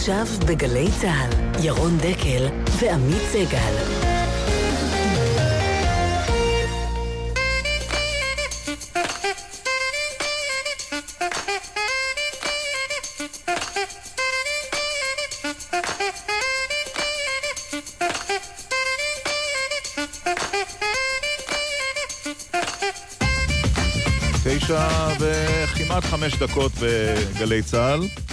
עכשיו בגלי צה"ל, ירון דקל ועמית סגל. וכמעט חמש דקות בגלי צה"ל.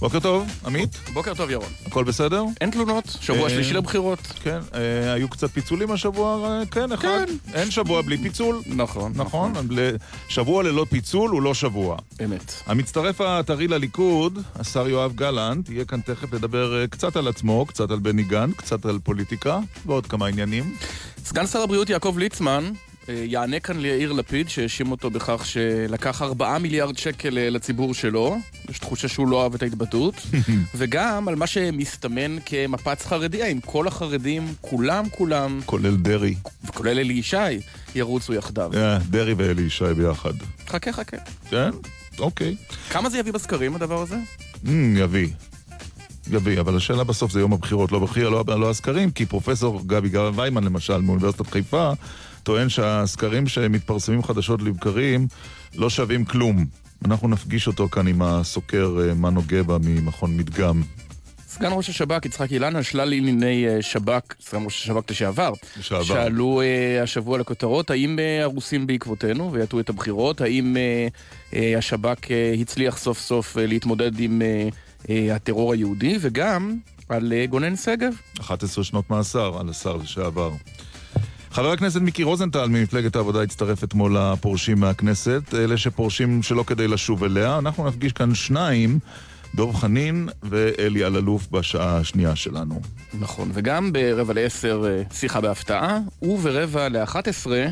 בוקר טוב, עמית. בוקר טוב, ירון. הכל בסדר? אין תלונות, שבוע אה, שלישי לבחירות. כן, אה, היו קצת פיצולים השבוע, אה, כן, אחד. כן. אין שבוע בלי פיצול. נכון. נכון, ל- שבוע ללא פיצול הוא לא שבוע. אמת. המצטרף הטרי לליכוד, השר יואב גלנט, יהיה כאן תכף לדבר אה, קצת על עצמו, קצת על בני גנץ, קצת על פוליטיקה, ועוד כמה עניינים. סגן שר הבריאות יעקב ליצמן אה, יענה כאן ליאיר לפיד, שהאשים אותו בכך שלקח 4 מיליארד שקל אה, לציבור שלו. יש תחושה שהוא לא אהב את ההתבטאות. וגם על מה שמסתמן כמפץ חרדי, האם כל החרדים, כולם כולם, כולל דרעי. וכולל אלי ישי, ירוצו יחדיו. אה, דרעי ואלי ישי ביחד. חכה, חכה. כן? אוקיי. כמה זה יביא בסקרים, הדבר הזה? Mm, יביא. יביא, אבל השאלה בסוף זה יום הבחירות, לא בחירה, לא, לא הסקרים, כי פרופסור גבי גרן ויימן למשל, מאוניברסיטת חיפה, טוען שהסקרים שמתפרסמים חדשות לבקרים לא שווים כלום. אנחנו נפגיש אותו כאן עם הסוקר אה, מנו גבע ממכון מדגם. סגן ראש השב"כ יצחק אילן על שלל ענייני אה, שב"כ, סגן ראש השב"כ לשעבר, לשעבר. שעלו אה, השבוע לכותרות, האם אה, הרוסים בעקבותינו ויטו את הבחירות, האם אה, אה, השב"כ אה, הצליח סוף סוף אה, להתמודד עם אה, אה, הטרור היהודי, וגם על אה, גונן שגב. 11 שנות מאסר על השר לשעבר. חבר הכנסת מיקי רוזנטל ממפלגת העבודה הצטרף אתמול לפורשים מהכנסת, אלה שפורשים שלא כדי לשוב אליה. אנחנו נפגיש כאן שניים, דב חנין ואלי אלאלוף בשעה השנייה שלנו. נכון, וגם ברבע לעשר אה, שיחה בהפתעה, וברבע לאחת עשרה,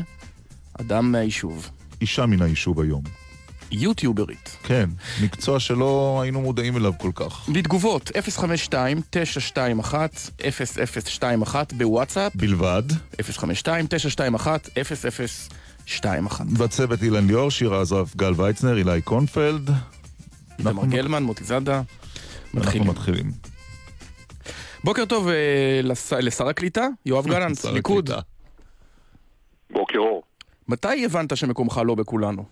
אדם מהיישוב. אישה מן היישוב היום. יוטיוברית. כן, מקצוע שלא היינו מודעים אליו כל כך. בתגובות 052-921-0021 בוואטסאפ, בלבד. 052-921-0021. בצוות אילן ליאור, שירה עזרף, גל ויצנר, אילי קונפלד. איתמר גלמן, מוטי זאדה. אנחנו מתחילים. בוקר טוב אה, לס- לשר הקליטה, יואב גלנט, שר ליכוד. בוקר אור. מתי הבנת שמקומך לא בכולנו?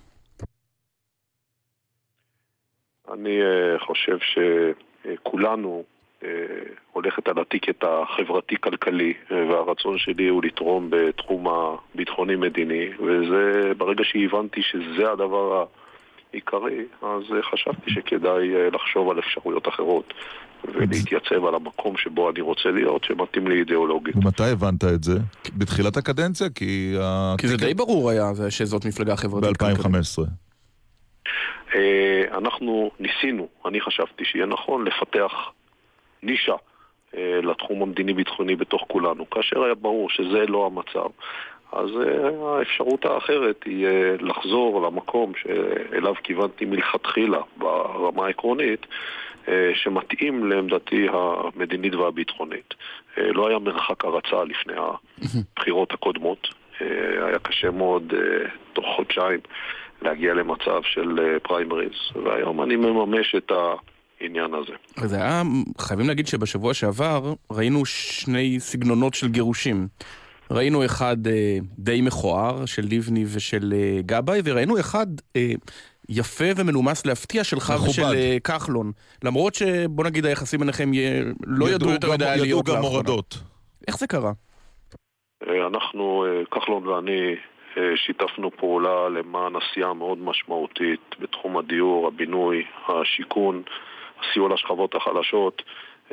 אני אה, חושב שכולנו אה, הולכת על הטיקט החברתי-כלכלי, אה, והרצון שלי הוא לתרום בתחום הביטחוני-מדיני, וזה, ברגע שהבנתי שזה הדבר העיקרי, אז חשבתי שכדאי לחשוב על אפשרויות אחרות, ולהתייצב על המקום שבו אני רוצה להיות, שמתאים לי אידיאולוגית. ומתי הבנת את זה? בתחילת הקדנציה? כי... כי זה די ברור היה שזאת מפלגה חברתית. כלכלית. ב-2015. אה, אנחנו ניסינו, אני חשבתי שיהיה נכון לפתח נישה אה, לתחום המדיני-ביטחוני בתוך כולנו, כאשר היה ברור שזה לא המצב. אז אה, האפשרות האחרת היא לחזור למקום שאליו כיוונתי מלכתחילה ברמה העקרונית, שמתאים לעמדתי המדינית והביטחונית. לא היה מרחק הרצה לפני הבחירות הקודמות. היה קשה מאוד תוך חודשיים להגיע למצב של אה, פריימריז, והיום אני מממש את העניין הזה. וזה היה, חייבים להגיד שבשבוע שעבר ראינו שני סגנונות של גירושים. ראינו אחד אה, די מכוער של לבני ושל אה, גבאי, וראינו אחד אה, יפה ומנומס להפתיע שלך מכובד. ושל אה, כחלון. למרות שבוא נגיד היחסים ביניכם יה- לא ידעו יותר גם- מדי ידעו להיות גם. מורדות. איך זה קרה? אה, אנחנו, אה, כחלון ואני, שיתפנו פעולה למען עשייה מאוד משמעותית בתחום הדיור, הבינוי, השיכון, הסיוע לשכבות החלשות.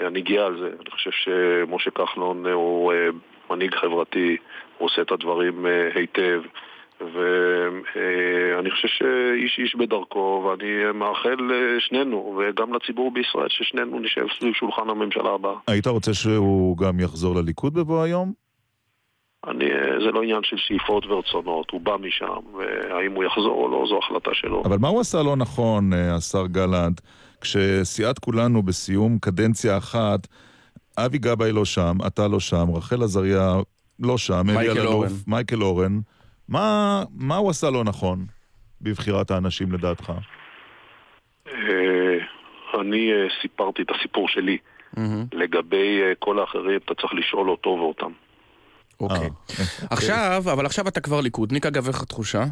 אה, אני גאה על זה. אני חושב שמשה כחלון הוא אה, מנהיג חברתי, הוא עושה את הדברים אה, היטב. ואני חושב שאיש איש בדרכו, ואני מאחל לשנינו, וגם לציבור בישראל, ששנינו נשב סביב שולחן הממשלה הבאה. היית רוצה שהוא גם יחזור לליכוד בבוא היום? אני, זה לא עניין של שאיפות ורצונות, הוא בא משם, והאם הוא יחזור או לא, זו החלטה שלו. אבל מה הוא עשה לא נכון, אה, השר גלנט, כשסיעת כולנו בסיום קדנציה אחת, אבי גבאי לא שם, אתה לא שם, רחל עזריה לא שם, אלי מייקל אלאלוף, אורן. מייקל אורן. מה, מה הוא עשה לא נכון בבחירת האנשים לדעתך? אה, אני אה, סיפרתי את הסיפור שלי. לגבי אה, כל האחרים, אתה צריך לשאול אותו ואותם. אוקיי. אה, עכשיו, אבל עכשיו אתה כבר ליכודניק, אגב, איך התחושה?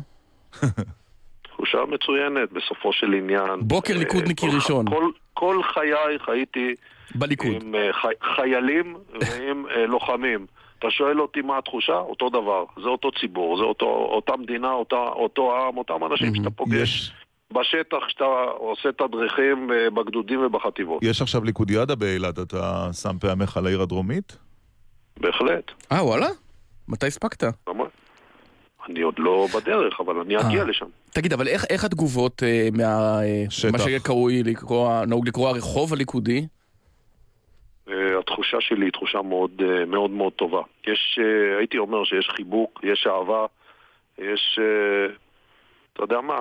תחושה מצוינת, בסופו של עניין. בוקר אה, ליכודניקי ראשון. כל, חיי חייתי בליכוד. עם אה, חי, חיילים ועם לוחמים. אתה שואל אותי מה התחושה? אותו דבר. זה אותו ציבור, זה אותו, אותה מדינה, אותה, אותו עם, אותם אנשים שאתה פוגש בשטח, שאתה עושה תדריכים בגדודים ובחטיבות. יש עכשיו ליכודיאדה באילת, אתה שם פעמיך על העיר הדרומית? בהחלט. אה, וואלה? מתי הספקת? למה? אני עוד לא בדרך, אבל אני אגיע אה. לשם. תגיד, אבל איך, איך התגובות אה, מה... אה, שטח. מה שקרוי לקרוא, נהוג לקרוא הרחוב הליכודי? אה, התחושה שלי היא תחושה מאוד אה, מאוד מאוד טובה. יש, אה, הייתי אומר שיש חיבוק, יש אהבה, יש, אה, אתה יודע מה,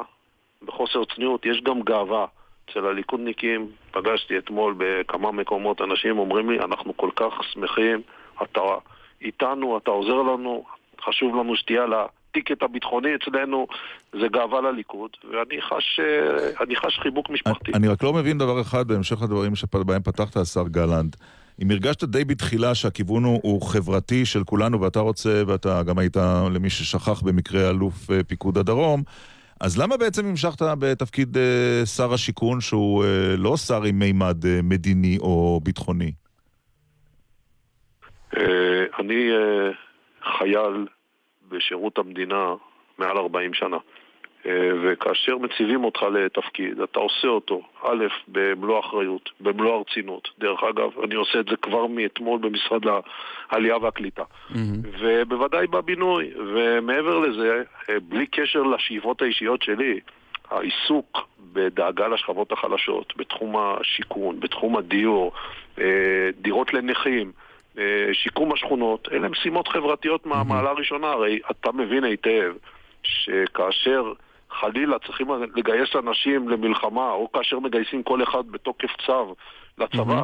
בחוסר צניעות, יש גם גאווה. אצל הליכודניקים, פגשתי אתמול בכמה מקומות, אנשים אומרים לי, אנחנו כל כך שמחים, אתה איתנו, אתה עוזר לנו, חשוב לנו שתהיה על הטיקט הביטחוני אצלנו, זה גאווה לליכוד, ואני חש, אה, אני חש חיבוק משפחתי. אני רק לא מבין דבר אחד בהמשך לדברים שבהם פתחת, השר גלנט. אם הרגשת די בתחילה שהכיוון הוא, הוא חברתי של כולנו ואתה רוצה, ואתה גם היית, למי ששכח במקרה, אלוף אה, פיקוד הדרום, אז למה בעצם המשכת בתפקיד אה, שר השיכון שהוא לא שר עם מימד מדיני או ביטחוני? אה, אני אה, חייל בשירות המדינה מעל 40 שנה, אה, וכאשר מציבים אותך לתפקיד, אתה עושה אותו, א', במלוא האחריות, במלוא הרצינות. דרך אגב, אני עושה את זה כבר מאתמול במשרד העלייה והקליטה. ובוודאי בבינוי, ומעבר לזה, בלי קשר לשאיפות האישיות שלי, העיסוק בדאגה לשכבות החלשות, בתחום השיכון, בתחום הדיור, דירות לנכים, שיקום השכונות, אלה משימות חברתיות מהמעלה הראשונה. הרי אתה מבין היטב שכאשר חלילה צריכים לגייס אנשים למלחמה, או כאשר מגייסים כל אחד בתוקף צו לצבא,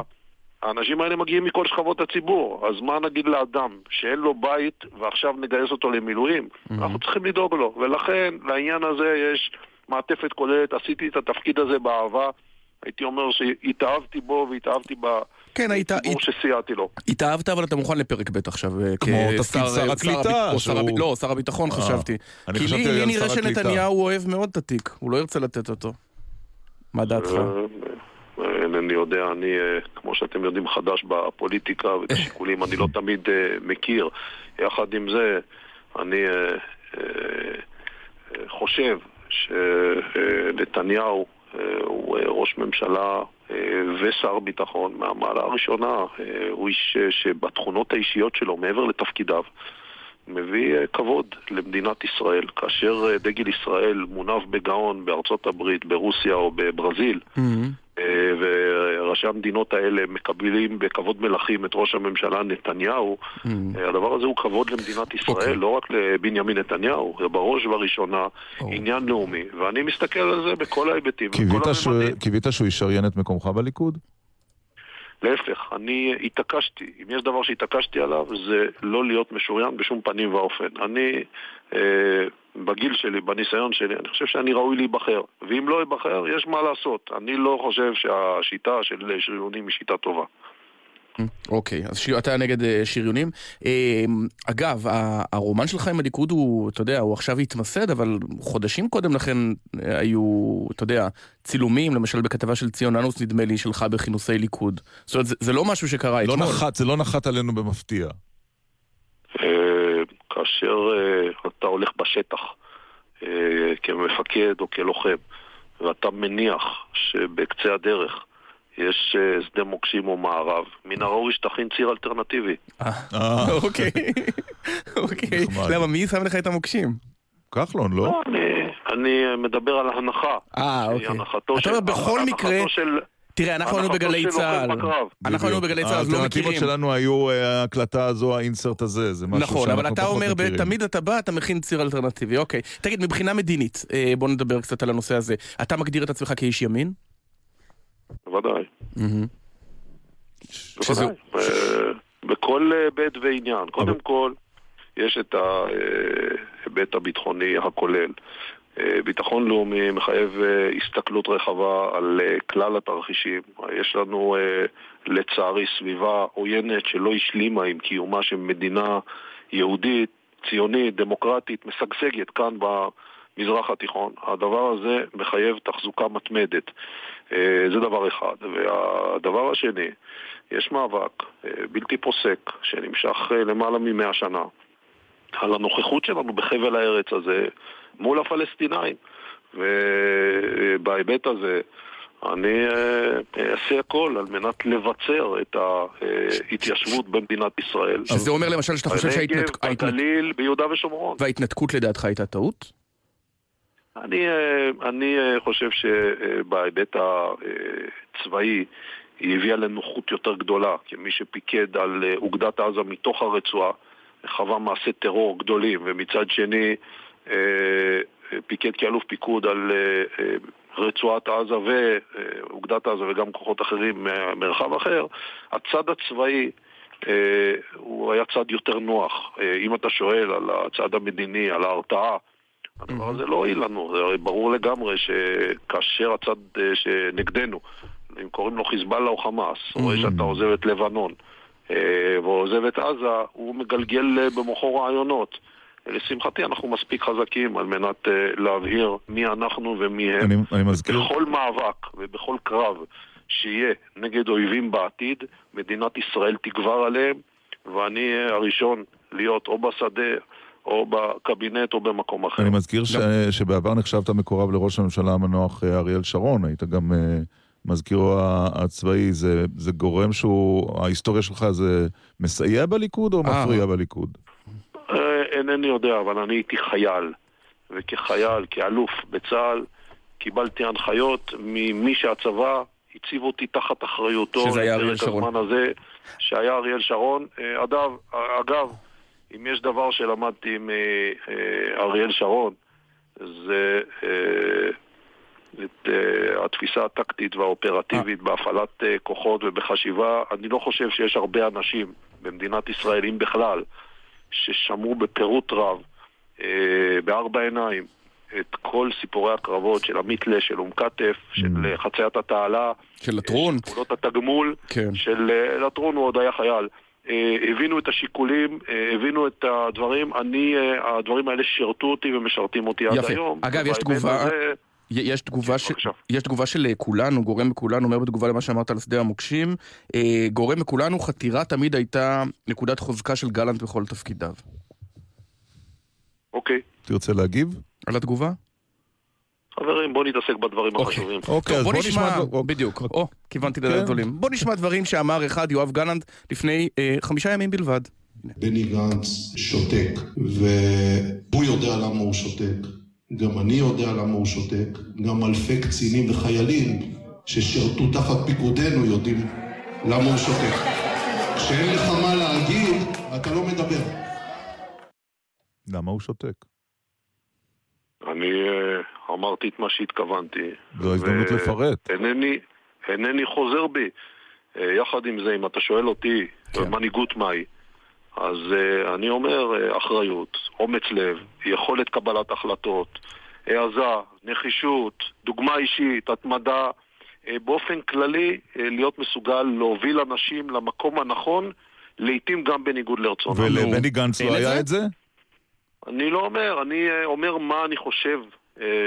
האנשים האלה מגיעים מכל שכבות הציבור. אז מה נגיד לאדם שאין לו בית ועכשיו נגייס אותו למילואים? אנחנו צריכים לדאוג לו. ולכן לעניין הזה יש מעטפת כוללת. עשיתי את התפקיד הזה באהבה. הייתי אומר שהתאהבתי בו והתאהבתי כן, היית... בציבור שסייעתי לו. התאהבת, אבל אתה מוכן לפרק ב' עכשיו. אה, כמו תפקיד שר הקליטה, או שר הביט- לא, שר הביטחון אה, חשבתי. אני כי לי נראה הקליטה. שנתניהו אוהב מאוד את התיק, הוא לא ירצה לתת אותו. מה דעתך? אה, אינני יודע, אני, אה, כמו שאתם יודעים, חדש בפוליטיקה ואת השיקולים אני לא תמיד אה, מכיר. יחד עם זה, אני אה, אה, אה, חושב שנתניהו הוא אה, ראש ממשלה אה, ושר ביטחון מהמעלה הראשונה. אה, הוא איש אה, שבתכונות האישיות שלו, מעבר לתפקידיו, מביא אה, כבוד למדינת ישראל. כאשר אה, דגל ישראל מונף בגאון בארצות הברית, ברוסיה או בברזיל, אה, וראשי המדינות האלה מקבלים בכבוד מלכים את ראש הממשלה נתניהו, אה, הדבר הזה הוא כבוד למדינת ישראל, אוקיי. לא רק לבנימין נתניהו, זה בראש ובראשונה ברור. עניין לאומי, ואני מסתכל על זה בכל ההיבטים. קיווית שהוא ישריין את מקומך בליכוד? להפך, אני התעקשתי, אם יש דבר שהתעקשתי עליו זה לא להיות משוריין בשום פנים ואופן. אני, אה, בגיל שלי, בניסיון שלי, אני חושב שאני ראוי להיבחר. ואם לא אבחר, יש מה לעשות. אני לא חושב שהשיטה של שריונים היא שיטה טובה. אוקיי, אז אתה נגד אה, שריונים. אה, אגב, ה- הרומן שלך עם הליכוד הוא, אתה יודע, הוא עכשיו התמסד, אבל חודשים קודם לכן אה, היו, אתה יודע, צילומים, למשל בכתבה של ציון אנוס, נדמה לי, שלך בכינוסי ליכוד. זאת אומרת, זה, זה לא משהו שקרה לא אתמול. נחת, זה לא נחת עלינו במפתיע. כאשר אתה הולך בשטח כמפקד או כלוחם, ואתה מניח שבקצה הדרך יש אה, שדה מוקשים או מערב, מן הראוי שתכין ציר אלטרנטיבי. אה, אוקיי, אוקיי. נחמד. למה, מי שם לך את המוקשים? כחלון, לא? לא, אני, אני מדבר על ההנחה. אה, שהיא אוקיי. הנחתו אתה של- אומר, בכל מקרה, של- תראה, אנחנו היינו בגלי צה"ל. אנחנו היינו. בגלי צה"ל, אז לא האלטרנטיבות מכירים. שלנו היו אה, ההקלטה הזו, האינסרט הזה, זה משהו נכון, אבל שאנחנו אתה פחות אומר, מכירים. תמיד אתה בא, אתה מכין ציר אלטרנטיבי, אוקיי. תגיד, מבחינה מדינית, אה, בוא נדבר קצת על הנושא הזה. אתה מגדיר את עצמך כאיש ימין? בוודאי. בוודאי. אה, בכל אה, בית ועניין. קודם כל, יש את ההיבט הביטחוני הכולל. אה, ביטחון לאומי מחייב אה, הסתכלות רחבה על אה, כלל התרחישים. יש לנו לצערי סביבה עוינת שלא השלימה עם קיומה של מדינה יהודית, ציונית, דמוקרטית, משגשגת כאן במזרח התיכון. הדבר הזה מחייב תחזוקה מתמדת. זה דבר אחד. והדבר השני, יש מאבק בלתי פוסק שנמשך למעלה ממאה שנה על הנוכחות שלנו בחבל הארץ הזה מול הפלסטינאים. ובהיבט הזה אני אה, אעשה הכל על מנת לבצר את ההתיישבות במדינת ישראל. שזה אומר למשל שאתה חושב שההתנתקות... בנגב, בגליל, ביהודה ושומרון. וההתנתקות לדעתך הייתה טעות? אני, אה, אני אה, חושב שבהיבט הצבאי היא הביאה לנוחות יותר גדולה, כמי שפיקד על אוגדת עזה מתוך הרצועה, חווה מעשי טרור גדולים, ומצד שני אה, פיקד כאלוף פיקוד על אה, אה, רצועת עזה ואוגדת עזה וגם כוחות אחרים ממרחב אחר, הצד הצבאי הוא היה צד יותר נוח. אם אתה שואל על הצד המדיני, על ההרתעה, הדבר הזה לא הועיל לנו. זה הרי ברור לגמרי שכאשר הצד שנגדנו, אם קוראים לו חיזבאללה או חמאס, רואה שאתה עוזב את לבנון ועוזב את עזה, הוא מגלגל במוחו רעיונות. לשמחתי אנחנו מספיק חזקים על מנת להבהיר מי אנחנו ומי הם. אני, אני מזכיר... בכל מאבק ובכל קרב שיהיה נגד אויבים בעתיד, מדינת ישראל תגבר עליהם, ואני הראשון להיות או בשדה או בקבינט או במקום אחר. אני מזכיר ש... שבעבר נחשבת מקורב לראש הממשלה המנוח אה, אריאל שרון, היית גם uh, מזכירו הצבאי, זה, זה גורם שהוא, ההיסטוריה שלך זה מסייע בליכוד או מפריע בליכוד? אינני יודע, אבל אני הייתי חייל, וכחייל, כאלוף בצה"ל, קיבלתי הנחיות ממי שהצבא הציב אותי תחת אחריותו. שזה היה אריאל שרון. הזה, שהיה אריאל שרון. אה, אגב, אגב, אם יש דבר שלמדתי מאריאל שרון, זה את התפיסה הטקטית והאופרטיבית אה. בהפעלת כוחות ובחשיבה. אני לא חושב שיש הרבה אנשים במדינת ישראל, אם בכלל, ששמעו בפירוט רב, אה, בארבע עיניים, את כל סיפורי הקרבות של עמית של אום כתף, mm. של חציית התעלה, של לטרון, של פעולות התגמול, כן. של אה, לטרון הוא עוד היה חייל. אה, הבינו את השיקולים, אה, הבינו את הדברים, אני, אה, הדברים האלה שירתו אותי ומשרתים אותי יפה. עד היום. אגב, יש תגובה... הזה... יש תגובה, ש... יש תגובה של כולנו, גורם מכולנו, אומר בתגובה למה שאמרת על שדה המוקשים, גורם מכולנו, חתירה תמיד הייתה נקודת חוזקה של גלנט בכל תפקידיו. אוקיי. תרצה להגיב? על התגובה? חברים, בוא נתעסק בדברים אוקיי. החשובים. אוקיי, אז בוא נשמע, בדיוק, או, כיוונתי לדעת כן. גדולים. בוא נשמע דברים שאמר אחד יואב גלנט לפני אה, חמישה ימים בלבד. בני גנץ שותק, והוא יודע למה הוא שותק. גם אני יודע למה הוא שותק, גם אלפי קצינים וחיילים ששירתו תחת פיקודנו יודעים למה הוא שותק. כשאין לך מה להגיד, אתה לא מדבר. למה הוא שותק? אני uh, אמרתי את מה שהתכוונתי. זו הזדמנות לפרט. אינני, אינני חוזר בי. Uh, יחד עם זה, אם אתה שואל אותי, כן. מנהיגות מהי? אז uh, אני אומר uh, אחריות, אומץ לב, יכולת קבלת החלטות, העזה, נחישות, דוגמה אישית, התמדה, uh, באופן כללי uh, להיות מסוגל להוביל אנשים למקום הנכון, לעיתים גם בניגוד לרצונם. ולבני גנץ לא היה את זה? אני לא אומר, אני uh, אומר מה אני חושב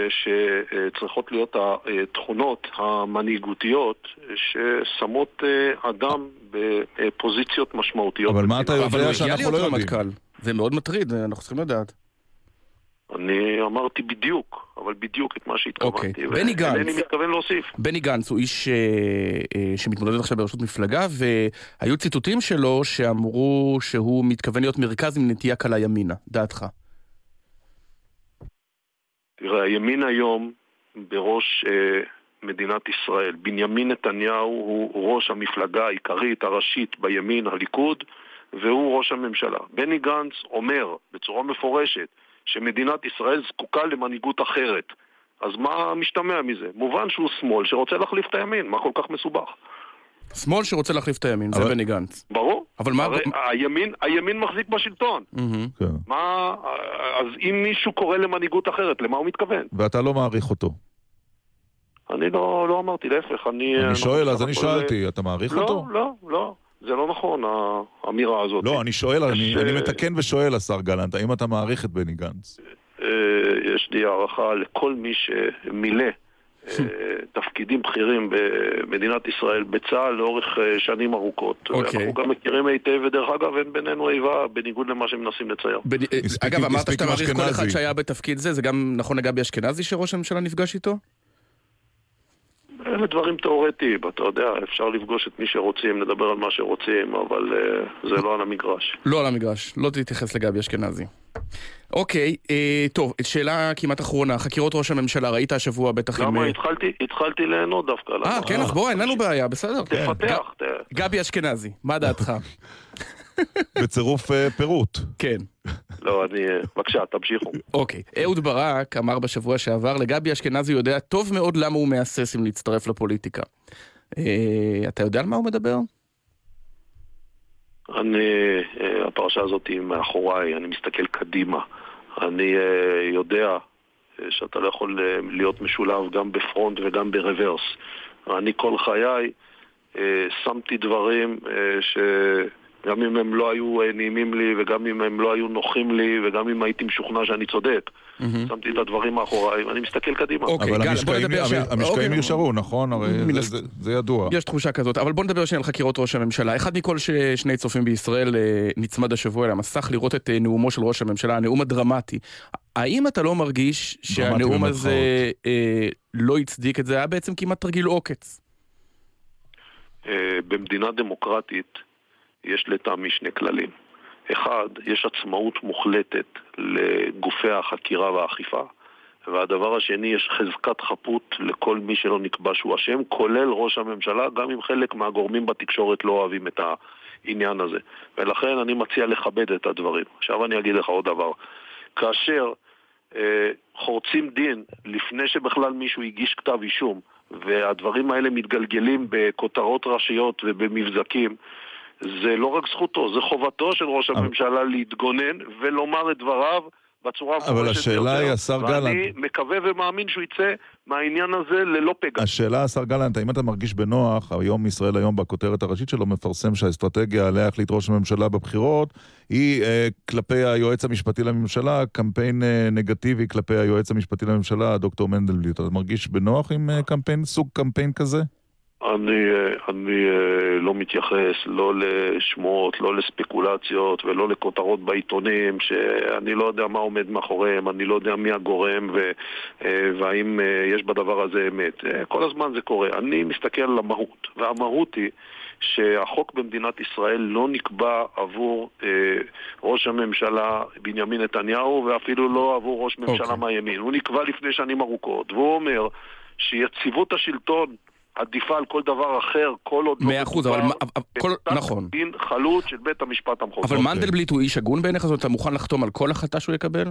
שצריכות להיות התכונות המנהיגותיות ששמות אדם בפוזיציות משמעותיות. אבל מה אתה יודע שאנחנו לא יודעים? זה מאוד מטריד, אנחנו צריכים לדעת. אני אמרתי בדיוק, אבל בדיוק את מה שהתכוונתי. אוקיי. בני גנץ. ואינני מתכוון להוסיף. בני גנץ הוא איש אה, אה, שמתמודד עכשיו בראשות מפלגה, והיו ציטוטים שלו שאמרו שהוא מתכוון להיות מרכז עם נטייה קלה ימינה. דעתך. תראה, הימין היום בראש אה, מדינת ישראל. בנימין נתניהו הוא ראש המפלגה העיקרית, הראשית בימין, הליכוד, והוא ראש הממשלה. בני גנץ אומר בצורה מפורשת שמדינת ישראל זקוקה למנהיגות אחרת. אז מה משתמע מזה? מובן שהוא שמאל שרוצה להחליף את הימין, מה כל כך מסובך? שמאל שרוצה להחליף את הימין, אבל... זה בני גנץ. ברור. אבל מה... הרי הימין, הימין מחזיק בשלטון. כן. מה... אז אם מישהו קורא למנהיגות אחרת, למה הוא מתכוון? ואתה לא מעריך אותו. אני לא, לא אמרתי, להפך, אני... אני שואל, אז אני שאלתי, אתה מעריך לא, אותו? לא, לא, זה לא נכון, האמירה הזאת. לא, אני שואל, אני ש- אני מתקן ושואל, השר גלנט, האם אתה מעריך את בני גנץ? אה, יש לי הערכה לכל מי שמילא אה, תפקידים בכירים במדינת ישראל, בצה"ל, לאורך אה, שנים ארוכות. אוקיי. אנחנו גם מכירים היטב, ודרך אגב, אין בינינו איבה, בניגוד למה שמנסים לצייר. בני- אה, אגב, אמרת שאתה מעריך כל אחד. שהיה בתפקיד זה, זה גם נכון לגבי אשכנזי שראש הממשלה נפגש איתו? אלה דברים תיאורטיים, אתה יודע, אפשר לפגוש את מי שרוצים, לדבר על מה שרוצים, אבל אה, זה לא על המגרש. לא על המגרש, לא תתייחס לגבי אשכנזי. אוקיי, אה, טוב, שאלה כמעט אחרונה, חקירות ראש הממשלה, ראית השבוע בטח עם... למה אה, התחלתי, התחלתי ליהנות דווקא. אה, למה? כן, אז בוא, אין לנו בעיה, בסדר. תפתח, ת- גבי אשכנזי, מה דעתך? בצירוף אה, פירוט. כן. לא, אני... אה, בבקשה, תמשיכו. אוקיי. אהוד ברק אמר בשבוע שעבר, לגבי אשכנזי יודע טוב מאוד למה הוא מהסס אם להצטרף לפוליטיקה. אה, אתה יודע על מה הוא מדבר? אני, אה, הפרשה הזאת היא מאחוריי, אני מסתכל קדימה. אני אה, יודע אה, שאתה לא יכול להיות משולב גם בפרונט וגם ברוורס. אני כל חיי שמתי דברים אה, שגם אם הם לא היו אה, נעימים לי וגם אם הם לא היו נוחים לי וגם אם הייתי משוכנע שאני צודק, שמתי את הדברים מאחוריי ואני מסתכל קדימה. אוקיי, אבל גל, בוא המשקעים- נדבר שנייה. המשקעים אוקיי. נשארו, נכון? הרי זה- הס- זה- זה ידוע. יש תחושה כזאת, אבל בוא נדבר שנייה על חקירות ראש הממשלה. אחד מכל ש... שני צופים בישראל אה, נצמד השבוע אל המסך לראות את אה, נאומו של ראש הממשלה, הנאום הדרמטי. האם אתה לא מרגיש שהנאום. הזה אה, לא הצדיק את זה? היה בעצם כמעט תרגיל עוקץ. אה, במדינה דמוקרטית יש לטעמי שני כללים. אחד, יש עצמאות מוחלטת לגופי החקירה והאכיפה, והדבר השני, יש חזקת חפות לכל מי שלא נקבע שהוא אשם, כולל ראש הממשלה, גם אם חלק מהגורמים בתקשורת לא אוהבים את העניין הזה. ולכן אני מציע לכבד את הדברים. עכשיו אני אגיד לך עוד דבר. כאשר אה, חורצים דין לפני שבכלל מישהו הגיש כתב אישום, והדברים האלה מתגלגלים בכותרות ראשיות ובמבזקים, זה לא רק זכותו, זה חובתו של ראש אבל- הממשלה להתגונן ולומר את דבריו בצורה המפורשת השאלה היא, השר ואני גלנט- מקווה ומאמין שהוא יצא מהעניין הזה ללא פגע. השאלה, השר גלנט, האם אתה מרגיש בנוח, היום ישראל היום בכותרת הראשית שלו מפרסם שהאסטרטגיה עליה החליט ראש הממשלה בבחירות היא אה, כלפי היועץ המשפטי לממשלה, קמפיין אה, נגטיבי כלפי היועץ המשפטי לממשלה, דוקטור מנדלבליט. אתה מרגיש בנוח עם אה, קמפיין, סוג קמפיין כזה? אני, אה, אני אה, לא מתייחס לא לשמועות, לא לספקולציות ולא לכותרות בעיתונים שאני לא יודע מה עומד מאחוריהם, אני לא יודע מי הגורם ו, אה, והאם יש בדבר הזה אמת. כל הזמן זה קורה. אני מסתכל על המהות, והמהות היא שהחוק במדינת ישראל לא נקבע עבור אה, ראש הממשלה בנימין נתניהו ואפילו לא עבור ראש ממשלה אוקיי. מהימין. הוא נקבע לפני שנים ארוכות, והוא אומר שיציבות השלטון עדיפה על כל דבר אחר, כל עוד לא מאה אחוז, אבל כל- נכון. דין חלוט של בית המשפט המחוזי. אבל מנדלבליט הוא איש הגון בעיניך? זאת אומרת, אתה מוכן לחתום על כל החלטה שהוא יקבל?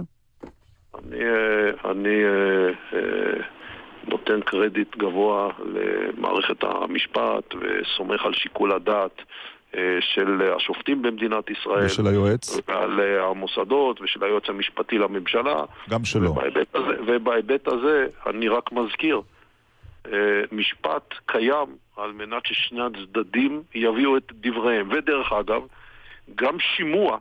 אני, אה, אני אה, אה, נותן קרדיט גבוה למערכת המשפט וסומך על שיקול הדעת של השופטים במדינת ישראל. ושל היועץ? ועל המוסדות ושל היועץ המשפטי לממשלה. גם שלו. ובהיבט הזה, ובהיבט הזה אני רק מזכיר, משפט קיים על מנת ששני הצדדים יביאו את דבריהם. ודרך אגב, גם שימוע,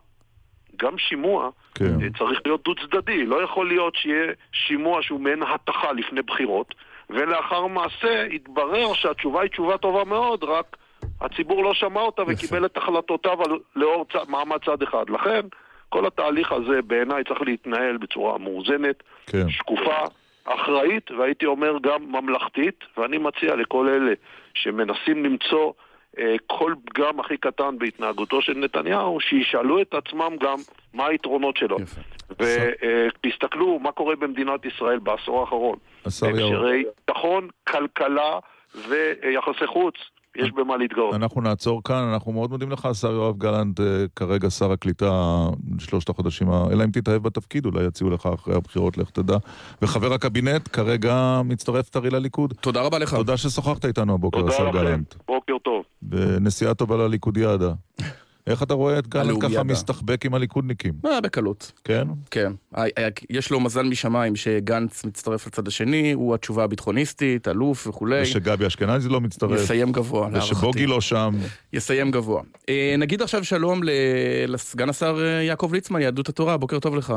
גם שימוע כן. אה, צריך להיות דו צדדי. לא יכול להיות שיהיה שימוע שהוא מעין התחה לפני בחירות, ולאחר מעשה יתברר שהתשובה היא תשובה טובה מאוד, רק הציבור לא שמע אותה וקיבל את החלטותיו לאור צ... מעמד צד אחד. לכן, כל התהליך הזה בעיניי צריך להתנהל בצורה מאוזנת, כן. שקופה, אחראית, והייתי אומר גם ממלכתית, ואני מציע לכל אלה שמנסים למצוא אה, כל פגם הכי קטן בהתנהגותו של נתניהו, שישאלו את עצמם גם מה היתרונות שלו. ותסתכלו מה קורה במדינת ישראל בעשור האחרון. בהקשרי ביטחון, כלכלה ויחסי חוץ, יש במה להתגאות. אנחנו נעצור כאן, אנחנו מאוד מודים לך, השר יואב גלנט, אה, כרגע שר הקליטה, שלושת החודשים, אלא אם תתאהב בתפקיד, אולי יציעו לך אחרי הבחירות, לך תדע. וחבר הקבינט, כרגע מצטרף טרי לליכוד. תודה רבה לך. תודה ששוחחת איתנו הבוקר, תודה השר לכם, גלנט. בוקר טוב. ונסיעה טובה לליכודיאדה. איך אתה רואה את גלנט ככה. מסתחבק עם הליכודניקים? אה, בקלות. כן? כן. יש לו מזל משמיים שגנץ מצטרף לצד השני, הוא התשובה הביטחוניסטית, אלוף וכולי. ושגבי אשכנזי לא מצטרף. יסיים גבוה, ושבוגי לא שם. יסיים גבוה. אה, נגיד עכשיו שלום ל- לסגן השר אה, יעקב ליצמן, יהדות התורה, בוקר טוב לך.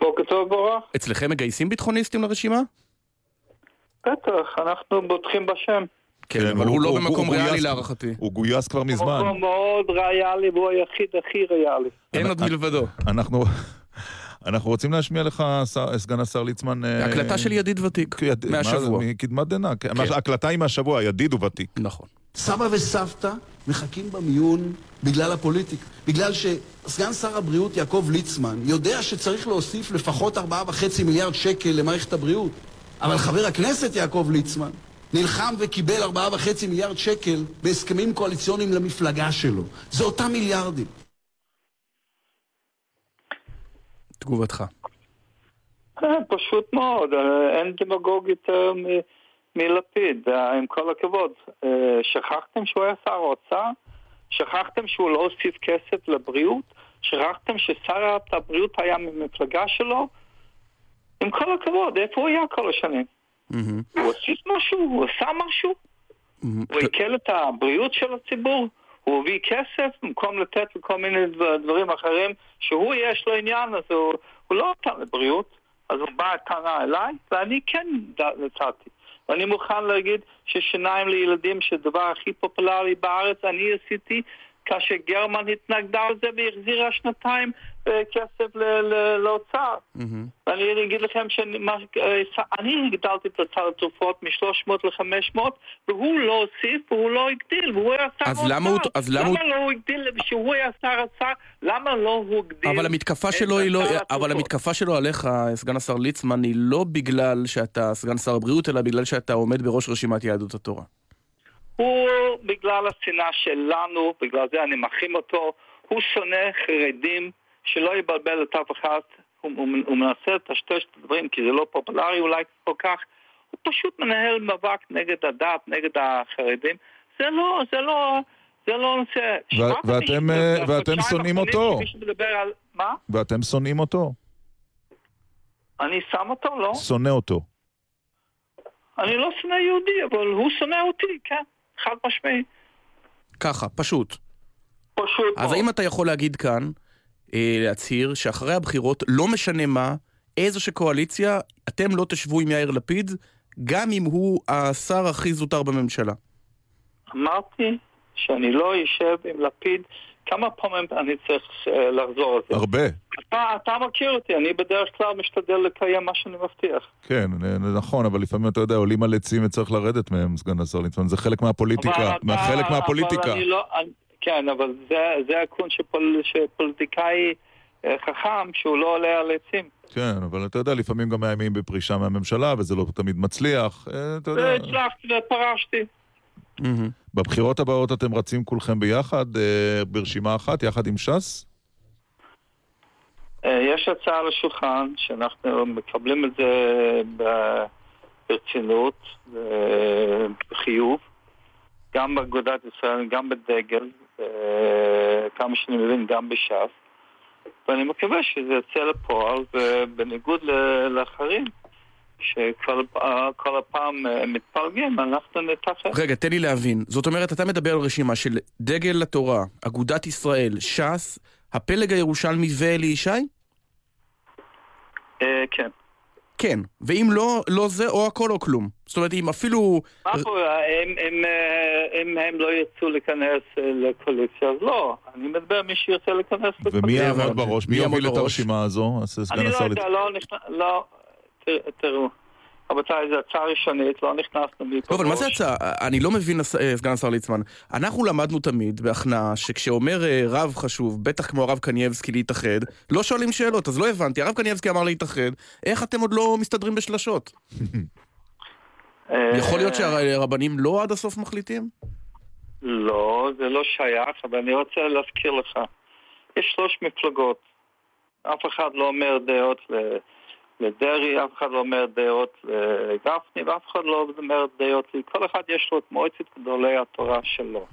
בוקר טוב בורח. אצלכם מגייסים ביטחוניסטים לרשימה? בטח, אנחנו בוטחים בשם. כן, כן, אבל הוא- הוא לא הוא- במקום הוא ריאלי להערכתי. הוא גויס כבר מזמן. הוא מאוד ריאלי והוא היחיד הכי ריאלי. אין עוד מלבדו. אנחנו... אנחנו רוצים להשמיע לך, סגן השר ליצמן... אה, הקלטה של ידיד ותיק, יד- מה זה? מהשבוע. מקדמת דנא. כן, ההקלטה היא מהשבוע, ידיד וותיק. נכון. סבא וסבתא מחכים במיון בגלל הפוליטיקה. בגלל שסגן שר הבריאות יעקב ליצמן יודע שצריך להוסיף לפחות 4.5 מיליארד שקל למערכת הבריאות. אבל חבר הכנסת יעקב ליצמן נלחם וקיבל 4.5 מיליארד שקל בהסכמים קואליציוניים למפלגה שלו. זה אותם מיליארדים. תגובתך. אה, פשוט מאוד, אה, אין דמגוג יותר מ- מלפיד, אה, עם כל הכבוד. שכחתם שהוא היה שר האוצר? שכחתם שהוא לא הוסיף כסף לבריאות? שכחתם ששר הבריאות היה ממפלגה שלו? עם כל הכבוד, איפה הוא היה כל השנים? מהמם. הוא הוסיף משהו? הוא עשה משהו? מהמם. הוא הקל את הבריאות של הציבור? הוא הביא כסף במקום לתת לכל מיני דבר- דברים אחרים שהוא יש לו עניין, אז הוא, הוא לא נתן לבריאות, אז הוא בא טענה אליי, ואני כן נתתי. ואני מוכן להגיד ששיניים לילדים, שהדבר הכי פופולרי בארץ, אני עשיתי כאשר גרמן התנגדה לזה והחזירה שנתיים אה, כסף לאוצר. ואני אגיד לכם שאני הגדלתי את סל התרופות מ-300 ל-500 והוא לא הוסיף והוא לא הגדיל והוא היה שר האוצר. למה הוא- אז למה הוא- למה לא הוא הגדיל כשהוא היה שר האוצר? למה לא הוא הגדיל? אבל המתקפה שלו היא לא, סל אבל? המתקפה שלו עליך, סגן השר ליצמן, היא לא בגלל שאתה סגן שר הבריאות, אלא בגלל שאתה עומד בראש רשימת יהדות התורה. הוא, בגלל השנאה שלנו, בגלל זה אני מחרים אותו, הוא שונא חרדים, שלא יבלבל את אף אחד, הוא, הוא, הוא מנסה לטשטש את הדברים כי זה לא פופולרי אולי כל כך, הוא פשוט מנהל מאבק נגד הדת, נגד החרדים, זה לא, זה לא, זה לא נושא. שמעת ואתם, אה, ואתם שונאים אותו. על... מה? ואתם שונאים אותו. אני שם אותו? לא. שונא אותו. אני לא שונא יהודי, אבל הוא שונא אותי, כן, חד משמעי. ככה, פשוט. פשוט אז מאוד. האם אתה יכול להגיד כאן, אה, להצהיר, שאחרי הבחירות, לא משנה מה, איזו שקואליציה, אתם לא תשבו עם יאיר לפיד, גם אם הוא השר הכי זוטר בממשלה. אמרתי שאני לא אשב עם לפיד. כמה פעמים אני צריך אה, לחזור על זה? הרבה. אתה, אתה מכיר אותי, אני בדרך כלל משתדל לקיים מה שאני מבטיח. כן, אה, נכון, אבל לפעמים אתה יודע, עולים על עצים וצריך לרדת מהם, סגן השר ליצמן. זה חלק מהפוליטיקה, אבל אתה- חלק מהפוליטיקה. אבל לא, אני, כן, אבל זה, זה הקון של פול, שפוליטיקאי אה, חכם שהוא לא עולה על עצים. כן, אבל אתה יודע, לפעמים גם מאיימים בפרישה מהממשלה, וזה לא תמיד מצליח. אה, אתה יודע, והצלחתי ופרשתי. מהמם. בבחירות הבאות אתם רצים כולכם ביחד, אה, ברשימה אחת, יחד עם ש"ס? אה, יש הצעה על השולחן שאנחנו מקבלים את זה ברצינות, בחיוב, גם באגודת ישראל, גם בדגל, כמה שאני מבין, גם בש"ס, ואני מקווה שזה יצא לפועל, ובניגוד לאחרים, שכל כל הפעם אה, מתפלגים, אנחנו נתאחד. רגע, תן לי להבין. זאת אומרת, אתה מדבר על רשימה של דגל התורה, אגודת ישראל, ש"ס, הפלג הירושלמי ואלי ישי? אה, כן. כן. ואם לא, לא זה, או הכל או כלום. זאת אומרת, אם אפילו... מה קורה? אם, אה, הם לא ירצו להיכנס אה, לקואליציה, אז לא. אני מדבר מי שירצה להיכנס לקואליציה. ומי יעמוד הבנתי. בראש? מי יעמוד יוביל את בראש? הרשימה הזו? אני לא יודע. לא נכנס... לא... תראו, רבותיי, זו הצעה ראשונית, לא נכנסנו מי לא, אבל מה זה הצעה? אני לא מבין, אה, סגן השר ליצמן. אנחנו למדנו תמיד בהכנעה שכשאומר אה, רב חשוב, בטח כמו הרב קנייבסקי להתאחד, לא שואלים שאלות, אז לא הבנתי. הרב קנייבסקי אמר להתאחד, איך אתם עוד לא מסתדרים בשלשות? אה, יכול להיות שהרבנים לא עד הסוף מחליטים? לא, זה לא שייך, אבל אני רוצה להזכיר לך. יש שלוש מפלגות. אף אחד לא אומר דעות ל- לדרעי, אף אחד לא אומר דעות לגפני, ואף אחד לא אומר דעות... ל- כל אחד יש לו את מועצת גדולי התורה שלו.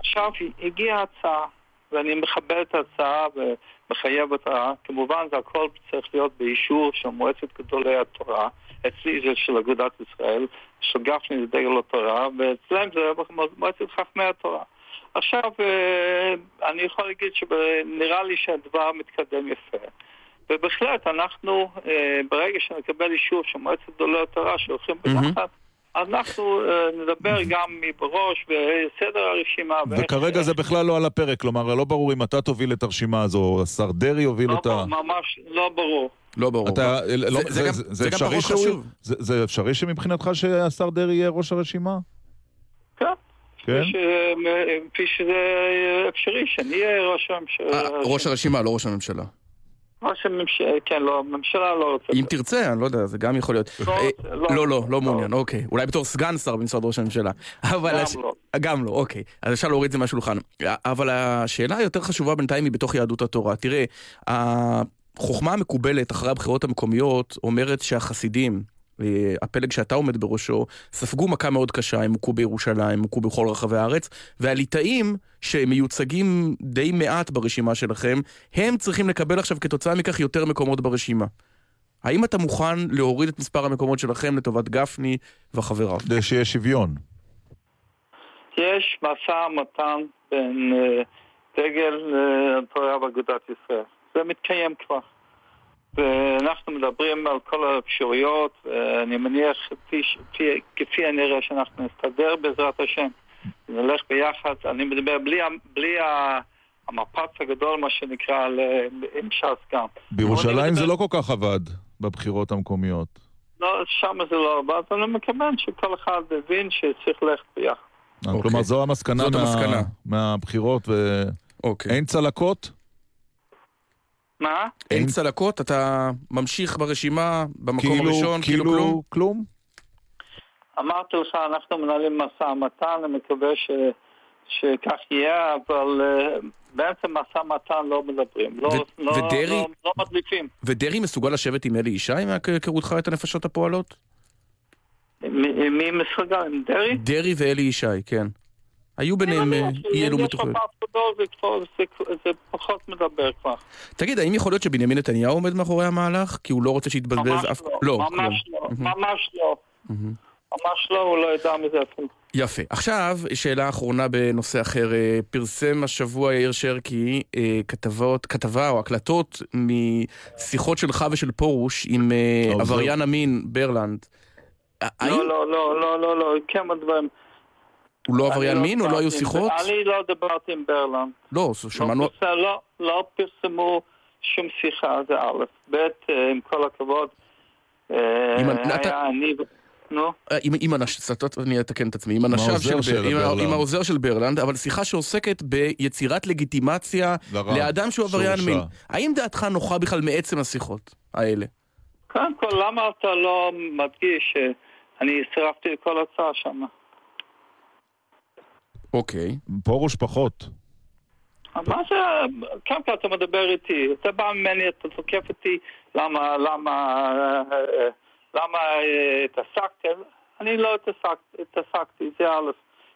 עכשיו הגיעה הצעה ואני מכבד את ההצעה ומחייב אותה. כמובן, זה הכל צריך להיות באישור של מועצת גדולי התורה. אצלי זה של אגודת ישראל, של גפני זה דגל התורה, ואצלם זה מועצת חכמי התורה. עכשיו, אה, אני יכול להגיד שנראה לי שהדבר מתקדם יפה. ובהחלט, אנחנו, אה, ברגע שנקבל אישור של מועצת גדולי התורה שהולכים ביחד, אנחנו אה, נדבר גם מי בראש וסדר הרשימה. וכרגע זה בכלל לא על הפרק, כלומר, לא ברור אם אתה תוביל את הרשימה הזו, או השר דרעי יוביל לא, אותה. ממש לא ברור. לא ברור. אתה, לא, זה- זה גם- זה גם אפשרי פחות שהוא- חשוב. זה- זה אפשרי שמבחינתך שהשר דרעי יהיה ראש הרשימה? כן. כן? כפי ש- כפי שזה אפשרי, שאני אהיה ראש הממשלה. אה, ראש הרשימה, לא ראש הממשלה. ראש הממשלה, כן, לא, הממשלה לא רוצה. אם תרצה, אני לא יודע, זה גם יכול להיות. לא אה, לא. לא, לא, לא מעוניין, אוקיי. אולי בתור סגן שר במשרד ראש הממשלה. אבל... גם לא. גם לא, אוקיי. אז אפשר להוריד את זה מהשולחן. אבל השאלה היותר חשובה בינתיים היא בתוך יהדות התורה. תראה, החוכמה המקובלת אחרי הבחירות המקומיות אומרת שהחסידים, אה, הפלג שאתה עומד בראשו, ספגו מכה מאוד קשה, הם הוכו בירושלים, הם הוכו בכל רחבי הארץ, והליטאים, שמיוצגים די מעט ברשימה שלכם, הם צריכים לקבל עכשיו כתוצאה מכך יותר מקומות ברשימה. האם אתה מוכן להוריד את מספר המקומות שלכם לטובת גפני וחבריו? כדי שיהיה שוויון. יש משא ומתן בין אה, דגל אה, התורה ואגודת ישראל. זה מתקיים כבר. ואנחנו מדברים על כל האפשרויות, ואני מניח כפי, כפי, כפי הנראה שאנחנו נסתדר בעזרת השם. נלך ביחד, אני מדבר בלי, בלי ה- המפץ הגדול, מה שנקרא, עם ש"ס גם. בירושלים זה לא כל כך עבד בבחירות המקומיות. לא, שם זה לא עבד, אבל אני מכוון שכל אחד הבין שצריך ללכת ביחד. אה, אוקיי. כלומר, זו המסקנה זאת מה- המסקנה. מהבחירות, אוקיי. ואין צלקות? מה? אין צלקות? אתה ממשיך ברשימה במקום כאילו, הראשון, כאילו? כאילו כלום? אמרתי לך, אנחנו מנהלים משא ומתן, אני מקווה ש, שכך יהיה, אבל uh, בעצם משא ומתן לא מדברים. לא, ו- לא, ודרעי? לא, לא מדליפים. ודרעי מסוגל לשבת עם אלי ישי מהיכרותך את הנפשות הפועלות? מי מי מסוגל? עם דרעי? דרעי ואלי ישי, כן. היו ביניהם אי אלו מתוחים. זה, פחות מדבר כבר. תגיד, האם יכול להיות שבנימין נתניהו עומד מאחורי המהלך? כי הוא לא רוצה שיתבזבז ממש אף... לא, כלום. ממש לא. ממש לא. ממש לא, הוא לא ידע מזה אפילו. יפה. עכשיו, שאלה אחרונה בנושא אחר. אה, פרסם השבוע יאיר שרקי אה, כתבות, כתבה או הקלטות משיחות שלך ושל פרוש עם אה. עבריין המין ברלנד. האם לא, לא, לא, לא, לא, לא, כמה דברים. הוא לא עבריין אני מין או לא דיברתי היו שיחות? אני לא דיברתי עם ברלנד. לא, שמענו... לא, לא, לא פרסמו שום שיחה, זה א', ב', אה, עם כל הכבוד, אה, אם היה אתה- אני, נו, אה, עם, עם הנש... סטות, אני אתקן את עצמי, עם הנש"ב העוזר של, ברלנד. עם העוזר של ברלנד, אבל שיחה שעוסקת ביצירת לגיטימציה לאדם שהוא עבריין. מין. האם דעתך נוחה בכלל מעצם השיחות האלה? קודם כל, למה אתה לא מדגיש שאני צירפתי לכל הצעה שם? אוקיי. פרוש פחות. מה זה, קודם כל אתה מדבר איתי, אתה בא ממני, אתה תוקף אותי, למה, למה, אה, אה, למה אה, התעסקת? אני לא התעסק- התעסקתי, זה א',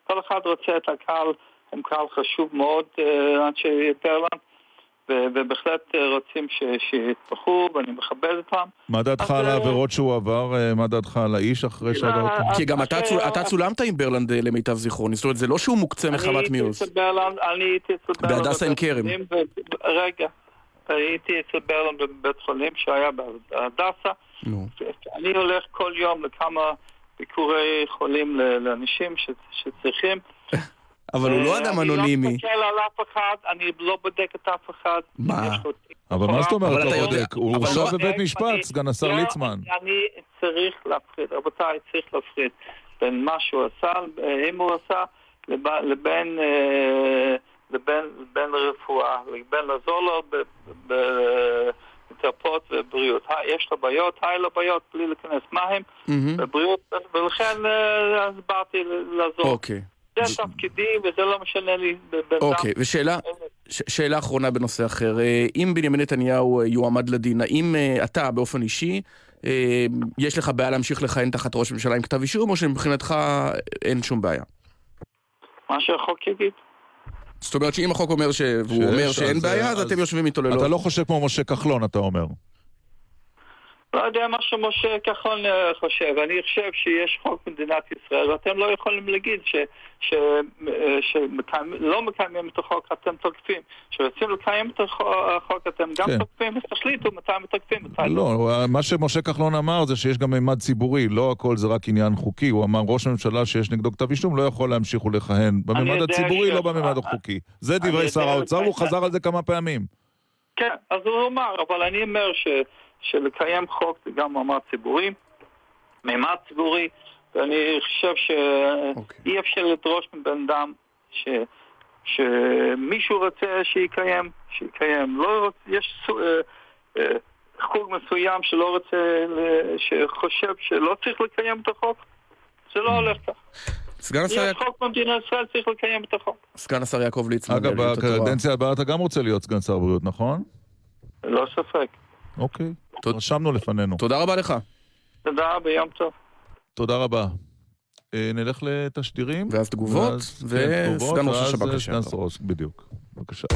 כל אחד רוצה את הקהל, הם קהל חשוב מאוד, אה, אנשי ברלנד, ו- ובהחלט אה, רוצים ש- שיתמכו, ואני מכבד אותם. מה דעתך על אה, העבירות שהוא עבר? אה, מה דעתך על האיש אחרי שעבר? אה, כי גם אתה, צול, אתה צולמת עם ברלנד למיטב זיכרוני, זאת אומרת זה לא שהוא מוקצה מחמת ברלנד, אני הייתי אצל ברלנד. בהדסה עין בבית כרם. רגע, הייתי אצל ברלנד בבית חולים שהיה בהדסה. אני הולך כל יום לכמה ביקורי חולים לאנשים ש- שצריכים. אבל הוא לא אה, אדם אני אנונימי. לא מסתכל על אף אחד, אני לא בודק את אף אחד. מה? אבל מה זאת אומרת לא אתה יודע- בודק? הוא הורשע לא- בבית אני- משפט, סגן השר לא, ליצמן. אני צריך להפריד, רבותיי, צריך להפריד בין מה שהוא עשה, אה, אם הוא עשה, לבין אה, לבין לבין רפואה, לבין לעזור לו ב- ב- בתרפות ובריאות. יש לו בעיות, היו לו בעיות, בלי להיכנס מה הם, מהמם. בבריאות, ולכן אה, אז באתי לעזור. אוקיי. זה תפקידי וזה לא משנה לי. אוקיי, ושאלה ש- שאלה אחרונה בנושא אחר. אה, אם בנימין נתניהו אה, יועמד לדין, האם אה, אתה באופן אישי, יש לך בעיה להמשיך לכהן תחת ראש ממשלה עם כתב אישום, או שמבחינתך אין שום בעיה? מה שהחוק יגיד. זאת אומרת שאם החוק אומר ש... והוא אומר שאין בעיה, אז אז- אתם יושבים איתו ללא... אתה לא חושב כמו משה כחלון, אתה אומר. לא יודע מה שמשה כחלון אה, חושב. אני חושב שיש חוק במדינת ישראל, ואתם לא יכולים להגיד ש- ש- אה, שלא מקיימים את החוק, אתם תוקפים. כשרוצים לקיים את החוק, אתם גם כן. תוקפים, אז תחליטו מתי מתקפים, מתי לא. הוא- מה שמשה כחלון אמר זה שיש גם מימד ציבורי, לא הכל זה רק עניין חוקי. הוא אמר, ראש הממשלה שיש נגדו כתב אישום לא יכול להמשיך ולכהן בממד הציבורי, ש- לא בממד החוקי. זה דברי שר האוצר, ש- חזר על זה כמה פעמים. כן, אז הוא אמר, אבל אני אומר ש, שלקיים חוק זה גם מעמד ציבורי, מימד ציבורי, ואני חושב אוקיי. שאי אפשר לדרוש מבן אדם ש, שמישהו רוצה שיקיים, שיקיים. לא רוצה, יש סו- אה, אה, חוג מסוים שלא רוצה, ל- שחושב שלא צריך לקיים את החוק, זה לא הולך כך. סגן השר יש חוק במדינת ישראל, צריך לקיים את החוק. סגן השר יעקב ליצמן. אגב. בקדנציה הבאה אתה גם רוצה להיות סגן שר הבריאות, נכון? ללא ספק. אוקיי. תודה. רשמנו לפנינו. תודה רבה לך. תודה רבה, יום טוב. תודה רבה. אה, נלך לתשדירים. ואז תגובות, וסגן כן, תגובות, ראש השב"כ אה, לשעבר. סגן ראש, בדיוק. בבקשה.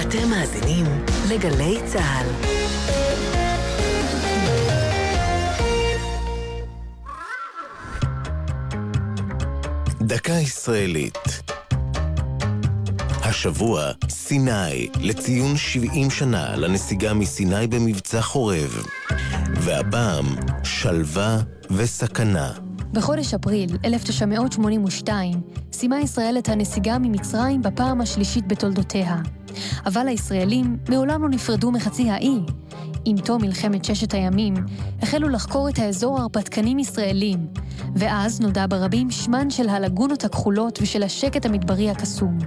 אתם מאזינים לגלי צה"ל. דקה ישראלית. השבוע, סיני, לציון 70 שנה לנסיגה מסיני במבצע חורב. והפעם, שלווה וסכנה. בחודש אפריל 1982 סיימה ישראל את הנסיגה ממצרים בפעם השלישית בתולדותיה. אבל הישראלים מעולם לא נפרדו מחצי האי. עם תום מלחמת ששת הימים, החלו לחקור את האזור הרפתקנים ישראלים, ואז נודע ברבים שמן של הלגונות הכחולות ושל השקט המדברי הקסום.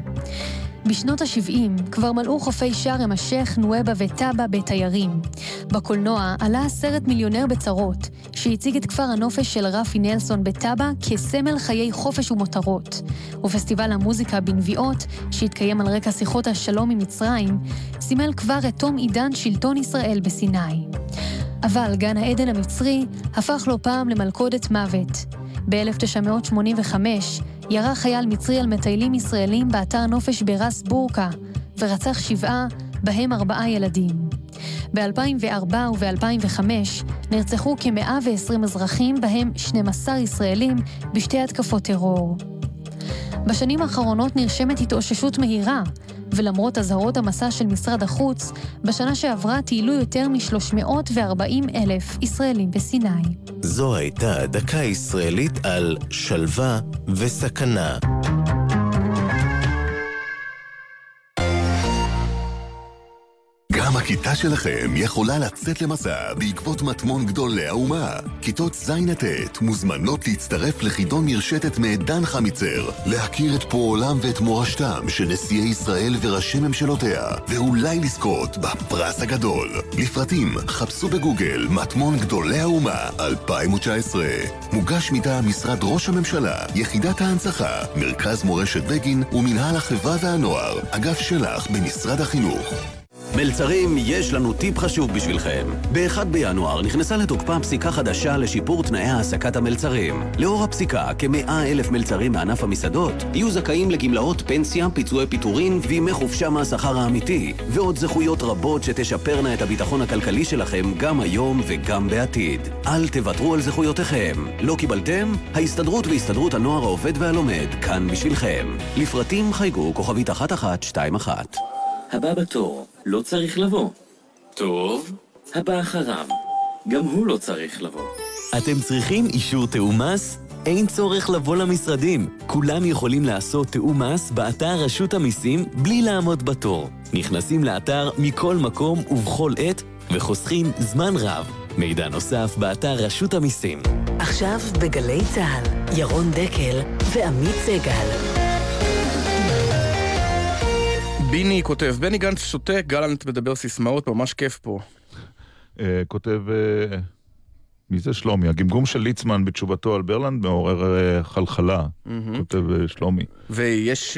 בשנות ה-70 כבר מלאו חופי שארם א-שייח, נואבה וטאבה בתיירים. בקולנוע עלה הסרט מיליונר בצרות, שהציג את כפר הנופש של רפי נלסון בטאבה כסמל חיי חופש ומותרות. ופסטיבל המוזיקה בנביעות, שהתקיים על רקע שיחות השלום עם מצרים, סימל כבר את תום עידן שלטון ישראל בסיני. אבל גן העדן המצרי הפך לא פעם למלכודת מוות. ב-1985 ירה חייל מצרי על מטיילים ישראלים באתר נופש ברס בורקה, ורצח שבעה, בהם ארבעה ילדים. ב-2004 וב-2005 נרצחו כ-120 אזרחים, בהם 12 ישראלים, בשתי התקפות טרור. בשנים האחרונות נרשמת התאוששות מהירה, ולמרות אזהרות המסע של משרד החוץ, בשנה שעברה טיילו יותר מ-340 אלף ישראלים בסיני. זו הייתה דקה ישראלית על שלווה וסכנה. הכיתה שלכם יכולה לצאת למסע בעקבות מטמון גדולי האומה. כיתות ז' עד ט' מוזמנות להצטרף לחידון מרשתת מעדן חמיצר, להכיר את פועלם ואת מורשתם של נשיאי ישראל וראשי ממשלותיה, ואולי לזכות בפרס הגדול. לפרטים חפשו בגוגל מטמון גדולי האומה 2019. מוגש מטעם משרד ראש הממשלה, יחידת ההנצחה, מרכז מורשת בגין ומינהל החברה והנוער, אגף שלח במשרד החינוך. מלצרים, יש לנו טיפ חשוב בשבילכם. ב-1 בינואר נכנסה לתוקפה פסיקה חדשה לשיפור תנאי העסקת המלצרים. לאור הפסיקה, כ-100 אלף מלצרים מענף המסעדות יהיו זכאים לגמלאות פנסיה, פיצויי פיטורין וימי חופשה מהשכר האמיתי, ועוד זכויות רבות שתשפרנה את הביטחון הכלכלי שלכם גם היום וגם בעתיד. אל תוותרו על זכויותיכם. לא קיבלתם? ההסתדרות והסתדרות הנוער העובד והלומד כאן בשבילכם. לפרטים חייגו כוכבית 1121. הבא בתור לא צריך לבוא. טוב, הבא אחריו. גם הוא לא צריך לבוא. אתם צריכים אישור תיאום מס? אין צורך לבוא למשרדים. כולם יכולים לעשות תיאום מס באתר רשות המיסים בלי לעמוד בתור. נכנסים לאתר מכל מקום ובכל עת וחוסכים זמן רב. מידע נוסף באתר רשות המיסים. עכשיו בגלי צה"ל, ירון דקל ועמית סגל. ביני כותב, בני גנץ שותק, גלנט מדבר סיסמאות, ממש כיף פה. אה, כותב, אה, מי זה שלומי? הגמגום של ליצמן בתשובתו על ברלנד מעורר אה, חלחלה. כותב שלומי. ויש,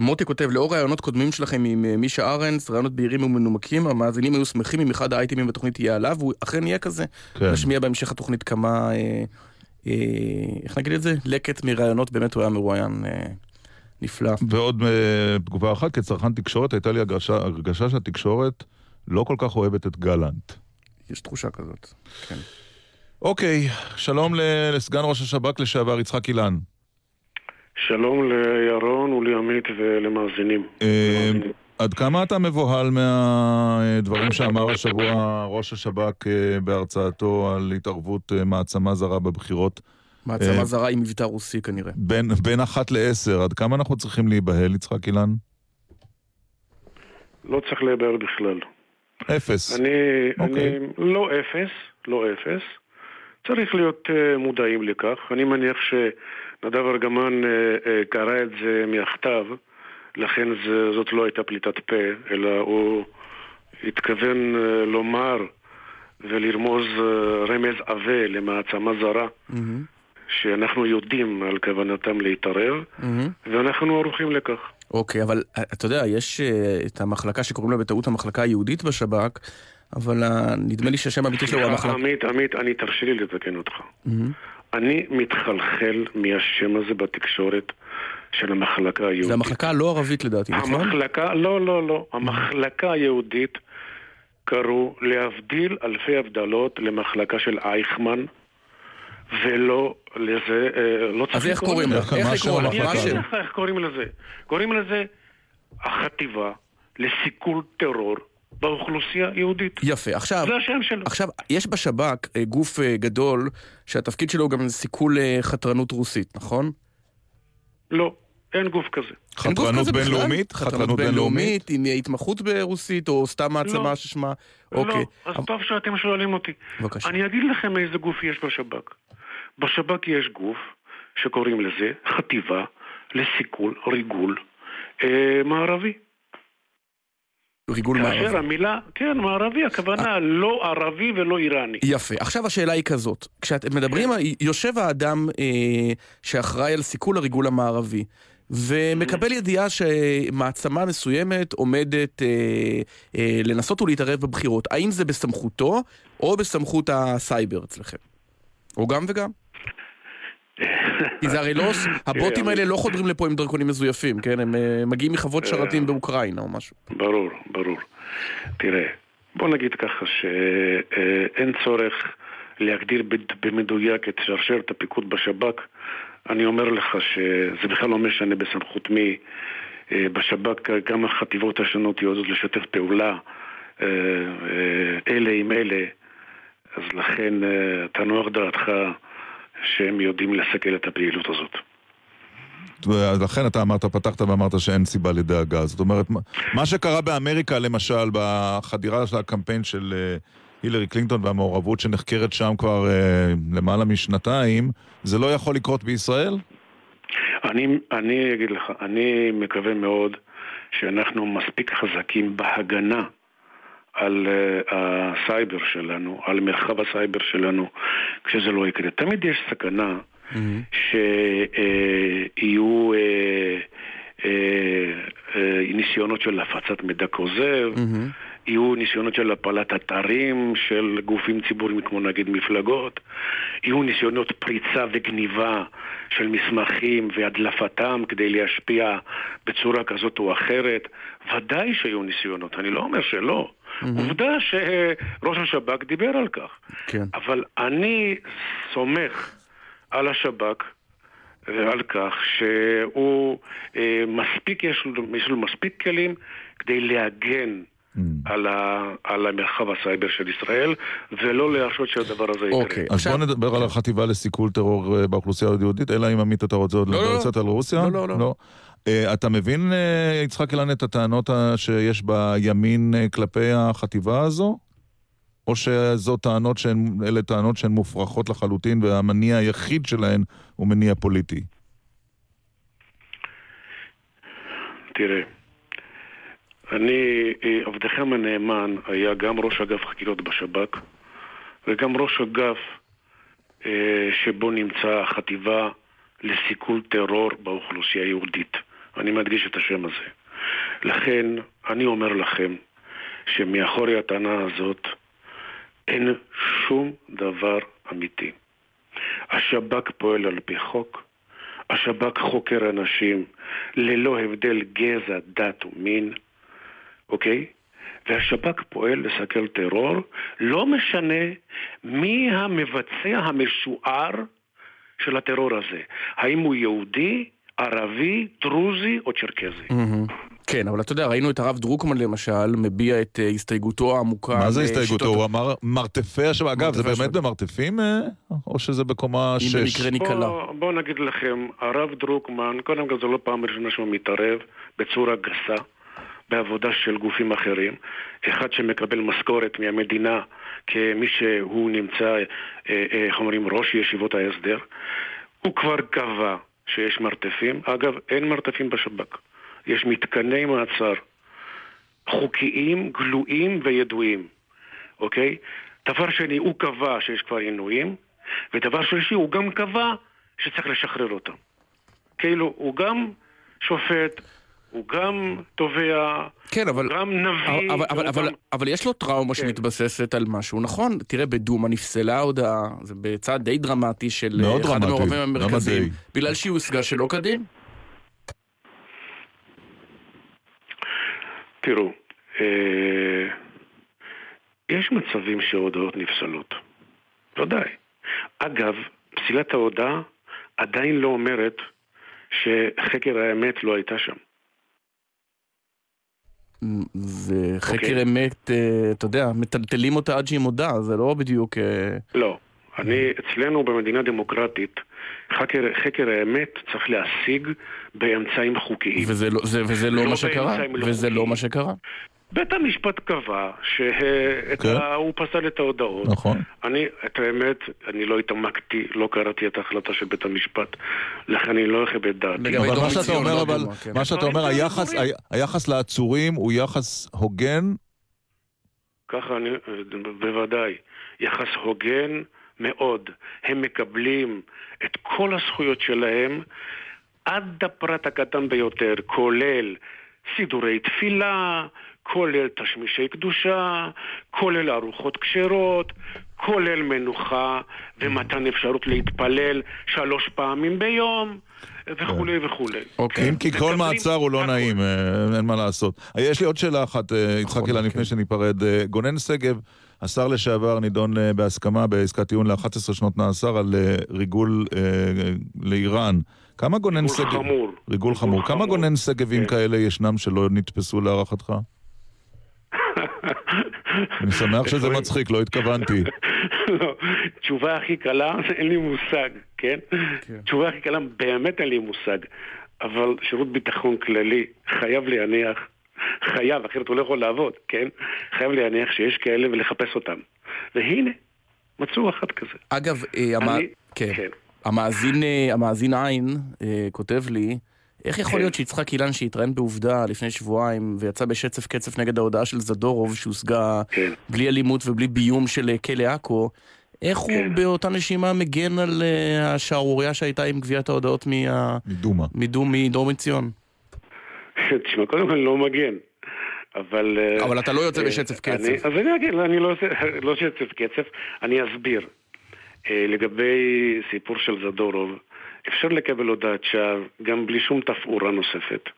מוטי כותב, לאור רעיונות קודמים שלכם עם מישה ארנס, רעיונות בהירים ומנומקים, המאזינים היו שמחים אם אחד האייטמים בתוכנית יהיה עליו, והוא אכן יהיה כזה. כן. נשמיע בהמשך התוכנית כמה, איך נגיד את זה? לקט מרעיונות, באמת הוא היה מרואיין נפלא. ועוד אה, תגובה אחת, כצרכן תקשורת, הייתה לי הרגשה, הרגשה שהתקשורת לא כל כך אוהבת את גלנט. יש תחושה כזאת, כן. אוקיי, שלום ל- לסגן ראש השב"כ לשעבר יצחק אילן. שלום לירון ולימית ולמאזינים. אה, עד כמה אתה מבוהל מהדברים שאמר השבוע ראש השב"כ אה, בהרצאתו על התערבות מעצמה זרה בבחירות? מעצמה אה, זרה עם מבטא רוסי כנראה. בין, בין אחת לעשר, עד כמה אנחנו צריכים להיבהל, יצחק אילן? לא צריך להיבהל בכלל. אפס. אני, אוקיי. אני לא אפס, לא אפס. צריך להיות uh, מודעים לכך. אני מניח שנדב ארגמן uh, uh, קרא את זה מהכתב, לכן זה, זאת לא הייתה פליטת פה, אלא הוא התכוון uh, לומר ולרמוז uh, רמז עבה למעצמה זרה, מהמם, שאנחנו יודעים על כוונתם להתערב, מהמם. ואנחנו ערוכים לכך. אוקיי, אבל אה, אתה יודע, יש אה, את המחלקה שקוראים לה בטעות המחלקה היהודית בשב"כ, אבל אה, נדמה לי שהשם האמיתי שלו הוא המחלקה... עמית, עמית, אני תרשה לי לתקן אותך. מהמם. אני מתחלחל מהשם הזה בתקשורת של המחלקה היהודית. זה המחלקה הלא ערבית לדעתי, נכון? המחלקה, לא, לא, לא. המחלקה היהודית קראו, להבדיל אלפי הבדלות, למחלקה של אייכמן, ולא לזה, אה, לא צריך אז איך קוראים? לזה. איך שם לה? אני אגיד? לך איך קוראים לזה. קוראים לזה החטיבה לסיכול טרור באוכלוסייה היהודית. יפה, עכשיו, זה השם שלו. עכשיו, יש בשב"כ אה, גוף אה, גדול שהתפקיד שלו הוא גם סיכול חתרנות רוסית, נכון? לא, אין גוף כזה. חתרנות? בינלאומית? חתרנות בינלאומית עם התמחות ברוסית או סתם מעצמה לא. ששמה... לא, אוקיי. אז טוב שאתם שואלים אותי. בבקשה. אני אגיד לכם איזה גוף יש בשב"כ. בשב"כ יש גוף שקוראים לזה חטיבה לסיכול ריגול אה, מערבי. ריגול כאשר מערבי. המילה, כן, מערבי, הכוונה לא ערבי ולא איראני. יפה. עכשיו השאלה היא כזאת, כשאתם מדברים, יושב האדם אה, שאחראי על סיכול הריגול המערבי, ומקבל ידיעה שמעצמה מסוימת עומדת אה, אה, לנסות ולהתערב בבחירות. האם זה בסמכותו, או בסמכות הסייבר אצלכם? או גם וגם. כי זה הרי לא, הבוטים האלה לא חודרים לפה עם דרכונים מזויפים, כן? הם אה, מגיעים מחוות שרתים באוקראינה או משהו. ברור, ברור. תראה, בוא נגיד ככה שאין צורך להגדיר במדויק את שרשרת הפיקוד בשב"כ. אני אומר לך שזה בכלל לא משנה בסמכות מי. אה, בשב"כ גם החטיבות השונות יודעות לשתף פעולה אה, אה, אלה עם אלה, אז לכן אה, תנוח דעתך שהם יודעים לסכל את הפעילות הזאת. אז לכן אתה אמרת, פתחת ואמרת שאין סיבה לדאגה. זאת אומרת, מה- מה שקרה באמריקה, למשל, בחדירה של הקמפיין של אה, הילרי קלינטון והמעורבות שנחקרת שם כבר אה, למעלה משנתיים, זה לא יכול לקרות בישראל? אני, אני אגיד לך, אני מקווה מאוד שאנחנו מספיק חזקים בהגנה על אה, הסייבר שלנו, על מרחב הסייבר שלנו, כשזה לא יקרה. תמיד יש סכנה שיהיו אה, אה, אה, ניסיונות של הפצת מידע כוזב, יהיו ניסיונות של הפלת אתרים של גופים ציבוריים כמו נגיד מפלגות, יהיו ניסיונות פריצה וגניבה של מסמכים והדלפתם כדי להשפיע בצורה כזאת או אחרת. ודאי שהיו ניסיונות, אני לא אומר שלא. עובדה שראש השב"כ דיבר על כך. כן. אבל אני סומך על השב"כ ועל כך שהוא אה, מספיק, יש לו, יש לו מספיק כלים כדי להגן על, ה, על המרחב הסייבר של ישראל, ולא להרשות שהדבר הזה יקרה. אוקיי, אז בואו נדבר על החטיבה לסיכול טרור אה, באוכלוסייה היהודית, אלא אם עמית אתה רוצה עוד לא, לדבר לא. קצת על רוסיה? לא, לא, לא. אתה מבין, אה, יצחק אילן, את הטענות שיש בימין אה, כלפי החטיבה הזו? או שזו טענות שהן, אלה טענות שהן מופרכות לחלוטין והמניע היחיד שלהן הוא מניע פוליטי? תראה, אני, אה, עבדכם הנאמן היה גם ראש אגף חקירות בשב"כ וגם ראש אגף אה, שבו נמצא החטיבה לסיכול טרור באוכלוסייה היהודית. אני מדגיש את השם הזה. לכן, אני אומר לכם שמאחורי הטענה הזאת אין שום דבר אמיתי. השב"כ פועל על פי חוק, השב"כ חוקר אנשים ללא הבדל גזע, דת ומין, אוקיי? והשב"כ פועל לסכל טרור, לא משנה מי המבצע המשוער של הטרור הזה. האם הוא יהודי, ערבי, דרוזי או צ'רקזי. כן, אבל אתה יודע, ראינו את הרב דרוקמן למשל, מביע את אה, הסתייגותו העמוקה. מה זה הסתייגותו? הוא אמר מרתפי השב"כ. אגב, זה באמת במרתפים, אה, או שזה בקומה 6? בוא, בוא נגיד לכם, הרב דרוקמן, קודם כל זו לא פעם ראשונה שהוא מתערב בצורה גסה בעבודה של גופים אחרים. אחד שמקבל משכורת מהמדינה כמי שהוא נמצא, אה, אה, איך אומרים, ראש ישיבות ההסדר. הוא כבר קבע שיש מרתפים. אגב, אין מרתפים בשב"כ. יש מתקני מעצר חוקיים, גלויים וידועים, אוקיי? דבר שני, הוא קבע שיש כבר עינויים, ודבר שלישי, הוא גם קבע שצריך לשחרר אותם. כאילו, הוא גם שופט, הוא גם תובע, כן, אבל... הוא גם נביא, אבל, אבל, אבל, גם... אבל יש לו טראומה כן. שמתבססת על משהו, נכון? תראה, בדומא נפסלה ההודעה, זה בצעד די דרמטי של אה, אחד דרמטי, המעורבים המרכזיים? בגלל שהיא הושגה שלא כדין. תראו, אה, יש מצבים שההודעות נפסלות. ודאי. אגב, פסילת ההודעה עדיין לא אומרת שחקר האמת לא הייתה שם. וחקר אוקיי. אמת, אה, אתה יודע, מטלטלים אותה עד שהיא מודה, זה לא בדיוק... אה, לא. אני, אצלנו במדינה דמוקרטית, חקר, חקר האמת צריך להשיג באמצעים חוקיים. וזה לא, זה, וזה לא לא מה שקרה, לא וזה לא מה שקרה. בית המשפט קבע שהוא פסל את ההודעות. כן. נכון. אני, את האמת, אני לא התעמקתי, לא קראתי את ההחלטה של בית המשפט, לכן אני לא אכבד דעתי. אבל מה שאתה אומר, אבל, כן. מה שאתה אומר, היחס- ה- היחס לעצורים הוא יחס הוגן? ככה אני, בוודאי, יחס הוגן מאוד. הם מקבלים את כל הזכויות שלהם עד הפרט הקטן ביותר, כולל סידורי תפילה, כולל תשמישי קדושה, כולל ארוחות כשרות, כולל מנוחה ומתן אפשרות להתפלל שלוש פעמים ביום, וכולי וכולי. אם כי כל מעצר הוא לא נעים, אה, אין מה לעשות. אה, יש לי עוד שאלה אחת, אה, יצחק אילן, לפני שניפרד. גונן שגב, השר לשעבר, נידון בהסכמה בעסקת טיעון ל-11 שנות מאסר על ריגול לאיראן. כמה גונן ריגול שגב... חמור. ריגול חמור. כמה גונן שגבים כאלה ישנם שלא נתפסו להערכתך? אני שמח שזה מצחיק, לא התכוונתי. לא, תשובה הכי קלה, אין לי מושג, כן? תשובה הכי קלה, באמת אין לי מושג. אבל שירות ביטחון כללי חייב להניח, חייב, אחרת הוא לא יכול לעבוד, כן? חייב להניח שיש כאלה ולחפש אותם. והנה, מצאו אחד כזה. אגב, אה, כן. כן. המאזין, אה, המאזין עין אה, כותב לי, איך יכול. להיות שיצחק אילן שהתראיין בעובדה לפני שבועיים ויצא בשצף קצף נגד ההודעה של זדורוב שהושגה כן. בלי אלימות ובלי ביום של אה, כלא עכו, איך הוא כן. באותה נשימה מגן על אה, השערורייה שהייתה עם גביית ההודעות מה... מדומא. מדום, מדרום ציון? תשמע, קודם כל אני לא מגן. אבל... אה, אבל אתה לא יוצא בשצף קצף. אז אני אגיד, אני לא לא שצף קצף, אני אסביר. לגבי סיפור של זדורוב, אפשר לקבל הודעת שווא גם בלי שום תפאורה נוספת.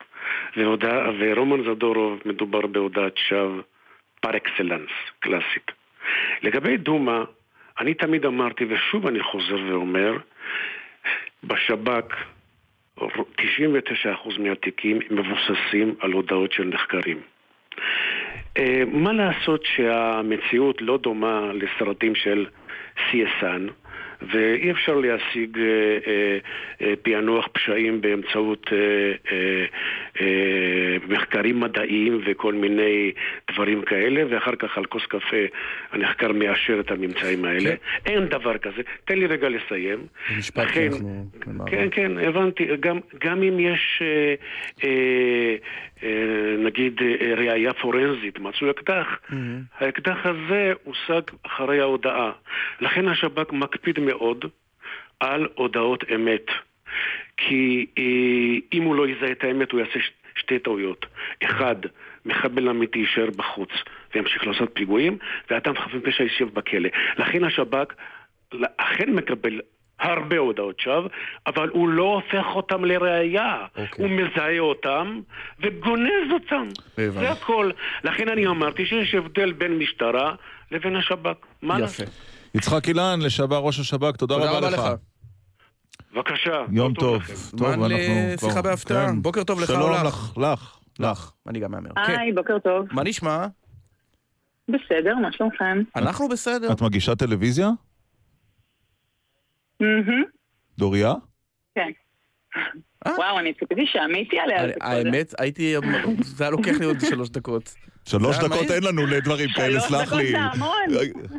והודעה, ורומן זדורוב מדובר בהודעת שווא פר אקסלנס, קלאסית. לגבי דומא, אני תמיד אמרתי, ושוב אני חוזר ואומר, בשב"כ 99% מהתיקים מבוססים על הודעות של נחקרים. אה, מה לעשות שהמציאות לא דומה לסרטים של CSN ואי אפשר להשיג אה, אה, אה, פענוח פשעים באמצעות מחקרים מדעיים וכל מיני דברים כאלה ואחר כך על כוס קפה הנחקר מאשר את הממצאים האלה. אין דבר כזה. תן לי רגע לסיים. משפט לכן, אנחנו... כן, כן, הבנתי. גם, גם אם יש, אה, אה, אה, נגיד, אה, ראייה פורנזית, מצאו אקדח, האקדח הזה הושג אחרי ההודעה. לכן השב"כ מקפיד מאוד על הודעות אמת. כי אה, אם הוא לא יזהה את האמת, הוא יעשה שתי טעויות. אחד, מחבל אמיתי יישאר בחוץ וימשיך לעשות פיגועים, ואדם חף מפשע יישב בכלא. לכן השב"כ אכן מקבל הרבה הודעות שווא, אבל הוא לא הופך אותם לראייה. הוא מזהה אותם וגונז אותם. זה הכל. לכן אני אמרתי שיש הבדל בין משטרה לבין השב"כ. מה לעשות? יצחק אילן, לשעבר ראש השב"כ, תודה תודה רבה רבה לך. לך. בבקשה. יום טוב. טוב, זמן אנחנו לשיחה כבר- בהפתעה. כן. בוקר טוב לך או שלום לך? לך, לך. לך. אני גם מהמר. כן. היי, בוקר טוב. מה נשמע? בסדר, מה שלומכם? אנחנו בסדר. את מגישה טלוויזיה? דוריה? כן. וואו, אני ציפיתי שעמית יעלה על זה קודם. האמת, הייתי... זה היה לוקח לי עוד שלוש דקות. שלוש דקות. אין לנו לדברים כאלה, שלוש סלח דקות לי. זה המון.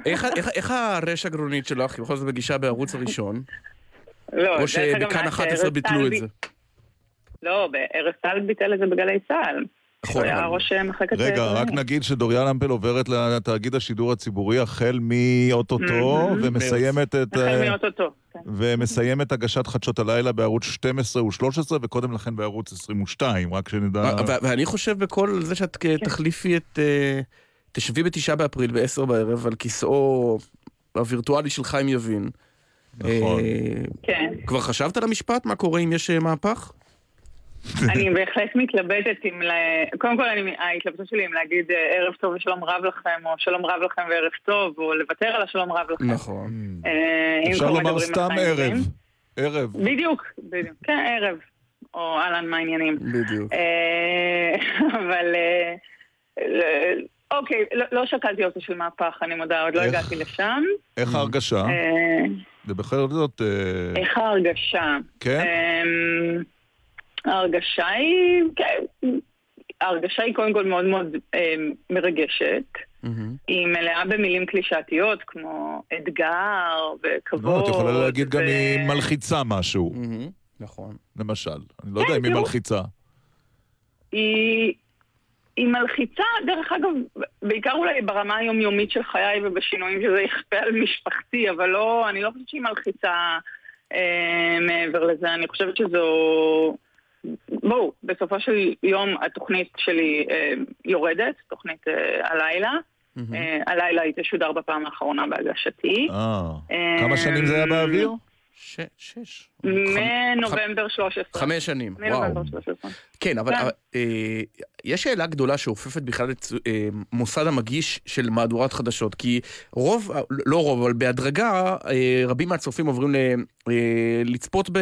איך- איך- הרש הגרונית שלך, בכל זאת בגישה בערוץ הראשון? לא, או שבכאן מה, 11 שארז ביטלו טל את זה. לא, ארז טל ביטל את זה בגלי צה"ל. נכון, היה ראש מחלקת... רגע, אה, רק נגיד שדוריה למפל עוברת לתאגיד השידור הציבורי החל מאו-טו-טו, מהמם. ומסיימת את... החל אה, מאוטוטו. כן. ומסיימת הגשת חדשות הלילה בערוץ 12 ו-13, וקודם לכן בערוץ 22, רק שנדע... ו- ואני חושב בכל זה שאת כ- תחליפי את... אה, תשבי בתשעה באפריל בעשר בערב על כיסאו הווירטואלי של חיים יבין. נכון. אה, כן. כבר חשבת על המשפט? מה קורה אם יש אה, מהפך? אני בהחלט מתלבטת אם... ל- קודם כל, אני- ההתלבטות שלי אם להגיד אה, ערב טוב ושלום רב לכם, או שלום רב לכם וערב טוב, או לוותר על השלום רב לכם. נכון. אה, אפשר לומר סתם ערב. ערב. בדיוק, בדיוק. כן, ערב. או אהלן, מה העניינים? בדיוק. אה, אבל... אה, אוקיי, לא- לא שקלתי אופציה של מהפך, אני מודה, עוד לא איך? הגעתי לשם. איך ההרגשה? אה, זה בכל זאת... איך ההרגשה? כן? ההרגשה היא, כן, ההרגשה היא קודם כל מאוד מאוד אמ, מרגשת. היא מלאה במילים קלישאתיות כמו אתגר וכבוד. לא, את יכולה להגיד גם ו- היא מלחיצה משהו. נכון. למשל. אני לא יודע כן, אם היא. מלחיצה. היא, היא מלחיצה, דרך אגב, בעיקר אולי ברמה היומיומית של חיי ובשינויים שזה יכפה על משפחתי, אבל לא, אני לא חושבת שהיא מלחיצה אה, מעבר לזה. אני חושבת שזו... בואו, בסופו של יום התוכנית שלי אה, יורדת, תוכנית אה, הלילה. אה, הלילה היא תשודר בפעם האחרונה בהגשתי. אה, אה, כמה שנים זה היה באוויר? ש- שש. מנובמבר 13. חמש שנים, מנובמבר וואו. 13. כן, אבל כן. אה, יש שאלה גדולה שאופפת בכלל את אה, מוסד המגיש של מהדורת חדשות, כי רוב, לא רוב, אבל בהדרגה, אה, רבים מהצופים עוברים ל, אה, לצפות ב...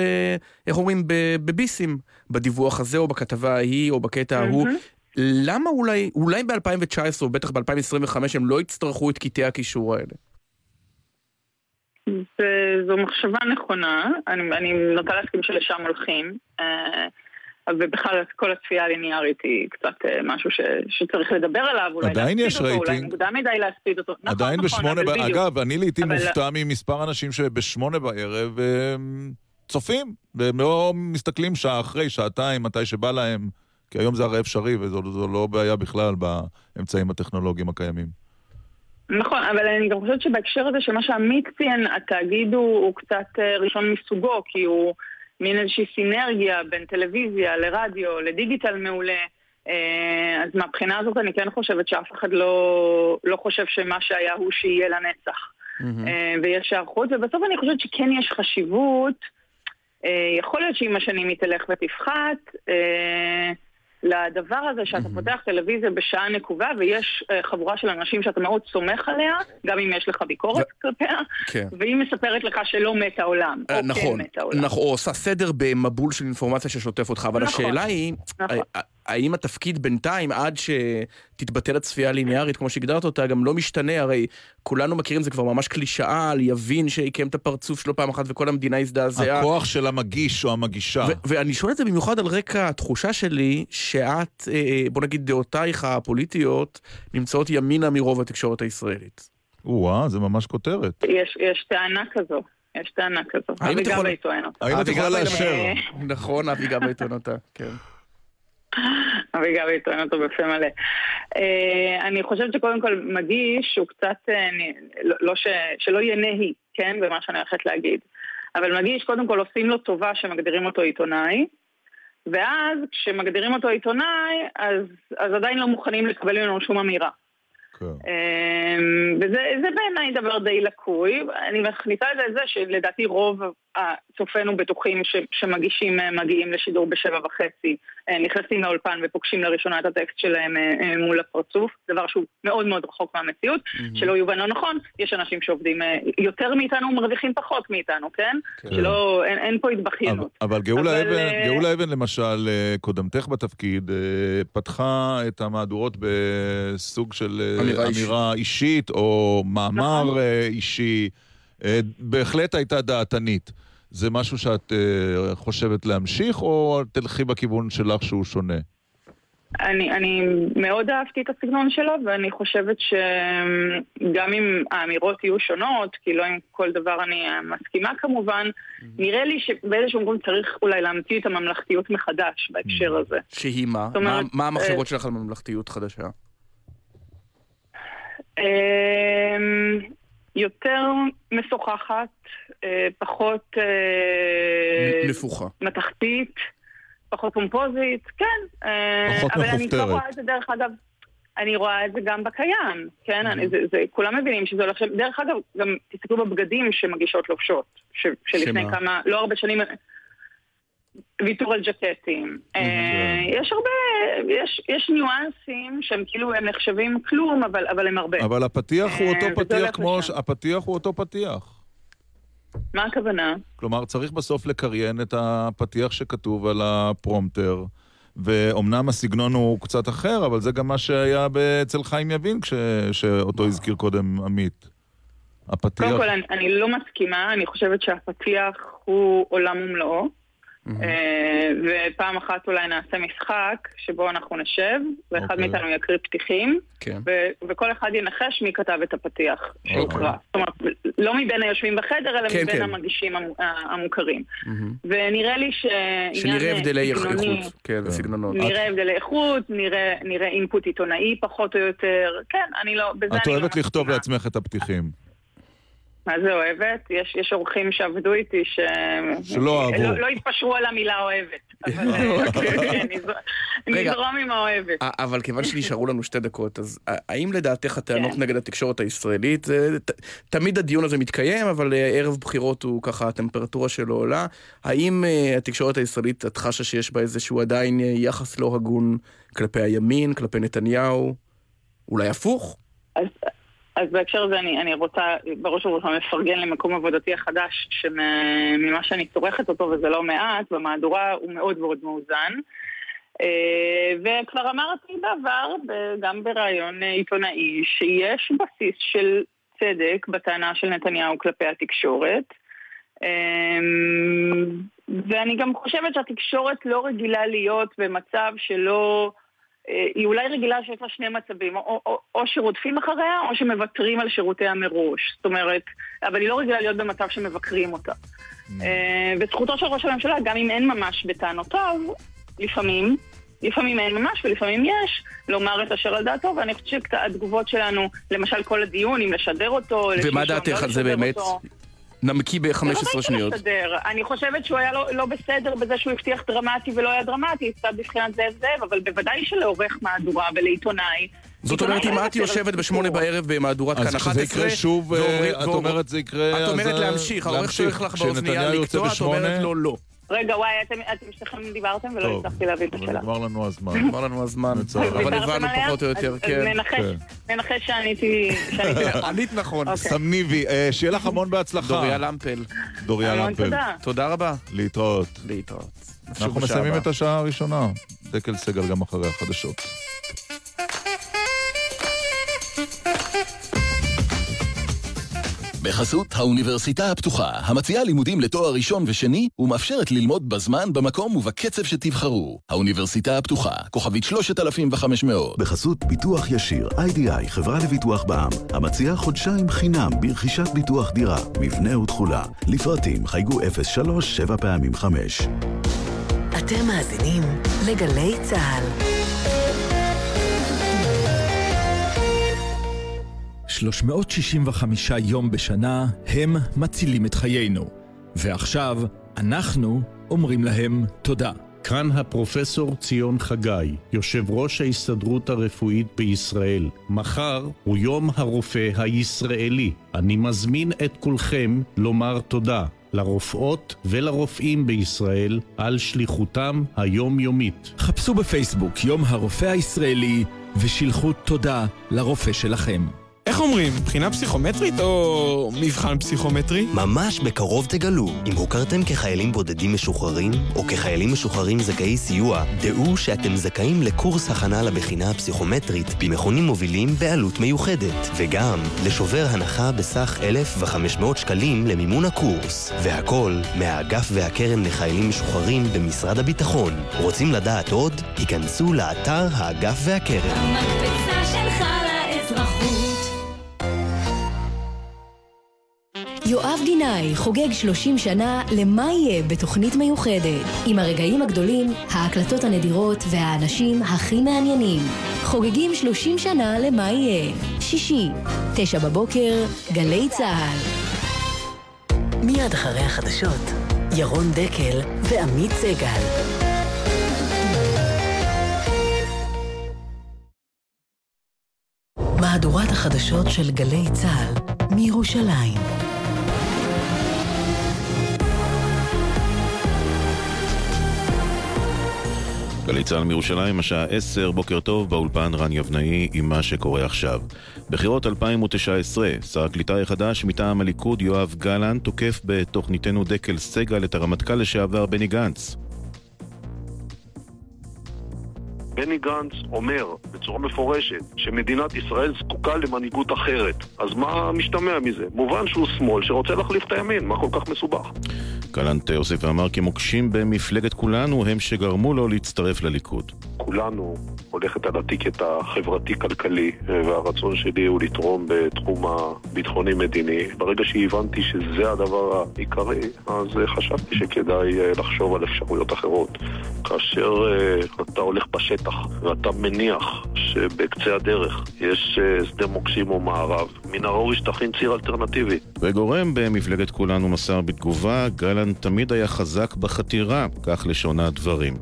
איך אומרים? בביסים, בדיווח הזה או בכתבה ההיא או בקטע ההוא. למה אולי, אולי ב-2019 או בטח ב-2025 הם לא יצטרכו את קטעי הקישור האלה? זו מחשבה נכונה, אני, אני נוטה להסכים שלשם הולכים, אה, ובכלל כל הצפייה הליניארית היא קצת אה, משהו ש, שצריך לדבר עליו, אולי עדיין יש אותו, אולי רייטינג. מוקדם מדי להספיד אותו. נכון, עדיין נכון, בשמונה, אבל ב-. אגב, אני לעיתים אבל- מופתע ממספר אנשים שבשמונה בערב צופים, והם לא מסתכלים שעה אחרי, שעתיים, מתי שבא להם, כי היום זה הרי אפשרי, וזו זו לא בעיה בכלל באמצעים הטכנולוגיים הקיימים. נכון, אבל אני גם חושבת שבהקשר הזה של מה שעמית ציין, התאגיד הוא, הוא קצת אה, ראשון מסוגו, כי הוא מין איזושהי סינרגיה בין טלוויזיה לרדיו, לדיגיטל מעולה. אה, אז מהבחינה הזאת אני כן חושבת שאף אחד לא, לא חושב שמה שהיה הוא שיהיה לנצח. אה, ויש היערכות, ובסוף אני חושבת שכן יש חשיבות, יכול להיות שעם השנים היא תלך ותפחת, לדבר הזה שאתה פותח טלוויזיה בשעה נקובה ויש אה, חבורה של אנשים שאתה מאוד סומך עליה, גם אם יש לך ביקורת כלפיה, כן. והיא מספרת לך שלא מת העולם, אה, כן נכון. נכון, או עושה סדר במבול של אינפורמציה ששוטף אותך, אבל נכון, השאלה היא, נכון. ה- האם התפקיד בינתיים, עד שתתבטל הצפייה הליניארית, כמו שהגדרת אותה, גם לא משתנה, הרי כולנו מכירים, זה כבר ממש קלישאה על יבין שעיקם את הפרצוף שלו פעם אחת וכל המדינה הזדעזעה. הכוח של המגיש או המגישה. ו- ואני שואל את זה במיוחד על רקע התחושה שלי שאת, אה, בוא נגיד דעותייך הפוליטיות, נמצאות ימינה מרוב התקשורת הישראלית. או-אה, זה ממש כותרת. יש, יש טענה כזו, יש טענה כזו. האם את יכולה- אותה. האם את יכולה גבאי לאשר? נכון, אבי גבאי טוען אותה, כן. אבי גבי טוען אותו בפה מלא. אה, אני חושבת שקודם כל מגיש הוא קצת, אה, לא לא ש, שלא יהיה נהי, כן, במה שאני הולכת להגיד. אבל מגיש, קודם כל עושים לו טובה שמגדירים אותו עיתונאי, ואז כשמגדירים אותו עיתונאי, אז, אז עדיין לא מוכנים לקבל ממנו שום אמירה. אמ, וזה זה בעיניי דבר די לקוי. אני מכניסה את זה לזה שלדעתי רוב צופינו בטוחים ש, שמגישים אה, מגיעים לשידור בשבע וחצי, אה, נכנסים לאולפן ופוגשים לראשונה את הטקסט שלהם אה, מול הפרצוף, דבר שהוא מאוד מאוד רחוק מהמציאות, mm-hmm. שלא יובן לא נכון, יש אנשים שעובדים יותר מאיתנו ומרוויחים פחות מאיתנו, כן? כן. שלא, אין, אין פה התבכיינות. אבל, אבל גאולה אבל... אבן, גאולה אבן למשל, קודמתך בתפקיד, פתחה את המהדורות בסוג של אמירה, אמירה אישית, או מאמר נכון. אישי. בהחלט הייתה דעתנית. זה משהו שאת uh, חושבת להמשיך, או תלכי בכיוון שלך שהוא שונה? אני, אני מאוד אהבתי את הסגנון שלו, ואני חושבת שגם אם האמירות יהיו שונות, כי לא עם כל דבר אני מסכימה כמובן, mm-hmm. נראה לי שבאיזשהו מקום צריך אולי להמציא את הממלכתיות מחדש בהקשר mm-hmm. הזה. שהיא מה? אומרת, מה, מה המחשבות uh, שלך על ממלכתיות חדשה? יותר משוחחת, אה, פחות... אה, נפוחה. מתכתית, פחות פומפוזית, כן. אה, פחות אבל מכופתרת. אבל אני לא רואה את זה, דרך אגב, אני רואה את זה גם בקיים, כן? אני, זה, זה, כולם מבינים שזה הולך... דרך אגב, גם תסתכלו בבגדים שמגישות לובשות, ש, שלפני כמה, לא הרבה שנים... ויתור על ג'קטים. יש הרבה, יש, ניואנסים שהם כאילו, הם נחשבים כלום, אבל, הם הרבה. אבל הפתיח הוא אותו פתיח כמו... הפתיח הוא אותו פתיח. מה הכוונה? כלומר, צריך בסוף לקריין את הפתיח שכתוב על הפרומטר. ואומנם הסגנון הוא קצת אחר, אבל זה גם מה שהיה אצל חיים יבין, כש... שאותו הזכיר קודם עמית. הפתיח... קודם כל, אני, אני לא מסכימה, אני חושבת שהפתיח הוא עולם ומלואו. אה, ופעם אחת אולי נעשה משחק שבו אנחנו נשב, ואחד אוקיי. מאיתנו יקריא פתיחים, כן. וכל אחד ינחש מי כתב את הפתיח שהוקרא. אוקיי. זאת אומרת, לא מבין היושבים בחדר, אלא כן, מבין כן. המגישים המוכרים. ונראה לי שעניין שנראה הבדלי איכות, כן, בסגנונות. נראה הבדלי איכות, נראה אינפוט עיתונאי פחות או יותר. כן, אני לא... את לא אוהבת לכתוב לעצמך את הפתיחים. מה זה אוהבת? יש, יש אורחים שעבדו איתי ש... שלא אהבו. לא, לא התפשרו על המילה אוהבת. אבל אה, כן, נזרום עם האוהבת. אבל כיוון שנשארו לנו שתי דקות, אז האם לדעתך הטענות כן. נגד התקשורת הישראלית, תמיד הדיון הזה מתקיים, אבל אה, ערב בחירות הוא ככה, הטמפרטורה שלו עולה. האם אה, התקשורת הישראלית, את חשה שיש בה איזשהו עדיין יחס לא הגון כלפי הימין, כלפי נתניהו? אולי הפוך? אז... בהקשר הזה אני, אני רוצה בראש ובראשונה לפרגן למקום עבודתי החדש, שממה שאני צורכת אותו, וזה לא מעט, במהדורה הוא מאוד מאוד מאוזן. אה, וכבר אמרתי בעבר, גם בריאיון עיתונאי, שיש בסיס של צדק בטענה של נתניהו כלפי התקשורת. אה, ואני גם חושבת שהתקשורת לא רגילה להיות במצב שלא... אה, היא אולי רגילה שיש לה שני מצבים, או, או, או שרודפים אחריה, או שמוותרים על שירותיה מראש. זאת אומרת, אבל היא לא רגילה להיות במצב שמבקרים אותה. Mm. אה, וזכותו של ראש הממשלה, גם אם אין ממש בטענותיו, לפעמים, לפעמים אין ממש ולפעמים יש, לומר את אשר על דעתו, ואני חושבת שהתגובות שלנו, למשל כל הדיון, אם לשדר אותו, ומה דעתך לא על זה באמת? אותו, נמקי ב-15 שניות. מסתדר. אני חושבת שהוא היה לא, לא בסדר בזה שהוא הבטיח דרמטי ולא היה דרמטי, קצת בבחינת זאב זאב, אבל בוודאי שלעורך מהדורה ולעיתונאי. זאת אומרת, אם את יושבת בשמונה בערב במהדורת כאן 11, אז כשזה יקרה שוב, אה, את אומרת זה יקרה... את אומרת להמשיך, העורך שולח לך באוזנייה לקטוע, את אומרת לו לא. רגע, וואי, אתם שניכם דיברתם ולא הצלחתי להבין את השאלה. נגמר לנו הזמן. נגמר לנו הזמן, אבל הבנו פחות או יותר, כן. ננחש כן. שעניתי נכון. ענית נכון. אוקיי. סמניבי, אה, שיהיה לך המון בהצלחה. דוריה למפל. דוריה למפל. תודה רבה. להתראות. להתראות. אנחנו מסיימים את השעה הראשונה. דקל סגל גם אחרי החדשות. בחסות האוניברסיטה הפתוחה, המציעה לימודים לתואר ראשון ושני, ומאפשרת ללמוד בזמן, במקום ובקצב שתבחרו. האוניברסיטה הפתוחה, כוכבית 3500. בחסות ביטוח ישיר, איי-די-איי, חברה לביטוח בע"מ, המציעה חודשיים חינם ברכישת ביטוח דירה, מבנה ותכולה. לפרטים חייגו 03 7 פעמים 5. אתם מאזינים לגלי צה"ל. 365 יום בשנה הם מצילים את חיינו. ועכשיו, אנחנו אומרים להם תודה. כאן הפרופסור ציון חגי, יושב ראש ההסתדרות הרפואית בישראל. מחר הוא יום הרופא הישראלי. אני מזמין את כולכם לומר תודה. לרופאות ולרופאים בישראל על שליחותם היומיומית. חפשו בפייסבוק יום הרופא הישראלי ושילחו תודה לרופא שלכם. איך אומרים, בחינה פסיכומטרית או מבחן פסיכומטרי? ממש בקרוב תגלו. אם הוכרתם כחיילים בודדים משוחררים, או כחיילים משוחררים זכאי סיוע, דעו שאתם זכאים לקורס הכנה לבחינה הפסיכומטרית במכונים מובילים בעלות מיוחדת, וגם לשובר הנחה בסך 1,500 שקלים למימון הקורס. והכל מהאגף והקרן לחיילים משוחררים במשרד הביטחון. רוצים לדעת עוד? היכנסו לאתר האגף והקרן. המקפצה שלך יואב גינאי חוגג 30 שנה למה יהיה בתוכנית מיוחדת. עם הרגעים הגדולים, ההקלטות הנדירות והאנשים הכי מעניינים. חוגגים 30 שנה למה יהיה. שישי, תשע בבוקר, גלי צה"ל. מיד אחרי החדשות, ירון דקל ועמית סגל. מהדורת החדשות של גלי צה"ל מירושלים. גלי צה"ל מירושלים, השעה 10, בוקר טוב, באולפן רן יבנאי עם מה שקורה עכשיו. בחירות 2019, שר הקליטה החדש מטעם הליכוד יואב גלנט תוקף בתוכניתנו דקל סגל את הרמטכ"ל לשעבר בני גנץ. בני גנץ אומר בצורה מפורשת שמדינת ישראל זקוקה למנהיגות אחרת. אז מה משתמע מזה? מובן שהוא שמאל שרוצה להחליף את הימין, מה כל כך מסובך? גלנט הוסיף ואמר כי מוקשים במפלגת כולנו הם שגרמו לו להצטרף לליכוד. כולנו הולכת על הטיקט החברתי-כלכלי, והרצון שלי הוא לתרום בתחום הביטחוני-מדיני. ברגע שהבנתי שזה הדבר העיקרי, אז חשבתי שכדאי לחשוב על אפשרויות אחרות. כאשר אתה הולך בשטח ואתה מניח שבקצה הדרך יש שדה מוקשים או מערב, מן הראוי שתכין ציר אלטרנטיבי. וגורם במפלגת כולנו מסר בתגובה, גלנט תמיד היה חזק בחתירה, כך לשון הדברים.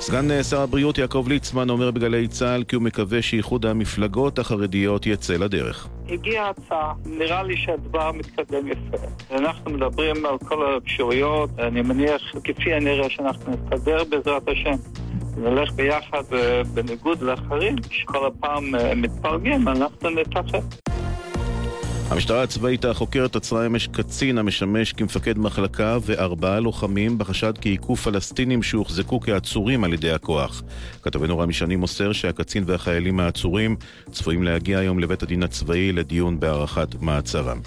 סגן שר הבריאות יעקב ליצמן אומר בגלי צה"ל כי הוא מקווה שאיחוד המפלגות החרדיות יצא לדרך. הגיעה הצעה, נראה לי שהדבר מתקדם יפה. אנחנו מדברים על כל האפשרויות, אני מניח כפי הנראה שאנחנו נסתדר בעזרת השם. נלך ביחד בניגוד לאחרים, שכל הפעם מתפרגים, אנחנו נתאחד. המשטרה הצבאית החוקרת עצרה אמש קצין המשמש כמפקד מחלקה וארבעה לוחמים בחשד כי היכו פלסטינים שהוחזקו כעצורים על ידי הכוח. כתבנו רמי שני מוסר שהקצין והחיילים העצורים צפויים להגיע היום לבית הדין הצבאי לדיון בהארכת מעצרם.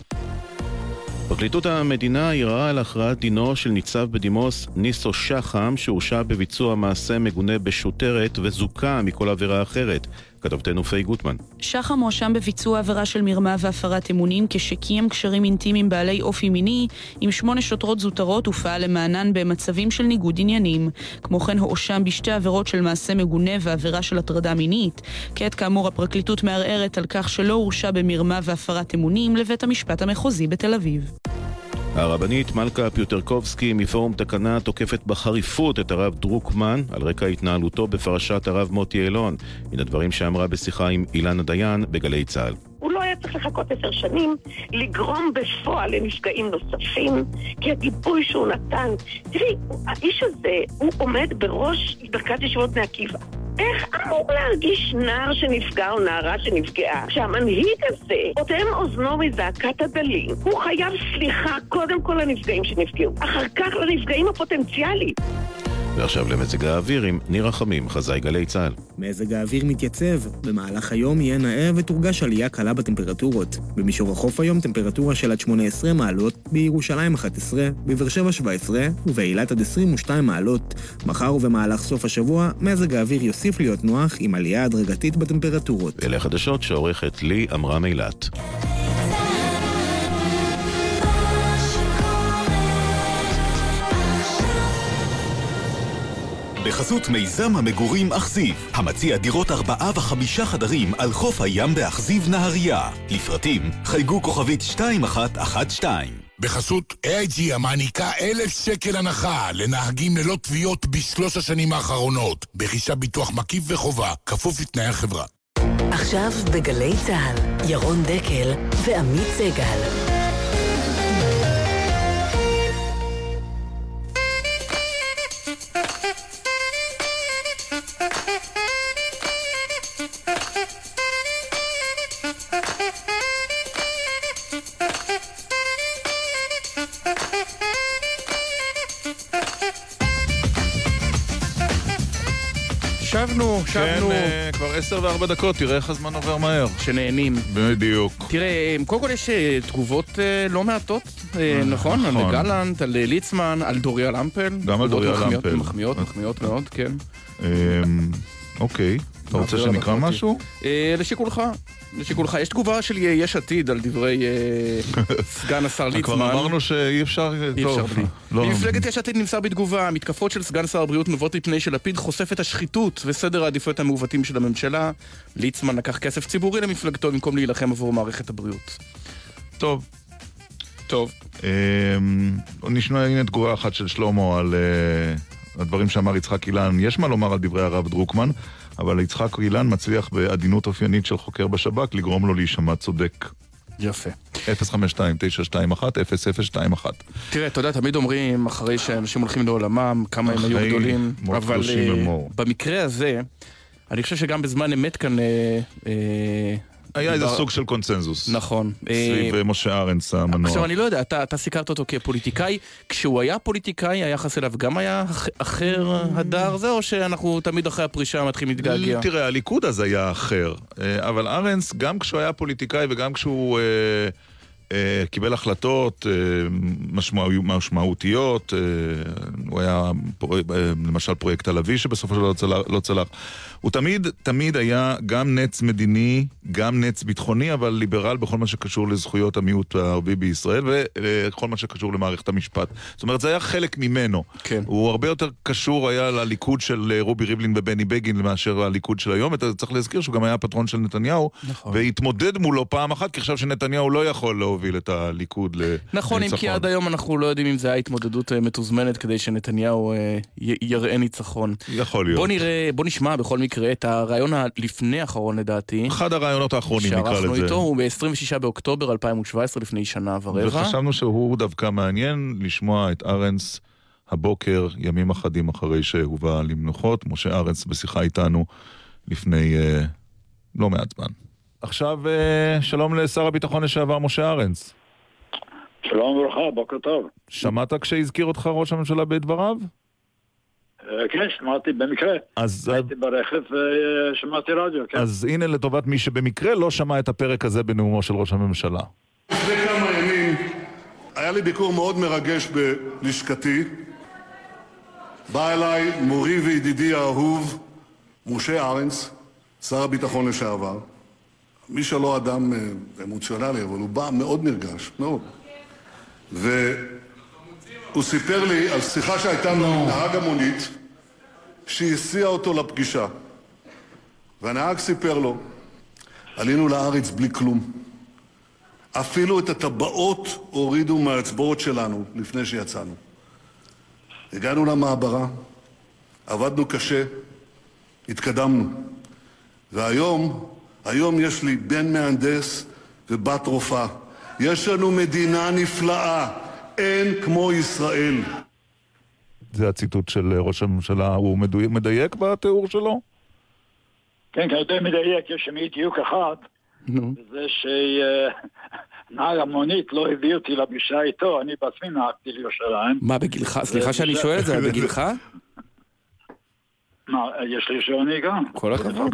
פרקליטות המדינה ערערה על הכרעת דינו של ניצב בדימוס ניסו שחם שהורשע בביצוע מעשה מגונה בשוטרת וזוכה מכל עבירה אחרת. כתבתנו פיי גוטמן. שחם מואשם בביצוע עבירה של מרמה והפרת אמונים כשקיים קשרים אינטימיים בעלי אופי מיני עם שמונה שוטרות זוטרות ופעל למענן במצבים של ניגוד עניינים. כמו כן הואשם בשתי עבירות של מעשה מגונה ועבירה של הטרדה מינית. כעת כאמור הפרקליטות מערערת על כך שלא הורשע במרמה והפרת אמונים לבית המשפט המחוזי בתל אביב. הרבנית מלכה פיוטרקובסקי מפורום תקנה תוקפת בחריפות את הרב דרוקמן על רקע התנהלותו בפרשת הרב מוטי אלון. הנה דברים שאמרה בשיחה עם אילנה דיין בגלי צה"ל. הוא היה צריך לחכות עשר שנים, לגרום בפועל לנפגעים נוספים, כי הגיבוי שהוא נתן... תראי, האיש הזה, הוא עומד בראש מרכז ישיבות בני עקיבא. איך אמור להרגיש נער שנפגע או נערה שנפגעה? כשהמנהיג הזה אוטם אוזנו מזעקת הדלים, הוא חייב סליחה קודם כל לנפגעים שנפגעו, אחר כך לנפגעים הפוטנציאליים. ועכשיו למזג האוויר עם ניר רחמים, חזאי גלי צה"ל. מזג האוויר מתייצב. במהלך היום יהיה נאה ותורגש עלייה קלה בטמפרטורות. במישור החוף היום טמפרטורה של עד 18 מעלות, בירושלים 11, בבאר שבע 17 ובאילת עד 22 מעלות. מחר ובמהלך סוף השבוע, מזג האוויר יוסיף להיות נוח עם עלייה הדרגתית בטמפרטורות. אלה החדשות שעורכת לי עמרם אילת. בחסות מיזם המגורים אכזיב, המציע דירות ארבעה וחמישה חדרים על חוף הים באכזיב נהריה. לפרטים, חייגו כוכבית 2112. בחסות AIG המעניקה אלף שקל הנחה לנהגים ללא תביעות בשלוש השנים האחרונות. ברכישת ביטוח מקיף וחובה, כפוף לתנאי החברה. עכשיו בגלי צה"ל, ירון דקל ועמית סגל. שבנו, שבנו. כן, אה, כבר עשר וארבע דקות, תראה איך הזמן עובר מהר. שנהנים. בדיוק. תראה, קודם כל יש אה, תגובות אה, לא מעטות, אה, נכון? על נכון. גלנט, על אה, ליצמן, על דוריה למפל. גם על תגובות דוריה מחמיאות, למפל. מחמיאות, מחמיאות מאוד, כן. אוקיי, אתה רוצה שנקרא. משהו? אה, לשיקולך, לשיקולך. יש תגובה של יש עתיד על דברי אה, סגן השר ליצמן. כבר אמרנו שאי אפשר... אי אפשר בלי. לא. ממפלגת יש עתיד נמסר בתגובה, המתקפות של סגן שר הבריאות נובעות מפני שלפיד חושף את השחיתות וסדר העדיפויות המעוותים של הממשלה. ליצמן לקח כסף ציבורי למפלגתו במקום להילחם עבור מערכת הבריאות. טוב. טוב. אמ, נשמע הנה תגובה אחת של שלמה על אה, הדברים שאמר יצחק אילן. יש מה לומר על דברי הרב דרוקמן, אבל יצחק אילן מצליח בעדינות אופיינית של חוקר בשב"כ לגרום לו להישמע צודק. יפה. 052-921-0021. תראה, אתה יודע, תמיד אומרים, אחרי שאנשים הולכים לעולמם, כמה הם היו גדולים, אבל אה. במקרה הזה, אני חושב שגם בזמן אמת כאן... אה, אה, היה איזה סוג של קונצנזוס. נכון. סביב אה, אה, משה ארנס המנוח. עכשיו, אני לא יודע, אתה, אתה סיקרת אותו כפוליטיקאי. כשהוא היה פוליטיקאי, היחס אליו גם היה אח- אחר הדר זה, או שאנחנו תמיד אחרי הפרישה מתחילים להתגעגע? תראה, הליכוד אז היה אחר, אה, אבל ארנס, גם כשהוא היה פוליטיקאי וגם כשהוא אה, קיבל החלטות אה, משמעו- משמעותיות, אה, הוא היה אה, למשל פרויקט הלוי שבסופו של דבר לא צלח- לא צלח. הוא תמיד, תמיד היה גם נץ מדיני, גם נץ ביטחוני, אבל ליברל בכל מה שקשור לזכויות המיעוט הערבי בישראל וכל מה שקשור למערכת המשפט. זאת אומרת, זה היה חלק ממנו. כן. הוא הרבה יותר קשור היה לליכוד של אה, רובי ריבלין ובני בגין מאשר הליכוד של היום. אתה צריך להזכיר שהוא גם היה פטרון של נתניהו, נכון. והתמודד מולו פעם אחת, כי חשב שנתניהו לא יכול להוביל את הליכוד לניצחון. נכון, אם כי עד היום אנחנו לא יודעים אם זה היה התמודדות אה, מתוזמנת כדי שנתניהו אה, יראה ניצחון. יכול להיות. בוא נראה, בוא נשמע בכל מקרה את הרעיון הלפני האחרון לדעתי. אחד הרעיונות האחרונים, נקרא שערכנו לזה. איתו, הוא ב-26 באוקטובר 2017, לפני שנה ורבע. וחשבנו שהוא דווקא מעניין לשמוע את ארנס הבוקר, ימים אחדים אחרי שהובא למנוחות. משה ארנס בשיחה איתנו לפני אה, לא מעט זמן. עכשיו, אה, שלום לשר הביטחון לשעבר משה ארנס. שלום וברכה, בוקר טוב. שמעת כשהזכיר אותך ראש הממשלה בדבריו? אה, כן, שמעתי במקרה. אז, הייתי ברכב ושמעתי רדיו, כן. אז הנה לטובת מי שבמקרה לא שמע את הפרק הזה בנאומו של ראש הממשלה. לפני כמה ימים היה לי ביקור מאוד מרגש בלשכתי. בא אליי מורי וידידי האהוב, משה ארנס, שר הביטחון לשעבר. מי שלא אדם אה, אמוציונלי, אבל הוא בא מאוד נרגש, מאוד. והוא סיפר לי על שיחה שהייתה לו עם נהג המונית שהסיע אותו לפגישה. והנהג סיפר לו, עלינו לארץ בלי כלום. אפילו את הטבעות הורידו מהאצבעות שלנו לפני שיצאנו. הגענו למעברה, עבדנו קשה, התקדמנו. והיום, היום יש לי בן מהנדס ובת רופאה. יש לנו מדינה נפלאה, אין כמו ישראל. זה הציטוט של אה, ראש הממשלה, הוא מדויק, מדייק בתיאור שלו? כן, כן, די מדייק, יש שם אי דיוק אחד, וזה שנהג המונית לא הביא אותי לפגישה איתו, אני בעצמי נהגתי לירושלים. מה, בגילך? סליחה שאני שואל את זה, בגילך? מה, יש לי רישיון נהיגה? כל הכבוד.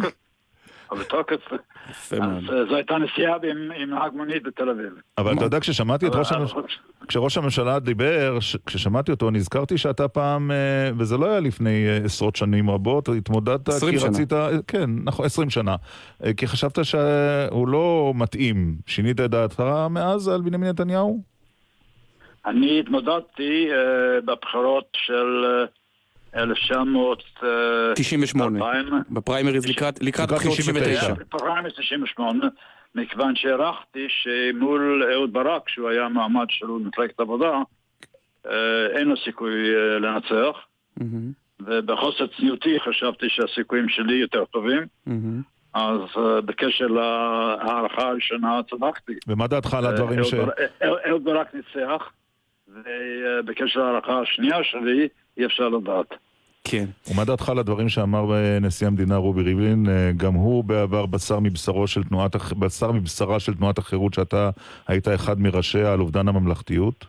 אבל בתוקף. אז. אה, זו הייתה נסיעה עם נהג מונית בתל אביב. אבל אתה יודע, כששמעתי את ראש הממשלה, כשראש הממשלה דיבר, כששמעתי אותו, נזכרתי שאתה פעם, אה, וזה לא היה לפני אה, עשרות שנים רבות, התמודדת 20 כי. רצית, כן, נכון, עשרים שנה. אה, כי חשבת שהוא לא מתאים. שינית את דעתך מאז על בנימין נתניהו? אני התמודדתי אה, בבחירות של אה, 1998. בפריימריז לקראת לקראת בחירות 99. פריימריז 98, מכיוון שהערכתי שמול אהוד ברק, שהוא היה מעמד של מפלגת העבודה, אה, אין לו סיכוי אה, לנצח, ובחוסר צניעותי חשבתי שהסיכויים שלי יותר טובים, אז אה, בקשר להערכה הראשונה צדקתי. ומה דעתך על הדברים ש... אה, אהוד ברק ניצח, ובקשר להערכה השנייה שלי אי אפשר לדעת. כן. ומה דעתך על הדברים שאמר נשיא המדינה רובי ריבלין? אה, גם הוא בעבר בשר מבשרו של תנועת, בשר מבשרה של תנועת החירות, שאתה היית אחד מראשיה על אובדן הממלכתיות?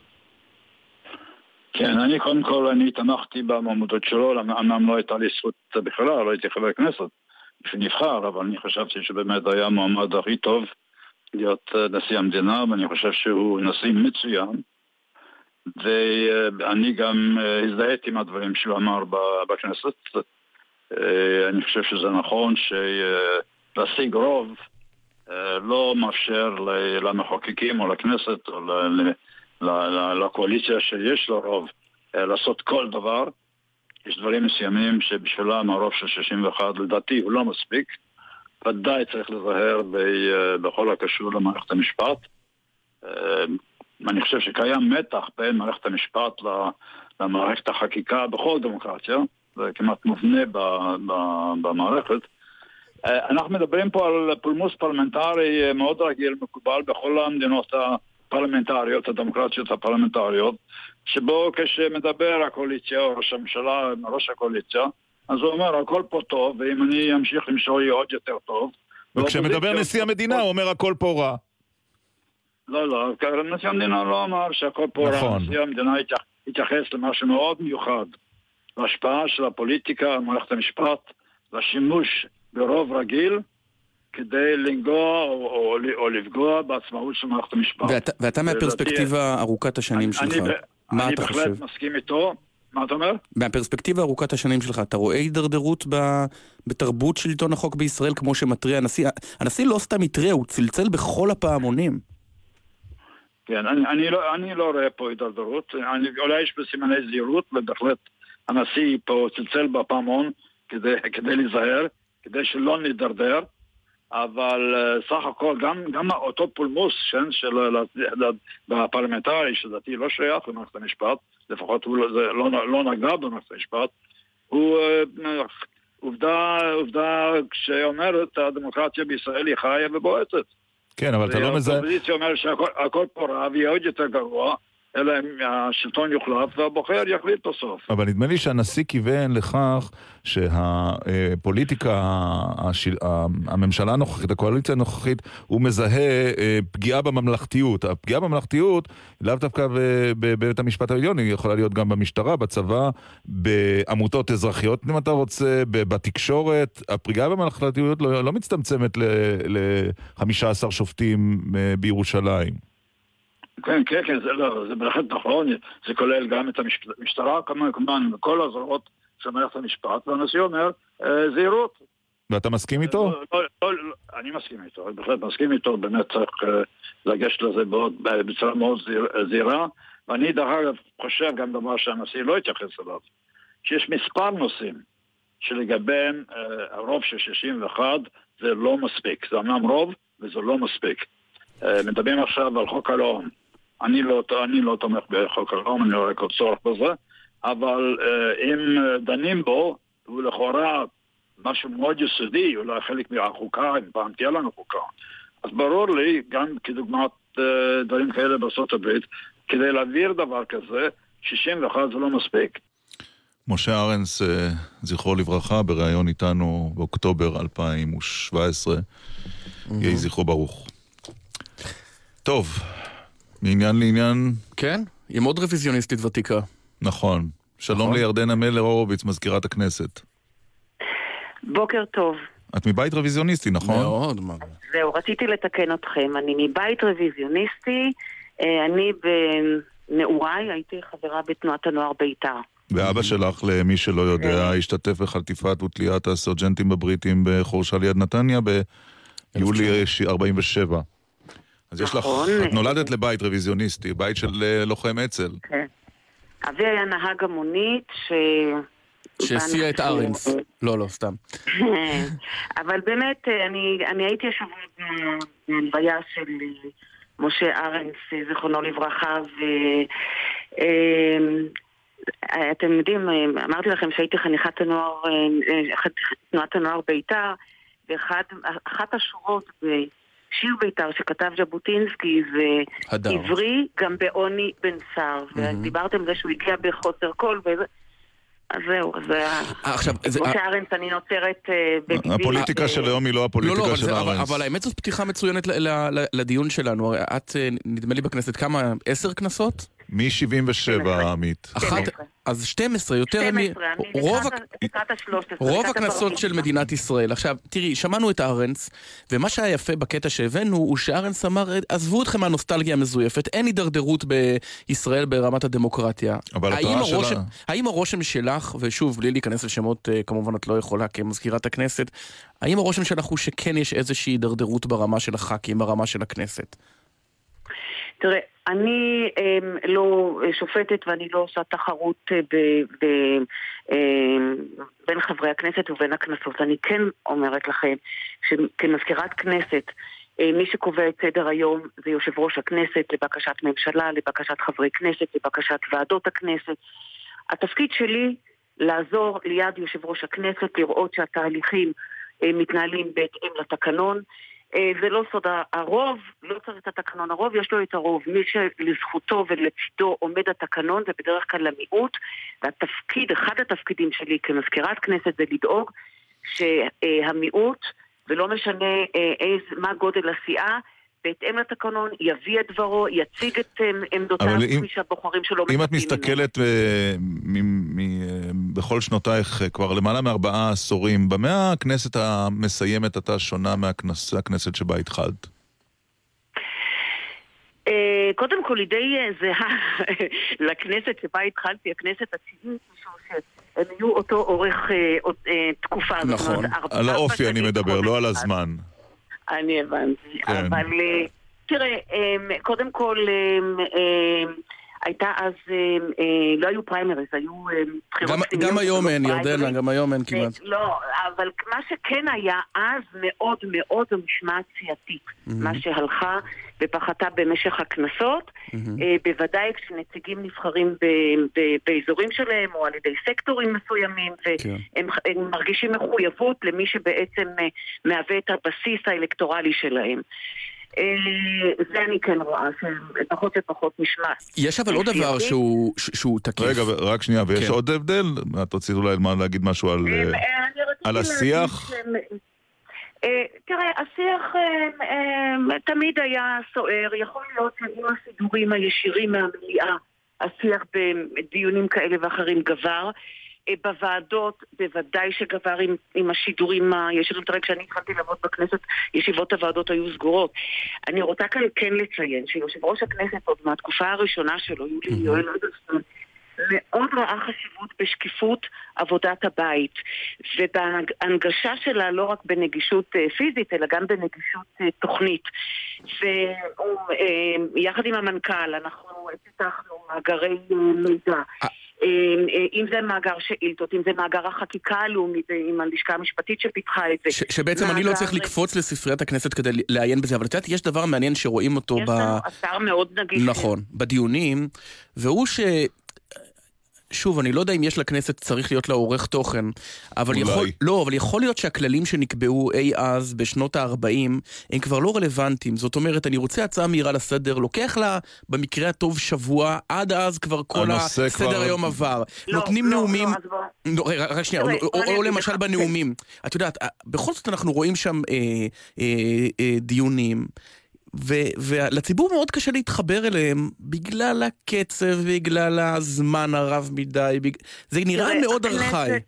כן, אני קודם כל, אני תמכתי במועמדות שלו, אמנם לא הייתה לי זכות בכלל, לא הייתי חבר כנסת שנבחר, אבל אני חשבתי שבאמת היה המועמד הכי טוב להיות אה, נשיא המדינה, ואני חושב שהוא נשיא מצוין. ואני גם אה, הזדהיתי עם הדברים שהוא אמר בכנסת. אה, אני חושב שזה נכון שלהשיג רוב לא מאפשר למחוקקים או לכנסת או לקואליציה שיש לו רוב לעשות כל דבר. יש דברים מסוימים שבשבילם הרוב של 61 לדעתי הוא לא מספיק. ודאי צריך להיזהר בכל הקשור למערכת המשפט. אני חושב שקיים מתח בין מערכת המשפט למערכת החקיקה בכל דמוקרטיה, זה כמעט מובנה במערכת. אנחנו מדברים פה על פולמוס פרלמנטרי מאוד רגיל, מקובל בכל המדינות הפרלמנטריות, הדמוקרטיות הפרלמנטריות, שבו כשמדבר הקואליציה או ראש הממשלה, ראש הקואליציה, אז הוא אומר הכל פה טוב, ואם אני אמשיך למשול יהיה עוד יותר טוב. וכשמדבר נשיא המדינה הוא אומר הכל פה רע. לא, לא, נשיא המדינה לא אמר שהכל פה נכון. רע, נשיא המדינה התייחס למשהו מאוד מיוחד, להשפעה של הפוליטיקה על מערכת המשפט, לשימוש ברוב רגיל, כדי לנגוע או, או, או לפגוע בעצמאות של מערכת המשפט. ואתה, ואתה מהפרספקטיבה ארוכת השנים שלך, אני, מה אני אתה בהחלט חושב? מסכים איתו. מה אתה אומר? מהפרספקטיבה ארוכת השנים שלך, אתה רואה הידרדרות ב... בתרבות שלטון החוק בישראל כמו שמתריע הנשיא? הנשיא לא סתם התריע, הוא צלצל בכל הפעמונים. כן, אני, אני, לא, אני לא רואה פה הידרדרות, אולי יש בסימני זהירות, ובהחלט הנשיא פה צלצל בפעמון כדי, כדי להיזהר, כדי שלא נידרדר, אבל uh, סך הכל גם, גם אותו פולמוס כן, של, הפרלמנטרי, שלדעתי לא שייך למערכת המשפט, לפחות הוא לא, לא, לא נגע במערכת המשפט, הוא uh, עובדה, עובדה שאומרת הדמוקרטיה בישראל היא חיה ובועטת. כן, אבל אתה לא מזהה... האופוזיציה אומרת שהכל פה רע ויהיה עוד יותר גרוע, אלא אם השלטון יוחלף והבוחר יחליט בסוף. אבל נדמה לי שהנשיא כיוון לכך שהפוליטיקה, השיל- הממשלה הנוכחית, הקואליציה הנוכחית, הוא מזהה אה, פגיעה בממלכתיות. הפגיעה בממלכתיות, לאו דווקא בבית המשפט העליון, היא יכולה להיות גם במשטרה, בצבא, בעמותות אזרחיות, אם אתה רוצה, בתקשורת. הפגיעה בממלכתיות לא, לא מצטמצמת ל-15 שופטים אה, בירושלים. כן, כן, כן, זה, לא, זה בהחלט נכון, זה כולל גם את המשטרה, כמובן, וכל הזרועות של מערכת המשפט, והנשיא אומר, אה, זהירות. ואתה מסכים איתו? לא, לא, לא, אני מסכים איתו, אני בהחלט מסכים איתו, באמת צריך אה, לגשת לזה בעוד, בצורה מאוד זהיר, זהירה, ואני דרך אגב חושב גם דבר שהנשיא לא התייחס אליו, שיש מספר נושאים שלגביהם אה, הרוב של 61 זה לא מספיק, זה אמנם רוב וזה לא מספיק. אה, מדברים עכשיו על חוק הלאום. אני לא, אני לא תומך בחוק הלאום, אני לא רואה כל צורך בזה, אבל אה, אם אה, דנים בו, הוא לכאורה משהו מאוד יסודי, אולי חלק מהחוקה, אם פעם תהיה לנו חוקה. אז ברור לי, גם כדוגמת אה, דברים כאלה בארצות הברית, כדי להעביר דבר כזה, 61 זה לא מספיק. משה ארנס, זכרו לברכה, בריאיון איתנו באוקטובר 2017. יהי זכרו ברוך. טוב, מעניין לעניין... כן, עם עוד רוויזיוניסטית ותיקה. נכון. שלום נכון. לירדנה מלר הורוביץ, מזכירת הכנסת. בוקר טוב. את מבית רוויזיוניסטי, נכון? מאוד, מה? זהו, רציתי לתקן אתכם. אני מבית רוויזיוניסטי, אה, אני בנעוריי הייתי חברה בתנועת הנוער בית"ר. ואבא שלך, למי שלא יודע, השתתף בחטיפת ותליית הסרג'נטים הבריטים בחורשה ליד נתניה ביולי 47. אז יש לך, נכון. את נולדת לבית רוויזיוניסטי, בית של אה, לוחם אצ"ל. כן. אבי היה נהג המונית ש... שהסיע את ארנס. לא, לא, סתם. אבל באמת, אה, אני, אני הייתי השבוע בהלוויה של אה, משה ארנס, זיכרונו לברכה, ו... אה, אתם יודעים, אמרתי לכם שהייתי חניכת הנוער, תנועת הנוער בית"ר, ואחת השורות בשיר בית"ר שכתב ז'בוטינסקי זה הדר. עברי גם בעוני בן שר, ודיברתם על זה שהוא הגיע בחוסר קול וזה... אז זהו, אז אה, עכשיו, זה- משה ארנס, אני נוצרת אה. הפוליטיקה של היום היא לא לא, לא, הפוליטיקה של ארנס. אבל האמת זאת פתיחה מצוינת לדיון שלנו. הרי את, אה, נדמה לי בכנסת, כמה? עשר כנסות? מ-77, עמית. אחת, אז 12, יותר מ... 12, אני רוב לקראת ה- לקראת ה-13. רוב הכנסות של מדינת ישראל. עכשיו, תראי, שמענו את ארנס, ומה שהיה יפה בקטע שהבאנו, הוא שארנס אמר, עזבו אתכם מהנוסטלגיה המזויפת, אין הידרדרות בישראל ברמת הדמוקרטיה. אבל האם המטרה הרושם, שלה- האם הרושם שלך, ושוב, בלי להיכנס לשמות, אה, כמובן את לא יכולה כמזכירת הכנסת, האם הרושם שלך הוא שכן יש איזושהי הידרדרות ברמה של הח"כים, ברמה של הכנסת? תראה, אני אמ, לא שופטת ואני לא עושה תחרות אה, ב, ב, אמ, בין חברי הכנסת ובין הכנסות. אני כן אומרת לכם שכמזכירת כנסת, אה, מי שקובע את סדר היום זה יושב ראש הכנסת לבקשת ממשלה, לבקשת חברי כנסת, לבקשת ועדות הכנסת. התפקיד שלי לעזור ליד יושב ראש הכנסת, לראות שהתהליכים אה, מתנהלים בהתאם לתקנון. אה, זה לא סוד, הרוב לא צריך את התקנון, הרוב יש לו את הרוב. מי שלזכותו ולצידו עומד התקנון זה בדרך כלל למיעוט, והתפקיד, אחד התפקידים שלי כמזכירת כנסת זה לדאוג שהמיעוט, ולא משנה אה, איז, מה גודל הסיעה, בהתאם לתקנון, יביא את דברו, יציג את אה, עמדותיו כפי שהבוחרים שלו אם את מצפים. מסתכלת אה, מ- מ- אה, בכל שנותייך כבר למעלה מארבעה עשורים, במה הכנסת המסיימת הייתה שונה מהכנס- מהכנסת שבה התחלת? קודם כל, היא די זהה לכנסת שבה התחלתי, הכנסת התשיעית, משום שהם יהיו אותו אורך תקופה. נכון, על האופי אני מדבר, לא על. הזמן. אני הבנתי. כן. אבל אה, תראה, אה, קודם כל, אה, אה, הייתה אז, אה, אה, לא היו פריימריז, היו אה, בחירות גם- פנימיות גם היום אין, ירדנה, פריימריז. גם היום אין כמעט. לא, אבל מה שכן היה אז מאוד מאוד זו משמעת סיעתית. מה שהלכה ופחתה במשך הכנסות, אה, בוודאי כשנציגים נבחרים ב- ב- באזורים שלהם או על ידי סקטורים מסוימים, והם הם מרגישים מחויבות למי שבעצם אה, מהווה את הבסיס האלקטורלי שלהם. אה, זה אני כן רואה, שפחות ופחות משמעת. יש אבל עוד דבר. שהוא- שהוא תקיף. רגע, רק שנייה, ויש כן. עוד הבדל? את רצית אולי מה- להגיד משהו על... אה, אה, על השיח? אה, תראה, השיח תמיד היה סוער, יכול להיות שעם הסידורים הישירים מהמליאה, השיח בדיונים כאלה ואחרים גבר. אה, בוועדות בוודאי שגבר עם, עם השידורים הישירים. תראה, כשאני התחלתי לעבוד בכנסת, ישיבות הוועדות היו סגורות. אני רוצה כאן כן לציין שיושב ראש הכנסת עוד מהתקופה הראשונה שלו, יולי יואל אדלסון, מאוד ראה חשיבות בשקיפות עבודת הבית ובהנגשה שלה לא רק בנגישות אה, פיזית אלא גם בנגישות אה, תוכנית ויחד עם המנכ"ל אנחנו פיתחנו מאגרי מידע אם זה מאגר שאילתות, אם זה מאגר החקיקה הלאומית אה, עם הלשכה המשפטית שפיתחה את זה. ש- שבעצם אני לא מאגר- צריך לקפוץ לספריית הכנסת כדי לעיין בזה, אבל את יודעת, יש דבר מעניין שרואים אותו יש ב... לנו אתר מאוד נגיש נכון, בדיונים, והוא ש... שוב, אני לא יודע אם יש לכנסת, צריך להיות לה עורך תוכן, אבל אולי. יכול, לא, אבל יכול להיות שהכללים שנקבעו אי אז, בשנות ה-40, הם כבר לא רלוונטיים. זאת אומרת, אני רוצה הצעה מהירה לסדר, לוקח לה במקרה הטוב שבוע, עד אז כבר כל הסדר כבר- היום עבר. לא, נותנים לא, נאומים... לא. לא, רגע, רק שנייה, תראה, או- או או למשל בנאומים. את יודעת, בכל זאת אנחנו רואים שם אה, אה, אה, דיונים. ו- ולציבור מאוד קשה להתחבר אליהם בגלל הקצב, בגלל הזמן הרב מדי, בג... זה נראה תראה, מאוד הכנסת- ארכאי.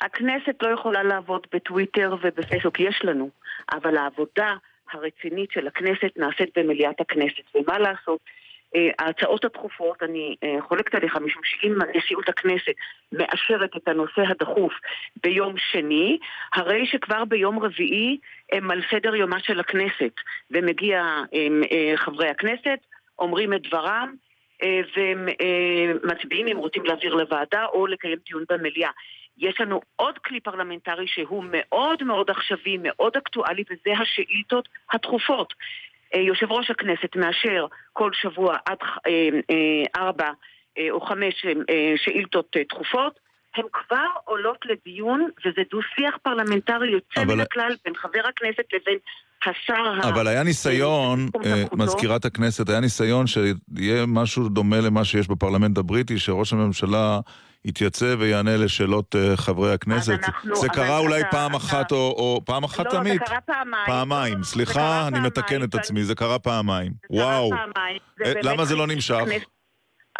הכנסת לא יכולה לעבוד בטוויטר ובפייסבוק, יש לנו, אבל העבודה הרצינית של הכנסת נעשית במליאת הכנסת, ומה לעשות? אה, ההצעות הדחופות, אני אה, חולקת עליך, משום שאם נשיאות הכנסת מאשרת את הנושא הדחוף ביום שני, הרי שכבר ביום רביעי הם על סדר יומה של הכנסת, ומגיע אה, חברי הכנסת, אומרים את דברם, אה, ומצביעים אם רוצים להעביר לוועדה או לקיים דיון במליאה. יש לנו עוד כלי פרלמנטרי שהוא מאוד מאוד עכשווי, מאוד אקטואלי, וזה השאילתות הדחופות. אה, יושב ראש הכנסת מאשר כל שבוע עד אה, אה, ארבע או חמש שאילתות דחופות. הן כבר עולות לדיון, וזה דו-שיח פרלמנטרי יוצא אבל- מן הכלל בין חבר הכנסת לבין השר ה... אבל היה ניסיון. מזכירת הכנסת, היה ניסיון שיהיה משהו דומה למה שיש בפרלמנט הבריטי, שראש הממשלה יתייצב ויענה לשאלות אה, חברי הכנסת. אנחנו- זה קרה אולי אתה- פעם אתה- אחת או, או פעם אחת לא, תמיד. זה קרה פעמיים. פעמיים, לא, סליחה, קרה אני פעמיים, מתקן את עצמי, זה קרה פעמיים. קרה וואו. פעמיים. זה אה, למה זה לא נמשך?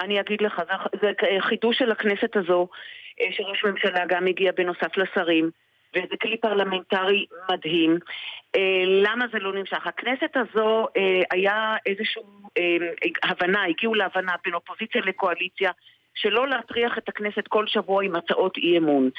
אני אגיד לך, זה, זה חידוש של הכנסת הזו, אה, שראש ממשלה גם הגיע בנוסף לשרים, וזה כלי פרלמנטרי מדהים. אה, למה זה לא נמשך? הכנסת הזו אה, היה איזושהי הבנה, הגיעו להבנה בין אופוזיציה לקואליציה. שלא להטריח את הכנסת כל שבוע עם הצעות אי אמון.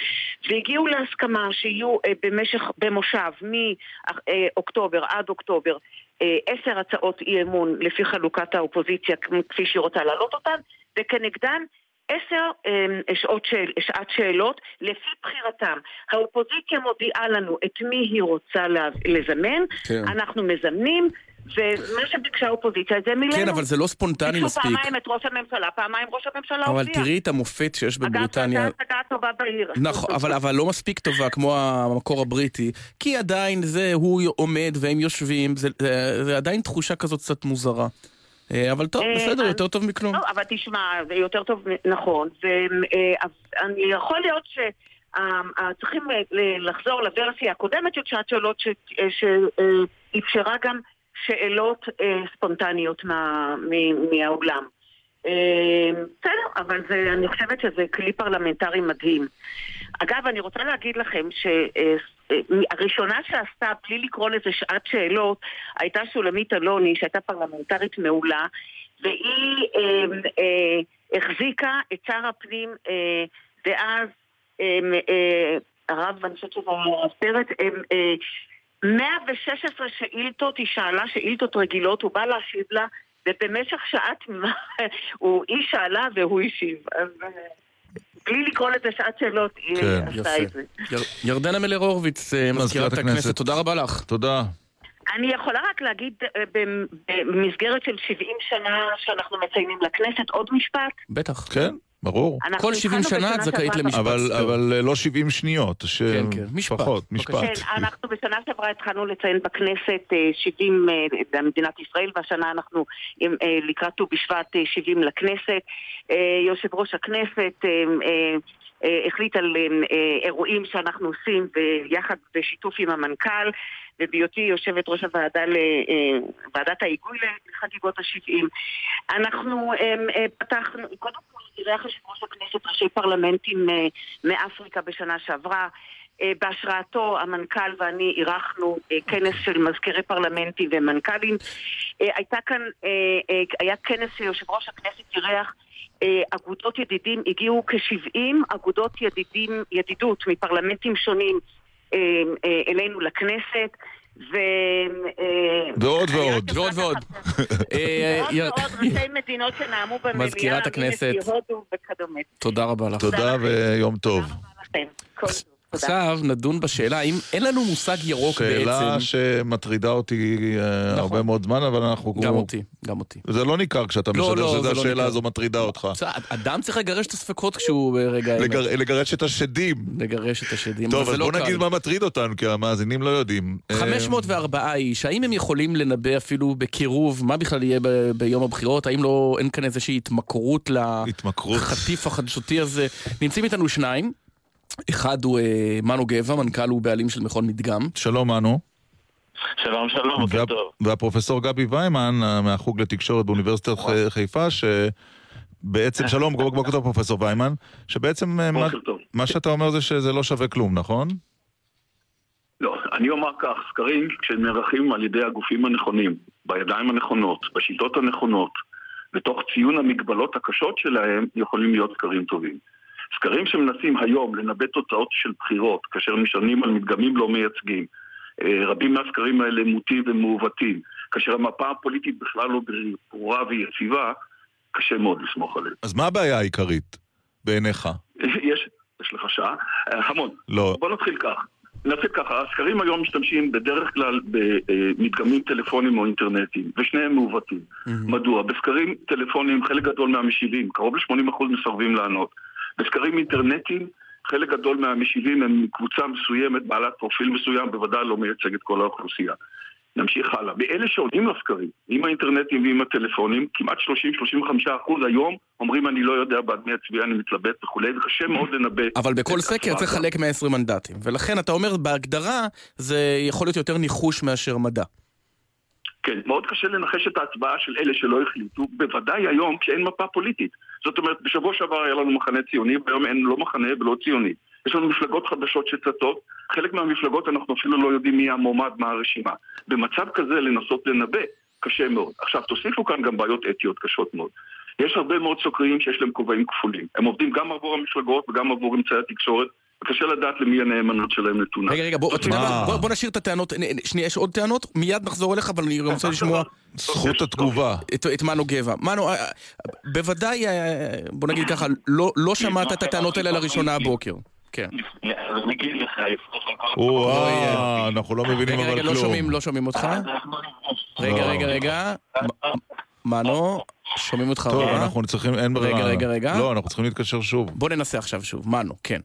והגיעו להסכמה שיהיו אה, במשך, במושב, מאוקטובר עד אוקטובר, אה, עשר הצעות אי אמון לפי חלוקת האופוזיציה כפי שהיא רוצה להעלות אותן, וכנגדן עשר אה, שעות שאל, שעת שאלות לפי בחירתם. האופוזיציה מודיעה לנו את מי היא רוצה לזמן, כן. אנחנו מזמנים. ומה שביקשה האופוזיציה זה מילאנו. כן, אבל זה לא ספונטני מספיק. ביקשו פעמיים את ראש הממשלה, פעמיים ראש הממשלה הופיע. אבל תראי את המופת שיש בבריטניה. אגב, זו ההצגה הטובה בעיר. נכון, אבל, אבל לא מספיק טובה כמו המקור הבריטי, כי עדיין זה, הוא עומד והם יושבים, זה, זה, זה עדיין תחושה כזאת קצת מוזרה. אה, אבל טוב, בסדר, יותר טוב מכלום. לא, אבל תשמע, זה יותר טוב, נכון. ואני יכול להיות ש... צריכים לחזור לוורסיה הקודמת של שעת שאלות שאפשרה גם שאלות אה, ספונטניות מה, מהאולם. אה, בסדר, אבל זה, אני חושבת שזה כלי פרלמנטרי מדהים. אגב, אני רוצה להגיד לכם שהראשונה אה, שעשתה, בלי לקרוא לזה שעת שאלות, הייתה שולמית אלוני, שהייתה פרלמנטרית מעולה, והיא אה, אה, החזיקה את שר הפנים אה, דאז, אה, אה, הרב, אני חושבת שזה פרץ, אה, אה, 116 שאילתות, היא שאלה שאילתות רגילות, הוא בא להשיב לה, ובמשך שעה תמימה היא שאלה והוא השיב. אז אה, בלי לקרוא לזה שעת שאלות, היא כן, עשתה את זה. ירדנה מלר הורוביץ, אה, מזכירת הכנסת, תודה רבה לך. תודה. אני יכולה רק להגיד אה, במסגרת של 70 שנה שאנחנו מציינים לכנסת עוד משפט? בטח. כן. ברור. כל 70 שנה את זכאית למשפט. אבל, אבל לא 70 שניות, ש... כן, כן, משפט. פחות, משפט. כן, אנחנו בשנה שעברה התחלנו לציין בכנסת 70 אה, במדינת ישראל, והשנה אנחנו אה, לקראת ט"ו בשבט 70 לכנסת. יושב ראש הכנסת החליט על אירועים שאנחנו עושים ביחד בשיתוף עם המנכ"ל ובהיותי יושבת ראש הוועדה לוועדת ההיגוי לחגיגות ה-70. אנחנו פתחנו, קודם כל אירח יושב ראש הכנסת ראשי פרלמנטים מאפריקה בשנה שעברה. בהשראתו המנכ"ל ואני אירחנו כנס של מזכירי פרלמנטים ומנכ"לים. הייתה כאן, היה כנס שיושב ראש הכנסת אירח אגודות ידידים, הגיעו כ-70 אגודות ידידים, ידידות מפרלמנטים שונים אלינו לכנסת. ו... ועוד ועוד. ועוד ועוד. ועוד ועוד ראשי מדינות שנאמו במליאה. מזכירת הכנסת. תודה רבה לך. תודה ויום טוב. תודה רבה לכם. עכשיו נדון בשאלה האם אין לנו מושג ירוק שאלה בעצם. שאלה שמטרידה אותי נכון. הרבה מאוד זמן, אבל אנחנו... גם אותי, גם אותי. זה לא ניכר כשאתה לא, משדר לא, שזה זה לא השאלה ניכר. הזו מטרידה אותך. אדם צריך לגרש את הספקות כשהוא ברגע האמת. לגר, לגרש את השדים. לגרש את השדים, טוב, אבל זה אז לא בוא קל. נגיד מה מטריד אותנו, כי המאזינים לא יודעים. 504 איש, האם הם יכולים לנבא אפילו בקירוב מה בכלל יהיה ב- ביום הבחירות? האם לא, אין כאן איזושהי התמכרות לחטיף החדשותי הזה? נמצאים איתנו שניים. אחד הוא אה, מנו גבע, מנכ"ל ובעלים של מכון מדגם. שלום מנו. שלום, שלום, בוקר טוב. והפרופסור גבי ויימן אה, מהחוג לתקשורת באוניברסיטת ח- חיפה, שבעצם, שלום, בוקר טוב פרופסור ויימן, שבעצם אה, מה-. מה שאתה אומר זה שזה לא שווה כלום, נכון? לא, אני אומר כך, סקרים שנערכים על ידי הגופים הנכונים, בידיים הנכונות, בשיטות הנכונות, ותוך ציון המגבלות הקשות שלהם, יכולים להיות סקרים טובים. סקרים שמנסים היום לנבא תוצאות של בחירות, כאשר נשענים על מדגמים לא מייצגים, אה, רבים מהסקרים האלה מוטים ומעוותים, כאשר המפה הפוליטית בכלל לא ברורה ויציבה, קשה מאוד לסמוך עליהם. אז מה הבעיה העיקרית בעיניך? יש, יש לך שעה? אה, המון. לא. בוא נתחיל כך. נתחיל ככה, הסקרים היום משתמשים בדרך כלל במדגמים טלפונים או אינטרנטיים, ושניהם מעוותים. מדוע? בסקרים טלפונים חלק גדול מהמשיבים, קרוב ל-80% מסרבים לענות. בסקרים אינטרנטיים, חלק גדול מהמשיבים הם מקבוצה מסוימת, בעלת פרופיל מסוים, בוודאי לא מייצג את כל האוכלוסייה. נמשיך הלאה. באלה שעונים לסקרים, עם האינטרנטים ועם הטלפונים, כמעט 30-35% היום אומרים אני לא יודע בעד מי אצביע, אני מתלבט וכולי, וקשה מאוד לנבא. אבל בכל סקר. צריך לחלק 120 מנדטים. ולכן אתה אומר, בהגדרה, זה יכול להיות יותר ניחוש מאשר מדע. כן, מאוד קשה לנחש את ההצבעה של אלה שלא החליטו, בוודאי היום כשאין מפה פוליטית. זאת אומרת, בשבוע שעבר היה לנו מחנה ציוני, והיום אין לא מחנה ולא ציוני. יש לנו מפלגות חדשות שצצות, חלק מהמפלגות אנחנו אפילו לא יודעים מי המועמד, מה הרשימה. במצב כזה לנסות לנבא, קשה מאוד. עכשיו, תוסיפו כאן גם בעיות אתיות קשות מאוד. יש הרבה מאוד סוקרים שיש להם כובעים כפולים. הם עובדים גם עבור המפלגות וגם עבור אמצעי התקשורת, וקשה לדעת למי הנאמנות שלהם נתונה. רגע, רגע, בוא, אתה יודע מה? בוא, בוא נשאיר את הטענות, שנייה, יש עוד טענות? מיד נחזור אליך, אבל אני רוצה לשמוע... זכות התגובה. את, את מנו גבע. מנו, אה, אה, בוודאי, אה, בוא נגיד ככה, לא, לא שמעת את הטענות האלה לראשונה הבוקר. כן. אני אגיד לך, וואו, אנחנו לא מבינים רגע, אבל רגע, לא כלום. שומעים, לא שומעים אותך? רגע, רגע, רגע. מ- מנו, שומעים אותך טוב. אנחנו צריכים, אין ברירה. רגע, רגע, רגע. לא, אנחנו צריכים להתקשר שוב. בוא ננסה עכשיו שוב. מנו, כן.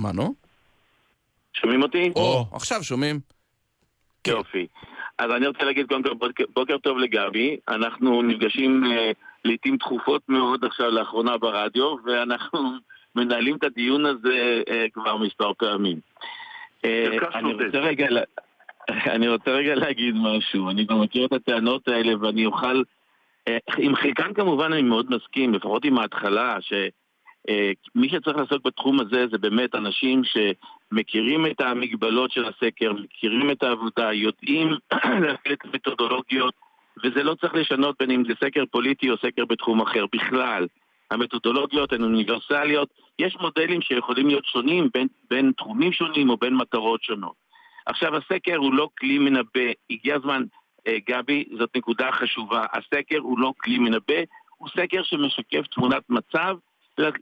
מנו? שומעים אותי? או, עכשיו שומעים. יופי. אז אני רוצה להגיד קודם כל בוקר, בוקר טוב לגבי, אנחנו נפגשים אה, לעיתים תכופות מאוד עכשיו לאחרונה ברדיו, ואנחנו מנהלים את הדיון הזה אה, כבר מספר פעמים. אה, אני רוצה רגע... אני רוצה רגע להגיד משהו, אני גם מכיר את הטענות האלה ואני אוכל... אה, עם חלקן כמובן אני מאוד מסכים, לפחות עם ההתחלה, שמי שצריך לעסוק בתחום הזה זה באמת אנשים שמכירים את המגבלות של הסקר, מכירים את העבודה, יודעים להפעיל את המתודולוגיות, וזה לא צריך לשנות בין אם זה סקר פוליטי או סקר בתחום אחר בכלל. המתודולוגיות הן אוניברסליות, יש מודלים שיכולים להיות שונים בין, בין תחומים שונים או בין מטרות שונות. עכשיו, הסקר הוא לא כלי מנבא. הגיע הזמן, אה, גבי, זאת נקודה חשובה. הסקר הוא לא כלי מנבא, הוא סקר שמשקף תמונת מצב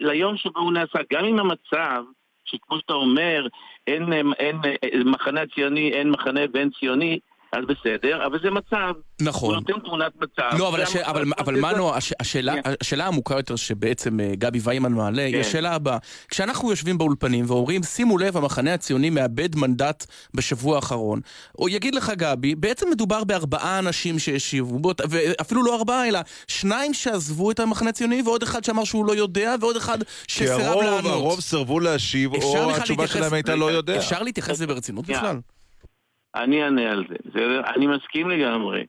ליום שבו הוא נעשה. גם אם המצב, שכמו שאתה אומר, אין, אין, אין אה, מחנה ציוני, אין מחנה ואין ציוני, אז בסדר, אבל זה מצב. נכון. הוא נותן תמונת מצב. לא, אבל, הש... אבל, אבל זה- מנו, הש... השאלה, השאלה העמוקה יותר שבעצם אה, גבי ויימן מעלה, היא כן. השאלה הבאה. כשאנחנו יושבים באולפנים ואומרים, שימו לב, המחנה הציוני מאבד מנדט בשבוע האחרון, או יגיד לך גבי, בעצם מדובר בארבעה אנשים שהשיבו, בוא, ואפילו לא ארבעה, אלא שניים שעזבו את המחנה הציוני, ועוד אחד שאמר שהוא לא יודע, ועוד אחד כי שסירב הרוב, לענות. הרוב סירבו להשיב, או התשובה להתייחס- שלהם הייתה לא יודע. אפשר להתייחס לזה ברצינות. בכלל? אני אענה על זה. זה. אני מסכים לגמרי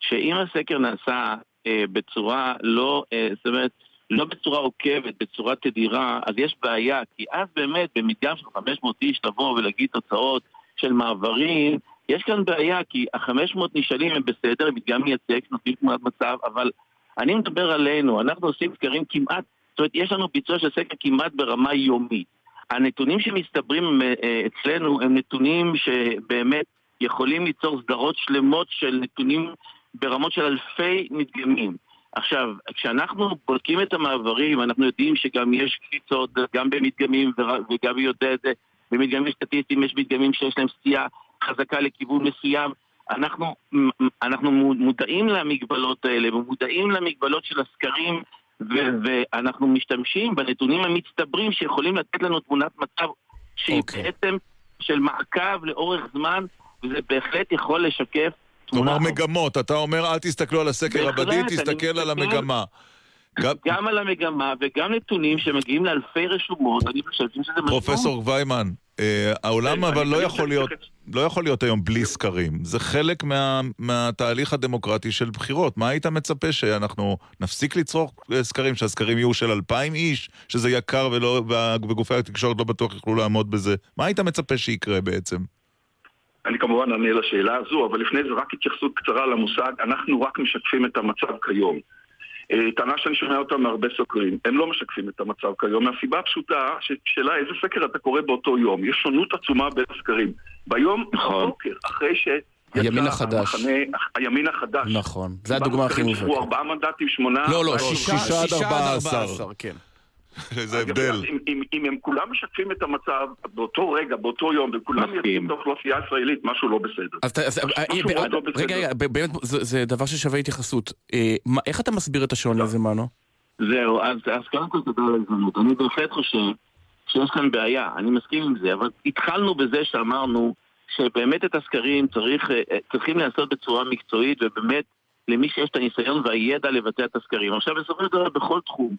שאם הסקר נעשה אה, בצורה לא, אה, זאת אומרת, לא בצורה עוקבת, בצורה תדירה, אז יש בעיה, כי אז באמת במדגם של 500 איש לבוא ולהגיד תוצאות של מעברים, יש כאן בעיה, כי ה-500 נשאלים הם בסדר, הם מדגם מייצג, נותנים תמונת מצב, אבל אני מדבר עלינו, אנחנו עושים סקרים כמעט, זאת אומרת, יש לנו ביצוע של סקר כמעט ברמה יומית. הנתונים שמסתברים אה, אה, אצלנו הם נתונים שבאמת יכולים ליצור סדרות שלמות של נתונים ברמות של אלפי מדגמים. עכשיו, כשאנחנו בודקים את המעברים, אנחנו יודעים שגם יש קפיצות, גם במדגמים, וגבי יודע את זה, במדגמים סטטיסטיים יש מדגמים שיש להם סטייה חזקה לכיוון מסוים. אנחנו, אנחנו מודעים למגבלות האלה ומודעים למגבלות של הסקרים ו- ואנחנו משתמשים בנתונים המצטברים שיכולים לתת לנו תמונת מצב שהיא okay. בעצם של מעקב לאורך זמן וזה בהחלט יכול לשקף כלומר מגמות, אתה אומר אל תסתכלו על הסקר הבדי, אני תסתכל על המגמה. גם- גם על המגמה וגם נתונים שמגיעים לאלפי רשומות, אני חושב שזה משמעות. פרופסור ויימן, אה, העולם אבל לא יכול להיות, לא יכול להיות היום בלי סקרים. זה חלק מה- מהתהליך הדמוקרטי של בחירות. מה היית מצפה שאנחנו נפסיק לצרוך אה, סקרים, שהסקרים יהיו של אלפיים איש, שזה יקר ולא- וגופי התקשורת לא בטוח יוכלו לעמוד בזה? מה היית מצפה שיקרה בעצם? אני כמובן אענה לשאלה הזו, אבל לפני זה רק התייחסות קצרה למושג, אנחנו רק משקפים את המצב כיום. אה, טענה שאני שומע אותה מהרבה סוקרים, הם לא משקפים את המצב כיום, מהסיבה הפשוטה ששאלה איזה סקר אתה קורא באותו יום, יש שונות עצומה בין הסקרים. ביום בבוקר, אחרי ש... הימין החדש. המחנה, הימין החדש. נכון, זה הדוגמה הכי מובהקת. ארבעה מנדטים, שמונה... לא, לא, שישה עד ארבעה עשר, כן. איזה הבדל. אם, אם, אם הם כולם משקפים את המצב באותו רגע, באותו יום, וכולם מייצגים את האוכלוסייה הישראלית, משהו לא בסדר. אז, אז, אה, משהו אה, מאוד לא בסדר. רגע, רגע, באמת, זה, זה דבר ששווה התייחסות. אה, מה, איך אתה מסביר את השוני הזה, מנו? זהו, אז, אז קודם כל תודה על ההזדמנות. אני בהחלט חושב שיש כאן בעיה, אני מסכים עם זה, אבל התחלנו בזה שאמרנו שבאמת את הסקרים צריך, אה, אה, צריכים להיעשות בצורה מקצועית ובאמת למי שיש את הניסיון והידע לבצע את הסקרים. עכשיו בסופו של דבר בכל תחום,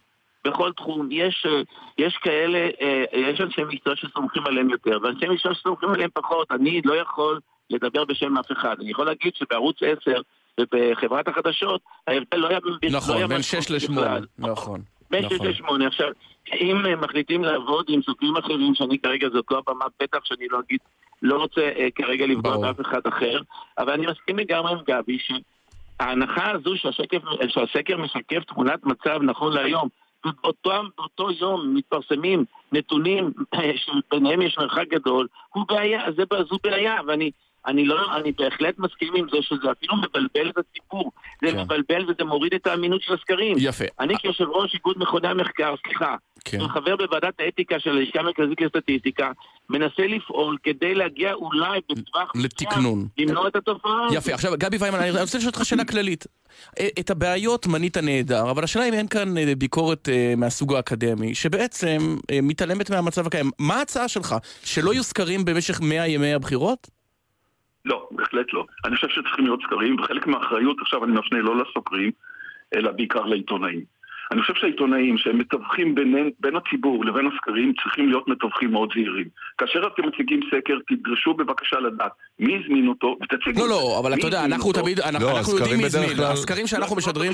בכל תחום יש, אה, יש כאלה, אה, יש אנשי מקצוע שסומכים עליהם יותר ואנשי מקצוע שסומכים עליהם פחות. אני לא יכול לדבר בשם אף אחד. אני יכול להגיד שבערוץ 10 ובחברת החדשות, ההבדל לא היה... לא נכון, היה בין משמעות 6 ל-8. בכלל. נכון. בין שש נכון. לשמונה. עכשיו, אם אה, מחליטים לעבוד עם סופרים אחרים, שאני כרגע זאת לא הבמה, בטח שאני לא אגיד, לא רוצה כרגע לפגוע. באף אחד אחר, אבל אני מסכים לגמרי עם גבי, שההנחה הזו שהשקף, שהסקר משקף תמונת מצב נכון להיום, באותו יום מתפרסמים נתונים אה, שביניהם יש מרחק גדול, הוא בעיה, זה, זו בעיה, ואני... אני לא, אני בהחלט מסכים עם זה שזה אפילו מבלבל את הציבור. זה כן. מבלבל וזה מוריד את האמינות של הסקרים. יפה. אני כיושב ראש איגוד מכוני המחקר, סליחה, כן. וחבר בוועדת האתיקה של הלשכה המרכזית לסטטיסטיקה, מנסה לפעול כדי להגיע אולי בטווח לתקנון. למנוע את התופעה הזאת. יפה, עכשיו גבי ויימן, אני רוצה לשאול אותך שאלה כללית. אה, את הבעיות מנית נהדר, אבל השאלה אם אין כאן אה, ביקורת אה, מהסוג האקדמי, שבעצם מתעלמת מהמצב הקיים. מה ההצעה שלך? שלא יהיו סקרים במשך 100 ימי הבחירות? לא, בהחלט לא. אני חושב שצריכים להיות סקרים, וחלק מהאחריות, עכשיו אני מפנה לא לסוקרים, אלא בעיקר לעיתונאים. אני חושב שהעיתונאים שהם מתווכים בין, בין הציבור לבין הסקרים צריכים להיות מתווכים מאוד זהירים. כאשר אתם מציגים סקר, תדרשו בבקשה לדעת מי הזמין אותו ותציגו. לא, לא, אבל אתה יודע, אנחנו אותו. תמיד, אנחנו לא, אנחנו יודעים מי הזמין. כלל- הסקרים שאנחנו משדרים...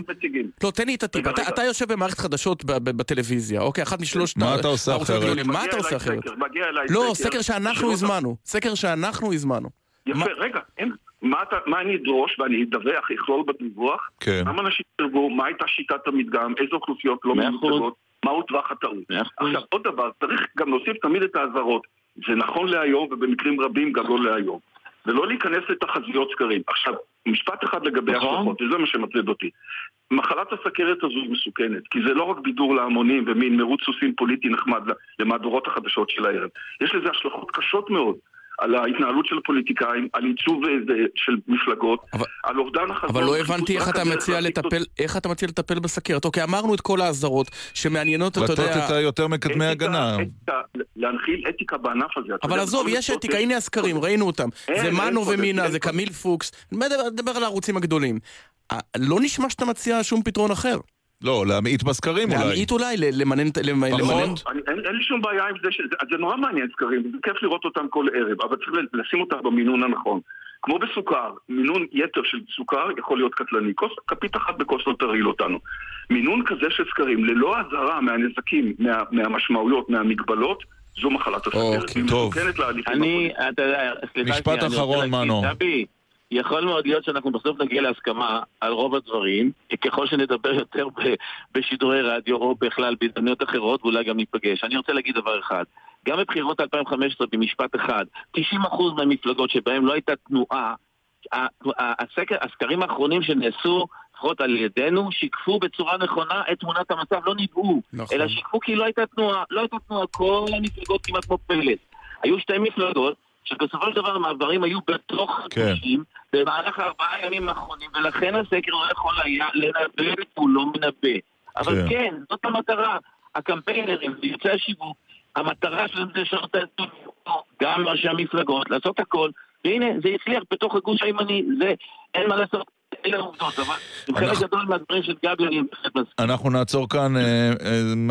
לא, תן לי את הטיפ. אתה- אתה יושב במערכת חדשות ב- ב- בטלוויזיה, אוקיי? אחת משלושת מה אתה עושה אחרת? מה אתה עושה אליי אחרת? סקר, מגיע אליי לא, סקר שאנחנו הזמנו. סקר שאנחנו הזמנו. יפה, רגע, אין, מה, אתה, מה אני אדרוש ואני אדווח, אכלול בדיווח? כן. כמה אנשים סירבו, מה הייתה שיטת המדגם, איזה אוכלוסיות לא. מיוצגות, מהו טווח הטעות. עכשיו, עוד דבר, צריך גם להוסיף תמיד את האזהרות. זה נכון להיום, ובמקרים רבים גם לא להיום. ולא להיכנס לתחזיות סקרים. עכשיו, משפט אחד לגבי נכון. השלכות, וזה מה שמטריד אותי. מחלת הסכרת הזו היא מסוכנת, כי זה לא רק בידור להמונים ומין מרוץ סוסים פוליטי נחמד למהדורות החדשות של הערב. יש לזה השלכות קשות מאוד. על ההתנהלות של הפוליטיקאים, על עיצוב אה, זה- של מפלגות, על אובדן החזון. אבל לא הבנתי איך אתה מציע לטפל, איך אתה מציע לטפל בסכרת. אוקיי, אמרנו את כל האזהרות שמעניינות, אתה לתת יודע... את היותר מקדמי הגנה. אתיקה, להנחיל אתיקה בענף הזה. אבל יודע, עזוב, יש אתיקה, הנה הסקרים, ראינו אותם. אין, זה אין מנו ומינה, זה. קמיל פוקס. אני מדבר- מדבר על הערוצים הגדולים. לא נשמע שאתה מציע שום פתרון אחר. לא, להמעיט בסקרים אולי. להמעיט אולי, ל- למנן... אני- אין אין לי שום בעיה עם זה, זה נורא מעניין סקרים, זה כיף לראות אותם כל ערב, אבל צריך לשים אותם במינון הנכון. כמו בסוכר, מינון יתר של סוכר יכול להיות קטלני. כוס, כפית אחת בכוס לא תרעיל אותנו. מינון כזה של סקרים, ללא אזהרה מהנזקים, מה, מהמשמעויות, מהמגבלות, זו מחלת הסוכרת. אוקיי, טוב. אני, אתה יודע, סליחה, משפט אחרון, מנו. יכול מאוד להיות שאנחנו בסוף נגיע להסכמה על רוב הדברים, ככל שנדבר יותר בשידורי רדיו או בכלל בהזדמנויות אחרות, ואולי גם ניפגש. אני רוצה להגיד דבר אחד, גם בבחירות 2015, במשפט אחד, 90% מהמפלגות שבהן לא הייתה תנועה, הסקר, הסקרים האחרונים שנעשו, לפחות על ידינו, שיקפו בצורה נכונה את תמונת המצב, לא ניבאו, נכון. אלא שיקפו כי לא הייתה תנועה, לא הייתה תנועה, כל המפלגות כמעט כמו פלט. היו שתי מפלגות שבסופו של דבר המעברים היו בתוך כן. חודשים במהלך הארבעה ימים האחרונים, ולכן הסקר לא יכול היה לנבא הוא לא מנבא. אבל כן. כן, זאת המטרה. הקמפיינרים ויוצאי השיווק, המטרה שלהם זה לשנות את גם ראשי המפלגות, לעשות הכל, והנה, זה הצליח בתוך הגוש הימני, זה, אין מה לעשות. אלה העובדות, אבל עם חלק אנחנו- גדול מהדברים של גבי אני בהחלט מסכים. אנחנו נעצור כאן, אה,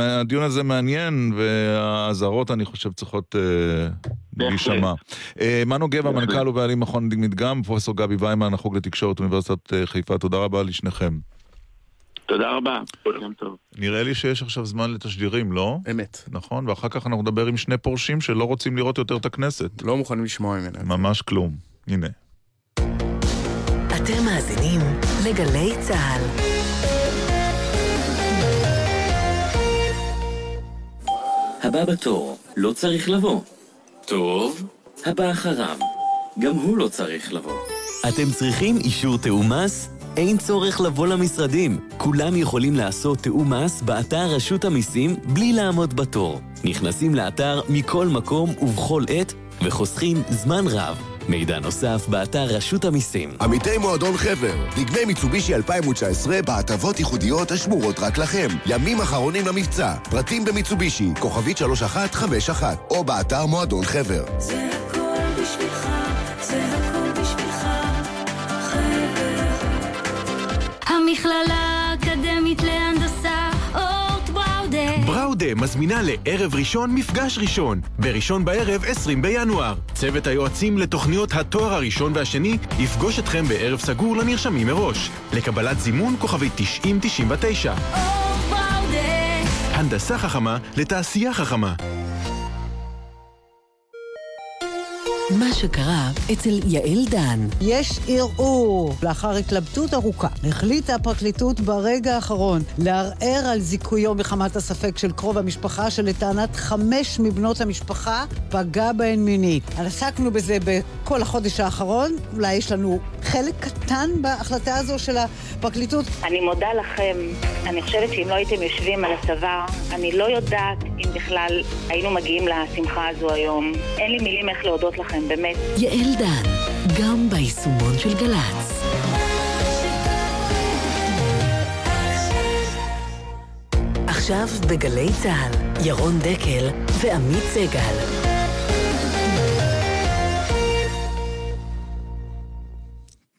אה, הדיון הזה מעניין, והאזהרות אני חושב צריכות אה, להישמע. אה, מנו גבע, מנכ"ל ובעלים מכון מדגם, פרופסור גבי ויימן, החוג לתקשורת אוניברסיטת אה, חיפה, תודה רבה לשניכם. תודה רבה. יום טוב. נראה לי שיש עכשיו זמן לתשדירים, לא? אמת. נכון, ואחר כך אנחנו נדבר עם שני פורשים שלא רוצים לראות יותר את הכנסת. לא מוכנים לשמוע ממנה. ממש כלום. הנה. אתם מאזינים לגלי צה"ל. הבא בתור לא צריך לבוא. טוב, הבא אחריו. גם הוא לא צריך לבוא. אתם צריכים אישור תיאום מס? אין צורך לבוא למשרדים. כולם יכולים לעשות תיאום מס באתר רשות המיסים בלי לעמוד בתור. נכנסים לאתר מכל מקום ובכל עת וחוסכים זמן רב. מידע נוסף באתר רשות המיסים. עמיתי מועדון חבר, דגמי מיצובישי 2019 בהטבות ייחודיות השמורות רק לכם. ימים אחרונים למבצע, פרטים במיצובישי, כוכבית 3151, או באתר מועדון חבר. זה הכל בשבילך, זה הכל בשבילך, חבר. המכללה האקדמית להנדסה, בראודה מזמינה לערב ראשון מפגש ראשון, בראשון בערב 20 בינואר. צוות היועצים לתוכניות התואר הראשון והשני יפגוש אתכם בערב סגור לנרשמים מראש. לקבלת זימון כוכבי 9099. הנדסה חכמה לתעשייה חכמה. מה שקרה אצל יעל דן. יש ערעור. לאחר התלבטות ארוכה, החליטה הפרקליטות ברגע האחרון לערער על זיכויו מחמת הספק של קרוב המשפחה שלטענת חמש מבנות המשפחה פגע בהן מינית. עסקנו בזה בכל החודש האחרון, אולי יש לנו חלק קטן בהחלטה הזו של הפרקליטות. אני מודה לכם. אני חושבת שאם לא הייתם יושבים על הצוואר, אני לא יודעת אם בכלל היינו מגיעים לשמחה הזו היום. אין לי מילים איך להודות לכם, באמת. יעל דן, גם ביישומון של גל"צ. עכשיו בגלי צה"ל, ירון דקל ועמית סגל.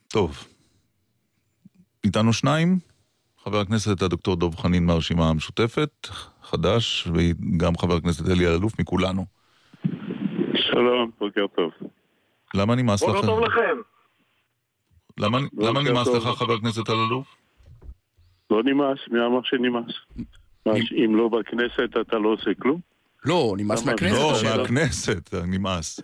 טוב. איתנו שניים, חבר הכנסת הדוקטור דב חנין מהרשימה המשותפת, חדש, וגם חבר הכנסת אלי אלאלוף מכולנו. שלום, בוקר טוב. למה נמאס לכם? בוקר טוב לכם. למה, למה נמאס טוב. לך, חבר הכנסת אלאלוף? לא נמאס, מי אמר שנמאס? אם לא בכנסת אתה לא עושה כלום? לא, נמאס מהכנסת. לא, השאלה. מהכנסת, נמאס.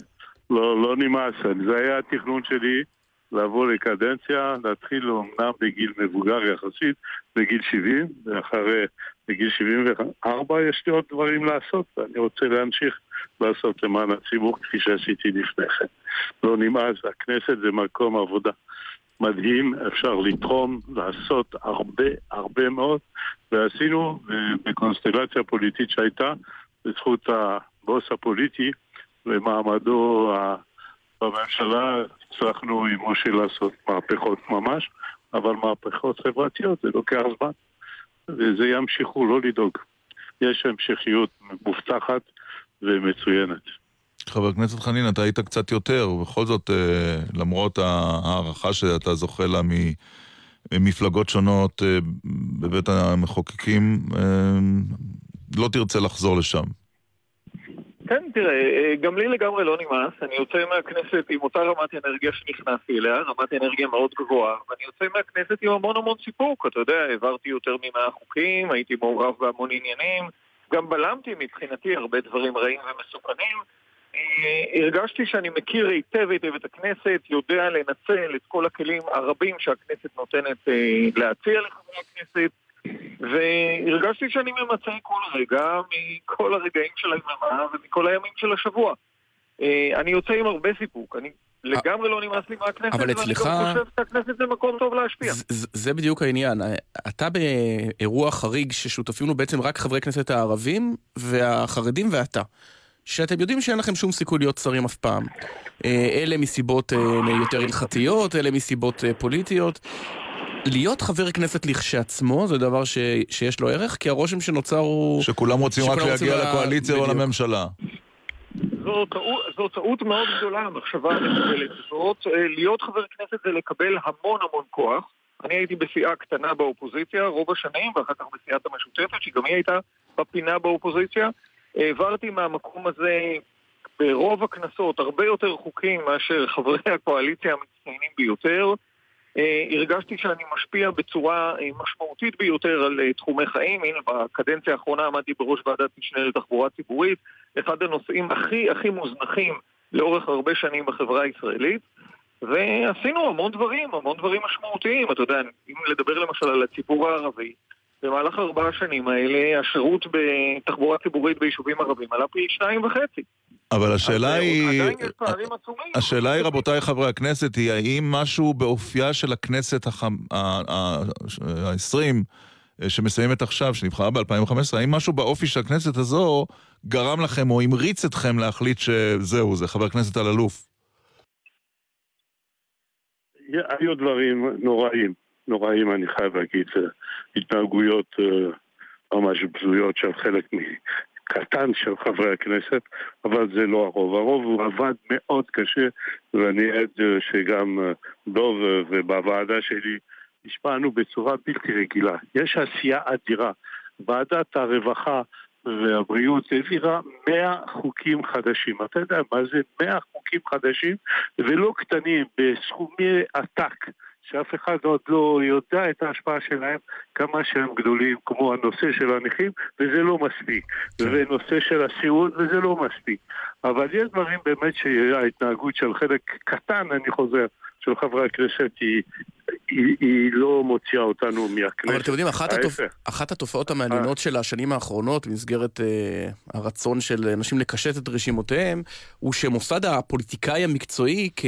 לא, לא נמאס. זה היה התכנון שלי, לבוא לקדנציה, להתחיל אומנם בגיל מבוגר יחסית, בגיל 70, ואחרי, בגיל 74 יש לי עוד דברים לעשות, ואני רוצה להמשיך לעשות למען הציבור כפי שעשיתי לפני כן. לא נמאס, הכנסת זה מקום עבודה. מדהים, אפשר לתרום, לעשות הרבה, הרבה מאוד, ועשינו בקונסטלציה פוליטית שהייתה, בזכות הבוס הפוליטי ומעמדו בממשלה, הצלחנו עם משה לעשות מהפכות ממש, אבל מהפכות חברתיות זה לוקח זמן, וזה ימשיכו, לא לדאוג. יש המשכיות מובטחת ומצוינת. חבר הכנסת חנין, אתה היית קצת יותר, ובכל זאת, אה, למרות ההערכה שאתה זוכה לה ממפלגות שונות אה, בבית המחוקקים, אה, לא תרצה לחזור לשם. כן, תראה, אה, גם לי לגמרי לא נמאס, אני יוצא מהכנסת עם אותה רמת אנרגיה שנכנסתי אליה, רמת אנרגיה מאוד גבוהה, ואני יוצא מהכנסת עם המון המון סיפוק, אתה יודע, העברתי יותר ממאה חוקים, הייתי מעורב בהמון עניינים, גם בלמתי מבחינתי הרבה דברים רעים ומסוכנים. אה, הרגשתי שאני מכיר היטב היטב את הכנסת, יודע לנצל את כל הכלים הרבים שהכנסת נותנת אה, להציע לחברי הכנסת, והרגשתי שאני ממצה כל רגע מכל הרגעים של היממה ומכל הימים של השבוע. אה, אני יוצא עם הרבה סיפוק, אני לגמרי לא נמאס לי מהכנסת, אבל ואני אצלך- גם חושב שהכנסת זה מקום טוב להשפיע. ז- זה בדיוק העניין. אתה באירוע חריג ששותפים לו בעצם רק חברי כנסת הערבים והחרדים ואתה. שאתם יודעים שאין לכם שום סיכוי להיות שרים אף פעם. אה, אלה מסיבות אה, יותר הלכתיות, אלה מסיבות אה, פוליטיות. להיות חבר כנסת לכשעצמו זה דבר ש, שיש לו ערך, כי הרושם שנוצר הוא... שכולם רוצים רק שכולם להגיע ל- לקואליציה או בדיוק. לממשלה. זו טעות, זו טעות מאוד גדולה, המחשבה המקובלת הזאת. אה, להיות חבר כנסת זה לקבל המון המון כוח. אני הייתי בסיעה קטנה באופוזיציה רוב השנים, ואחר כך בסיעת המשותפת, שגם היא הייתה בפינה באופוזיציה. העברתי מהמקום הזה ברוב הכנסות הרבה יותר חוקים מאשר חברי הקואליציה המצטיינים ביותר. אה, הרגשתי שאני משפיע בצורה אה, משמעותית ביותר על תחומי חיים. הנה, בקדנציה האחרונה עמדתי בראש ועדת משנה לתחבורה ציבורית, אחד הנושאים הכי הכי מוזנחים לאורך הרבה שנים בחברה הישראלית. ועשינו המון דברים, המון דברים משמעותיים. אתה יודע, אם לדבר למשל על הציבור הערבי, במהלך ארבע השנים האלה השירות בתחבורה ציבורית ביישובים ערבים עלה פי שניים וחצי. אבל השאלה היא... עדיין יש פערים עצומים. השאלה היא, רבותיי חברי הכנסת, היא האם משהו באופייה של הכנסת ה-20 שמסיימת עכשיו, שנבחרה ב-2015, האם משהו באופי של הכנסת הזו גרם לכם או המריץ אתכם להחליט שזהו, זה חבר הכנסת אלאלוף? היו דברים נוראים, נוראים אני חייב להגיד, אה, התנהגויות אה, ממש בזויות של חלק קטן של חברי הכנסת, אבל זה לא הרוב. הרוב הוא עבד מאוד קשה, ואני עד אה, שגם דוב ובוועדה שלי השפענו בצורה בלתי רגילה. יש עשייה אדירה. ועדת הרווחה והבריאות העבירה 100 חוקים חדשים. אתה יודע מה זה 100 חוקים חדשים ולא קטנים, בסכומי עתק. שאף אחד עוד לא יודע את ההשפעה שלהם, כמה שהם גדולים, כמו הנושא של הנכים, וזה לא מספיק. ונושא של הסיעוד, וזה לא מספיק. אבל יש דברים באמת שההתנהגות של חלק קטן, אני חוזר, של חברי הכנסת היא, היא, היא לא מוציאה אותנו מהכנסת. אבל אתם יודעים, אחת, התופ... אחת התופעות המעניינות של השנים האחרונות, במסגרת אה, הרצון של אנשים לקשט את רשימותיהם, הוא שמוסד הפוליטיקאי המקצועי, כ...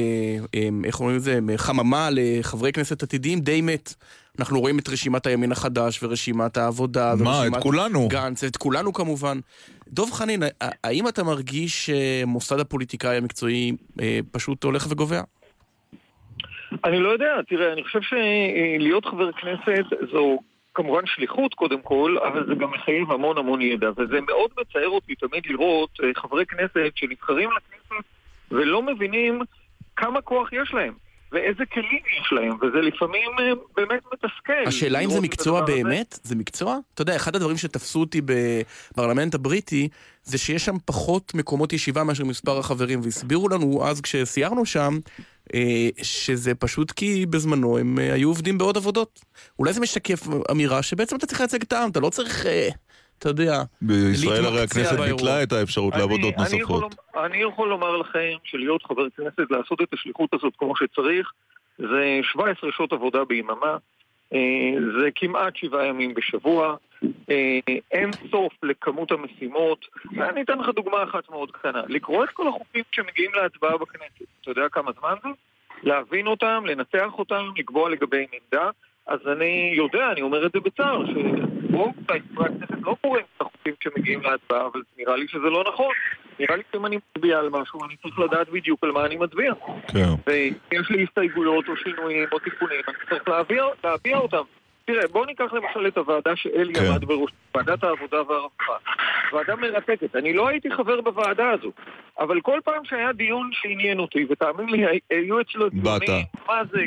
אה, איך אומרים את זה, חממה לחברי כנסת עתידיים, די מת. אנחנו רואים את רשימת הימין החדש ורשימת העבודה. מה, ורשימת את כולנו. גנץ, את כולנו כמובן. דב חנין, האם אתה מרגיש שמוסד הפוליטיקאי המקצועי אה, פשוט הולך וגובע? אני לא יודע, תראה, אני חושב שלהיות חבר כנסת זו כמובן שליחות קודם כל, אבל זה גם מחייב המון המון ידע, וזה מאוד מצער אותי תמיד לראות אה, חברי כנסת שנבחרים לכנסת ולא מבינים כמה כוח יש להם. ואיזה כלים יש להם, וזה לפעמים אה, באמת מתסכל. השאלה אם זה מקצוע הדבר הזה. באמת? זה מקצוע? אתה יודע, אחד הדברים שתפסו אותי בפרלמנט הבריטי, זה שיש שם פחות מקומות ישיבה מאשר מספר החברים, והסבירו לנו אז כשסיירנו שם, אה, שזה פשוט כי בזמנו הם אה, היו עובדים בעוד עבודות. אולי זה משקף אמירה שבעצם אתה צריך לייצג את העם, אתה לא צריך, אתה יודע, בישראל הרי הכנסת. ביטלה את האפשרות אני- לעבודות אני יכול נוספות. לומר- אני יכול לומר לכם שלהיות חבר כנסת, לעשות את השליחות הזאת כמו שצריך, זה 17 שעות עבודה ביממה, אה, זה כמעט שבעה ימים בשבוע, אה, אין סוף לכמות המשימות. ואני אתן לך דוגמה אחת מאוד קטנה. לקרוא את כל החוקים שמגיעים להצבעה בכנסת. אתה יודע כמה זמן זה? להבין אותם, לנתח אותם, לקבוע לגביהם עמדה. אז אני יודע, אני אומר את זה בצער, שרוב חברי הכנסת לא קוראים את החוקים שמגיעים להצבעה, אבל נראה לי שזה לא נכון. נראה לי שאם אני מצביע על משהו, אני צריך לדעת בדיוק על מה אני מצביע. כן. ואם יש לי הסתייגויות או שינויים או תיקונים, אני צריך להביע, להביע אותם. תראה, בואו ניקח למשל את הוועדה שאלי כן. עמד בראש, ועדת העבודה והרווחה. ועדה מרתקת. אני לא הייתי חבר בוועדה הזו, אבל כל פעם שהיה דיון שעניין אותי, ותאמין לי, היו אצלו. דיונים, מה זה,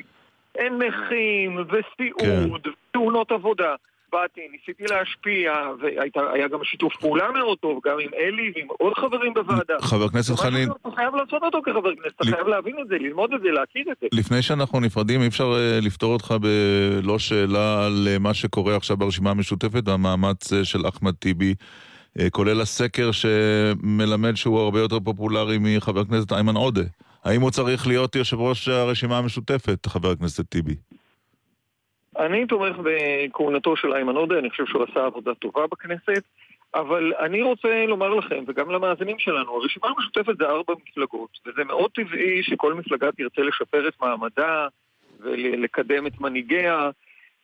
נכים, וסיעוד, כן. תאונות עבודה. באתי, ניסיתי להשפיע, והיה גם שיתוף פעולה מאוד טוב, גם עם אלי ועם עוד חברים בוועדה. חבר הכנסת חנין, שאתה חייב לעשות אותו כחבר כנסת, אתה חייב להבין את זה, ללמוד את זה, להכיר את זה. לפני שאנחנו נפרדים, אי אפשר אה, לפתור אותך בלא שאלה על אה, מה שקורה עכשיו ברשימה המשותפת והמאמץ אה, של אחמד טיבי, כולל הסקר שמלמד שהוא הרבה יותר פופולרי מחבר הכנסת איימן עודה. האם הוא צריך להיות יושב ראש הרשימה המשותפת, חבר הכנסת טיבי? אני תומך בכהונתו של איימן עודה, אני חושב שהוא עשה עבודה טובה בכנסת, אבל אני רוצה לומר לכם, וגם למאזינים שלנו, הרשימה המשותפת זה ארבע מפלגות, וזה מאוד טבעי שכל מפלגה תרצה לשפר את מעמדה ולקדם את מנהיגיה.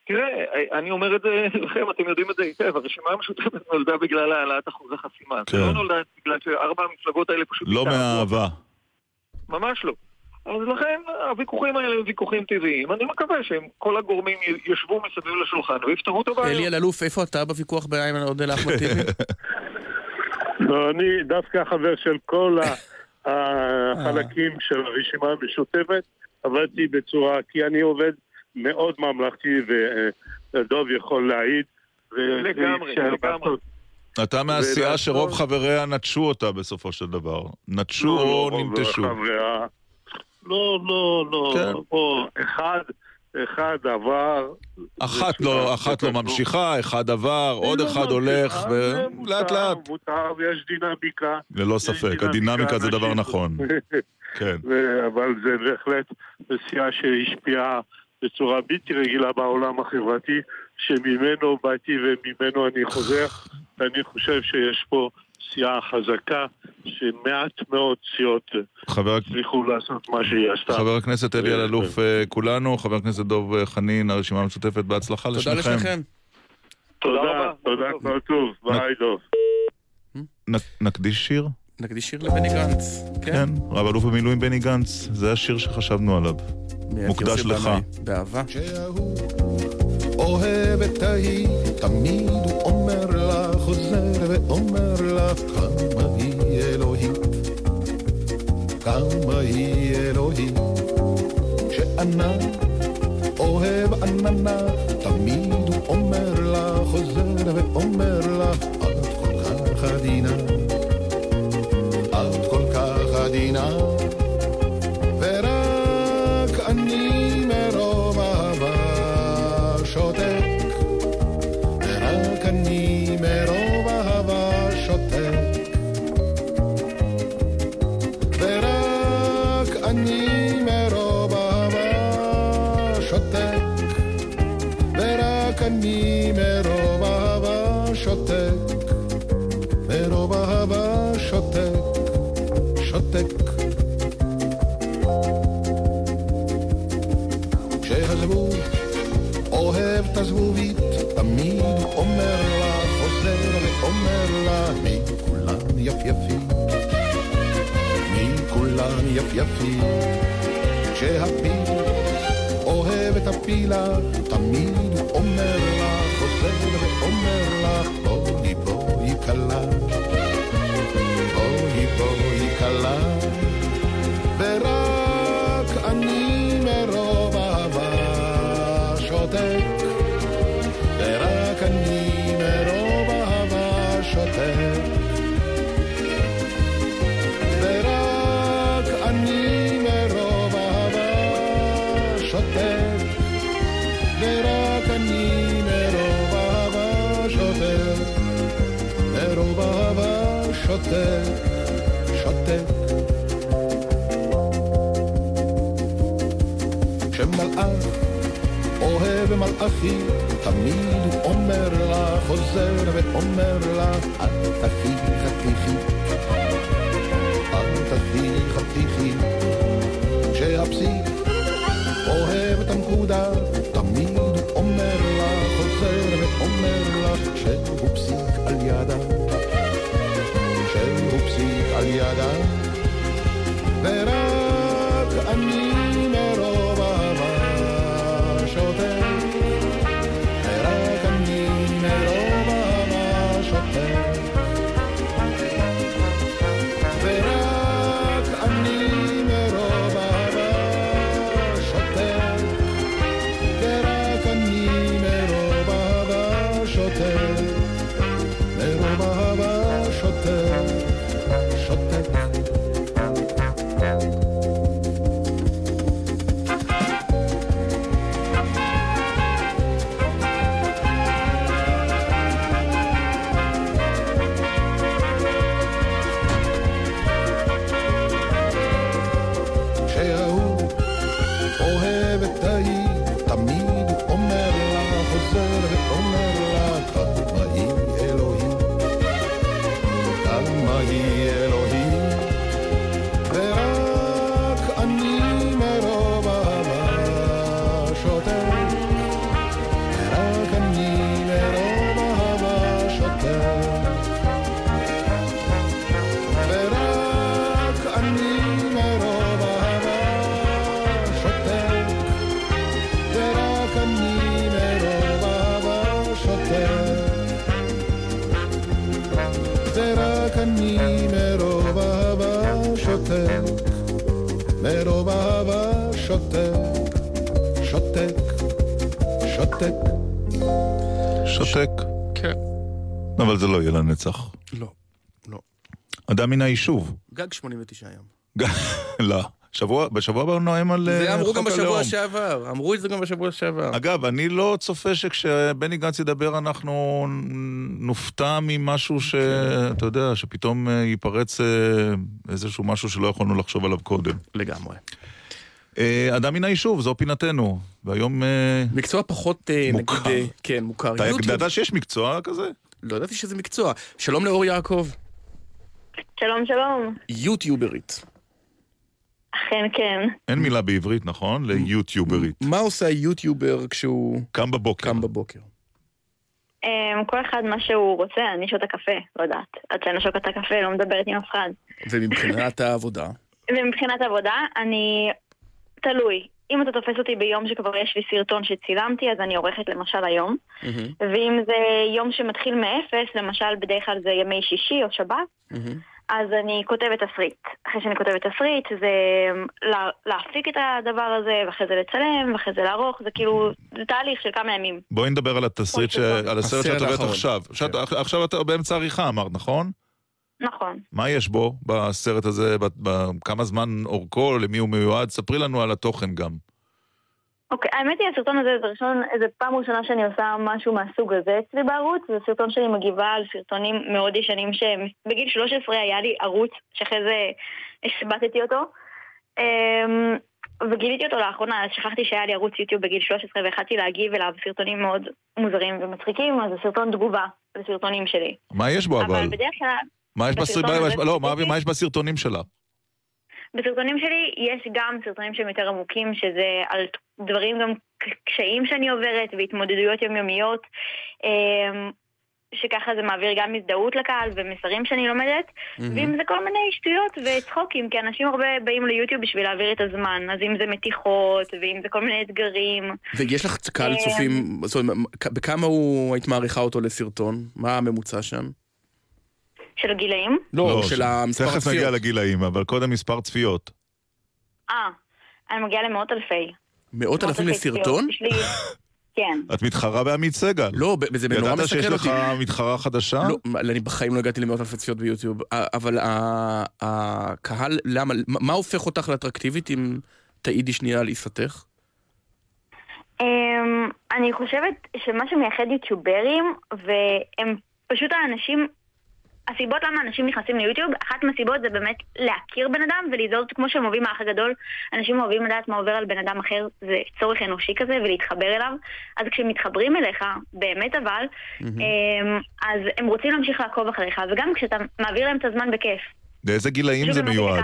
תראה, אני אומר את זה לכם, אתם יודעים את זה היטב, הרשימה המשותפת נולדה בגלל העלאת אחוז החסימה. כן. זה לא נולדה בגלל שארבע המפלגות האלה פשוט... לא התאהבו. ממש לא. אז לכן הוויכוחים האלה הם ויכוחים טבעיים. אני מקווה שכל הגורמים ישבו מסביב לשולחן ויפתרו את הבעיה. אלי אלאלוף, איפה אתה בוויכוח באיימן עודה לאחמד טיבי? לא, אני דווקא חבר של כל החלקים של הרשימה המשותפת, עבדתי בצורה, כי אני עובד מאוד ממלכתי, ודוב יכול להעיד. לגמרי, לגמרי. אתה מהסיעה ולעשות- שרוב חבריה נטשו אותה בסופו של דבר. נטשו לא, או לא, ננטשו. חבריה. לא, לא, לא. כן. בוא, אחד, אחד עבר. אחת לא, אחת לא. ממשיכה, אחד עבר, עוד לא אחד הולך, ולאט לאט. מותר ויש דינמיקה. ללא ספק, הדינמיקה זה דבר נכון. כן. אבל זה בהחלט סיעה שהשפיעה בצורה בלתי רגילה בעולם החברתי, שממנו באתי וממנו אני חוזר. אני חושב שיש פה סיעה חזקה, שמעט מאוד סיעות חבר הצליחו לעשות מה שהיא עשתה. חבר הכנסת אלי אלאלוף, אה, כולנו, חבר הכנסת דב אה, חנין, הרשימה המשותפת, בהצלחה תודה לשניכם. לשניכם. תודה, תודה, כל טוב, ביי דוב. נ- נקדיש שיר? נקדיש שיר לבני גנץ. כן, רב אלוף במילואים בני גנץ, זה השיר שחשבנו עליו. מוקדש לך. באהבה. אוהב את ההיא, תמיד הוא אומר לה, חוזר ואומר לה, כמה היא אלוהית, כמה היא אלוהית. כשענן אוהב עננה, תמיד הוא אומר לה, חוזר ואומר לה, את כל כך עדינה, יפייפים, מי כולן יפייפים. כשהפיל אוהב את הפילה, תמיד הוא אומר לה, חוזר ואומר לה, בואי בואי כלה, בואי בואי כלה, כשמלאך אוהב מלאכית, תמיד הוא אומר לה, חוזר ואומר לה, אל תחי חתיכי, אל תחי חתיכי. כשהפסיק אוהב את הנקודה, תמיד הוא אומר לה, חוזר ואומר לה, שהוא פסיק על ידה, שהוא פסיק על ידה, ורק שותק. שותק. כן. אבל זה לא יהיה לנצח. לא, לא. אדם מן היישוב. גג 89 יום. לא. שבוע, בשבוע הבא הוא נואם על זה אה, אמרו חוק גם בשבוע הלאום. שעבר, אמרו את זה גם בשבוע שעבר. אגב, אני לא צופה שכשבני גנץ ידבר אנחנו נופתע ממשהו שאתה יודע, שפתאום אה, ייפרץ אה, איזשהו משהו שלא יכולנו לחשוב עליו קודם. לגמרי. אה, אדם מן היישוב, זו פינתנו. והיום... אה, מקצוע פחות, אה, מוכר. נגיד, כן, מוכר. אתה. ידעת שיש מקצוע כזה? לא ידעתי שזה מקצוע. שלום לאור יעקב. שלום, שלום. יוטיוברית. אכן כן. אין מילה בעברית, נכון? ליוטיוברית. מה עושה היוטיובר כשהוא... קם בבוקר. קם בבוקר. אמ, כל אחד מה שהוא רוצה, אני שותה קפה, לא יודעת. עד שאני לא שוקת את הקפה, לא מדברת עם אף אחד. ומבחינת העבודה? ומבחינת עבודה, אני... תלוי. אם אתה תופס אותי ביום שכבר יש לי סרטון שצילמתי, אז אני עורכת למשל היום. ואם זה יום שמתחיל מאפס, למשל בדרך כלל זה ימי שישי או שבת, אז אני כותבת תסריט. אחרי שאני כותבת תסריט, זה לה, להפיק את הדבר הזה, ואחרי זה לצלם, ואחרי זה לערוך, זה כאילו, זה תהליך של כמה ימים. בואי נדבר על התסריט, ש- על הסרט שאת עובדת. עכשיו. שאת- עכשיו אתה באמצע עריכה, אמרת, נכון? נכון. מה יש בו בסרט הזה, ב- ב- כמה זמן אורכו, למי הוא מיועד? ספרי לנו על התוכן גם. אוקיי, האמת היא, הסרטון הזה זה ראשון, זה פעם ראשונה שאני עושה משהו מהסוג הזה אצלי בערוץ, זה סרטון שאני מגיבה על סרטונים מאוד ישנים שבגיל 13 היה לי ערוץ, שאחרי זה השבתתי אותו. אמ, וגיליתי אותו לאחרונה, אז שכחתי שהיה לי ערוץ יוטיוב בגיל 13 והחלטתי להגיב אליו סרטונים מאוד מוזרים ומצחיקים, אז זה סרטון תגובה לסרטונים שלי. מה יש בו אבל? אבל בדרך כלל, מה יש בסרט- בסרטון מה- הזה לא, מה- מה יש בסרטונים שלה? בסרטונים שלי יש גם סרטונים שהם יותר עמוקים, שזה על דברים גם קשיים שאני עוברת והתמודדויות יומיומיות, אמ, שככה זה מעביר גם הזדהות לקהל ומסרים שאני לומדת, ואם זה כל מיני שטויות וצחוקים, כי אנשים הרבה באים ליוטיוב בשביל להעביר את הזמן, אז אם זה מתיחות, ואם זה כל מיני אתגרים. ויש לך קהל אה, צופים, זאת אומרת, בכמה הוא, היית מעריכה אותו לסרטון? מה הממוצע שם? של הגילאים? לא, של המספר תכף נגיע. לגילאים, אבל קודם מספר צפיות. אה, אני מגיעה למאות אלפי. מאות אלפים אלפי צפיות. לסרטון? כן. את מתחרה בעמית סגל. לא, זה נורא ידעת שיש מסקרן לך אותי. מתחרה חדשה? לא, אני בחיים לא הגעתי למאות אלפי צפיות ביוטיוב, אבל הקהל, למה, מה מה הופך אותך לאטרקטיבית אם תעידי שנייה על עיסתך? אמ, אני חושבת שמה שמייחד יוטיוברים, והם פשוט האנשים, הסיבות למה אנשים נכנסים ליוטיוב, אחת מהסיבות זה באמת להכיר בן אדם ולזהות כמו שהם אוהבים האח הגדול. אנשים אוהבים לדעת מה עובר על בן אדם אחר, זה צורך אנושי כזה, ולהתחבר אליו. אז כשמתחברים אליך, באמת אבל, אמ, אז הם רוצים להמשיך לעקוב אחריך, וגם כשאתה מעביר להם את הזמן בכיף. לאיזה גילאים זה מיועד?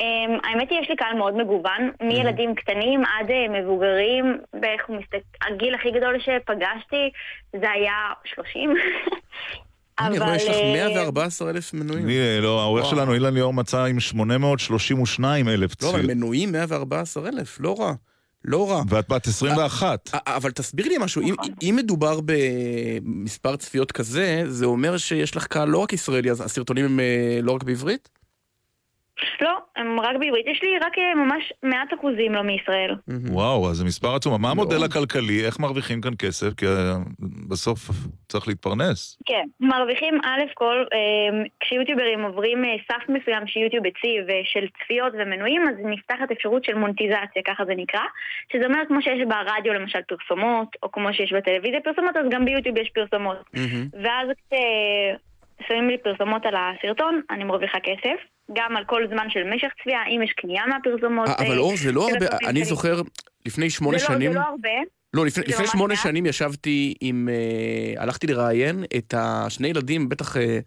Um, האמת היא, יש לי קהל מאוד מגוון, מילדים קטנים עד אה, מבוגרים, בערך מסתכל, הגיל הכי גדול שפגשתי זה היה 30. אני רואה, יש לך אה, 114 אלף מנויים. אני, אה, לא, העורך. שלנו, אילן ליאור, מצא עם 832 אלף לא, אבל. מנויים 114 אלף, לא רע. לא רע. ואת בת 21. א- אבל תסביר לי משהו, אם, אם מדובר במספר צפיות כזה, זה אומר שיש לך קהל לא רק ישראלי, אז הסרטונים הם אה, לא רק בעברית? לא, הם רק בעברית. יש לי רק אה, ממש מעט אחוזים לא מישראל. וואו, אז זה מספר עצום. מה המודל הכלכלי? איך מרוויחים כאן כסף? כי אה, בסוף צריך להתפרנס. כן, מרוויחים א' כל, אה, כשיוטיוברים עוברים סף מסוים שיוטיוב הציב של צפיות ומנויים, אז נפתחת אפשרות של מונטיזציה, ככה זה נקרא, שזה אומר כמו שיש ברדיו למשל פרסומות, או כמו שיש בטלוויזיה פרסומות, אז גם ביוטיוב יש פרסומות. ואז כששמים לי פרסומות על הסרטון, אני מרוויחה כסף, גם על כל זמן של משך צפייה, אם יש קנייה מהפרסומות. 아, אבל אה, אור, זה לא הרבה, אני. זוכר, לפני שמונה זה לא- שנים... זה לא הרבה. לא, לפני, לפני שמונה מעט. שנים ישבתי עם... אה, הלכתי לראיין את השני ילדים, בטח אה,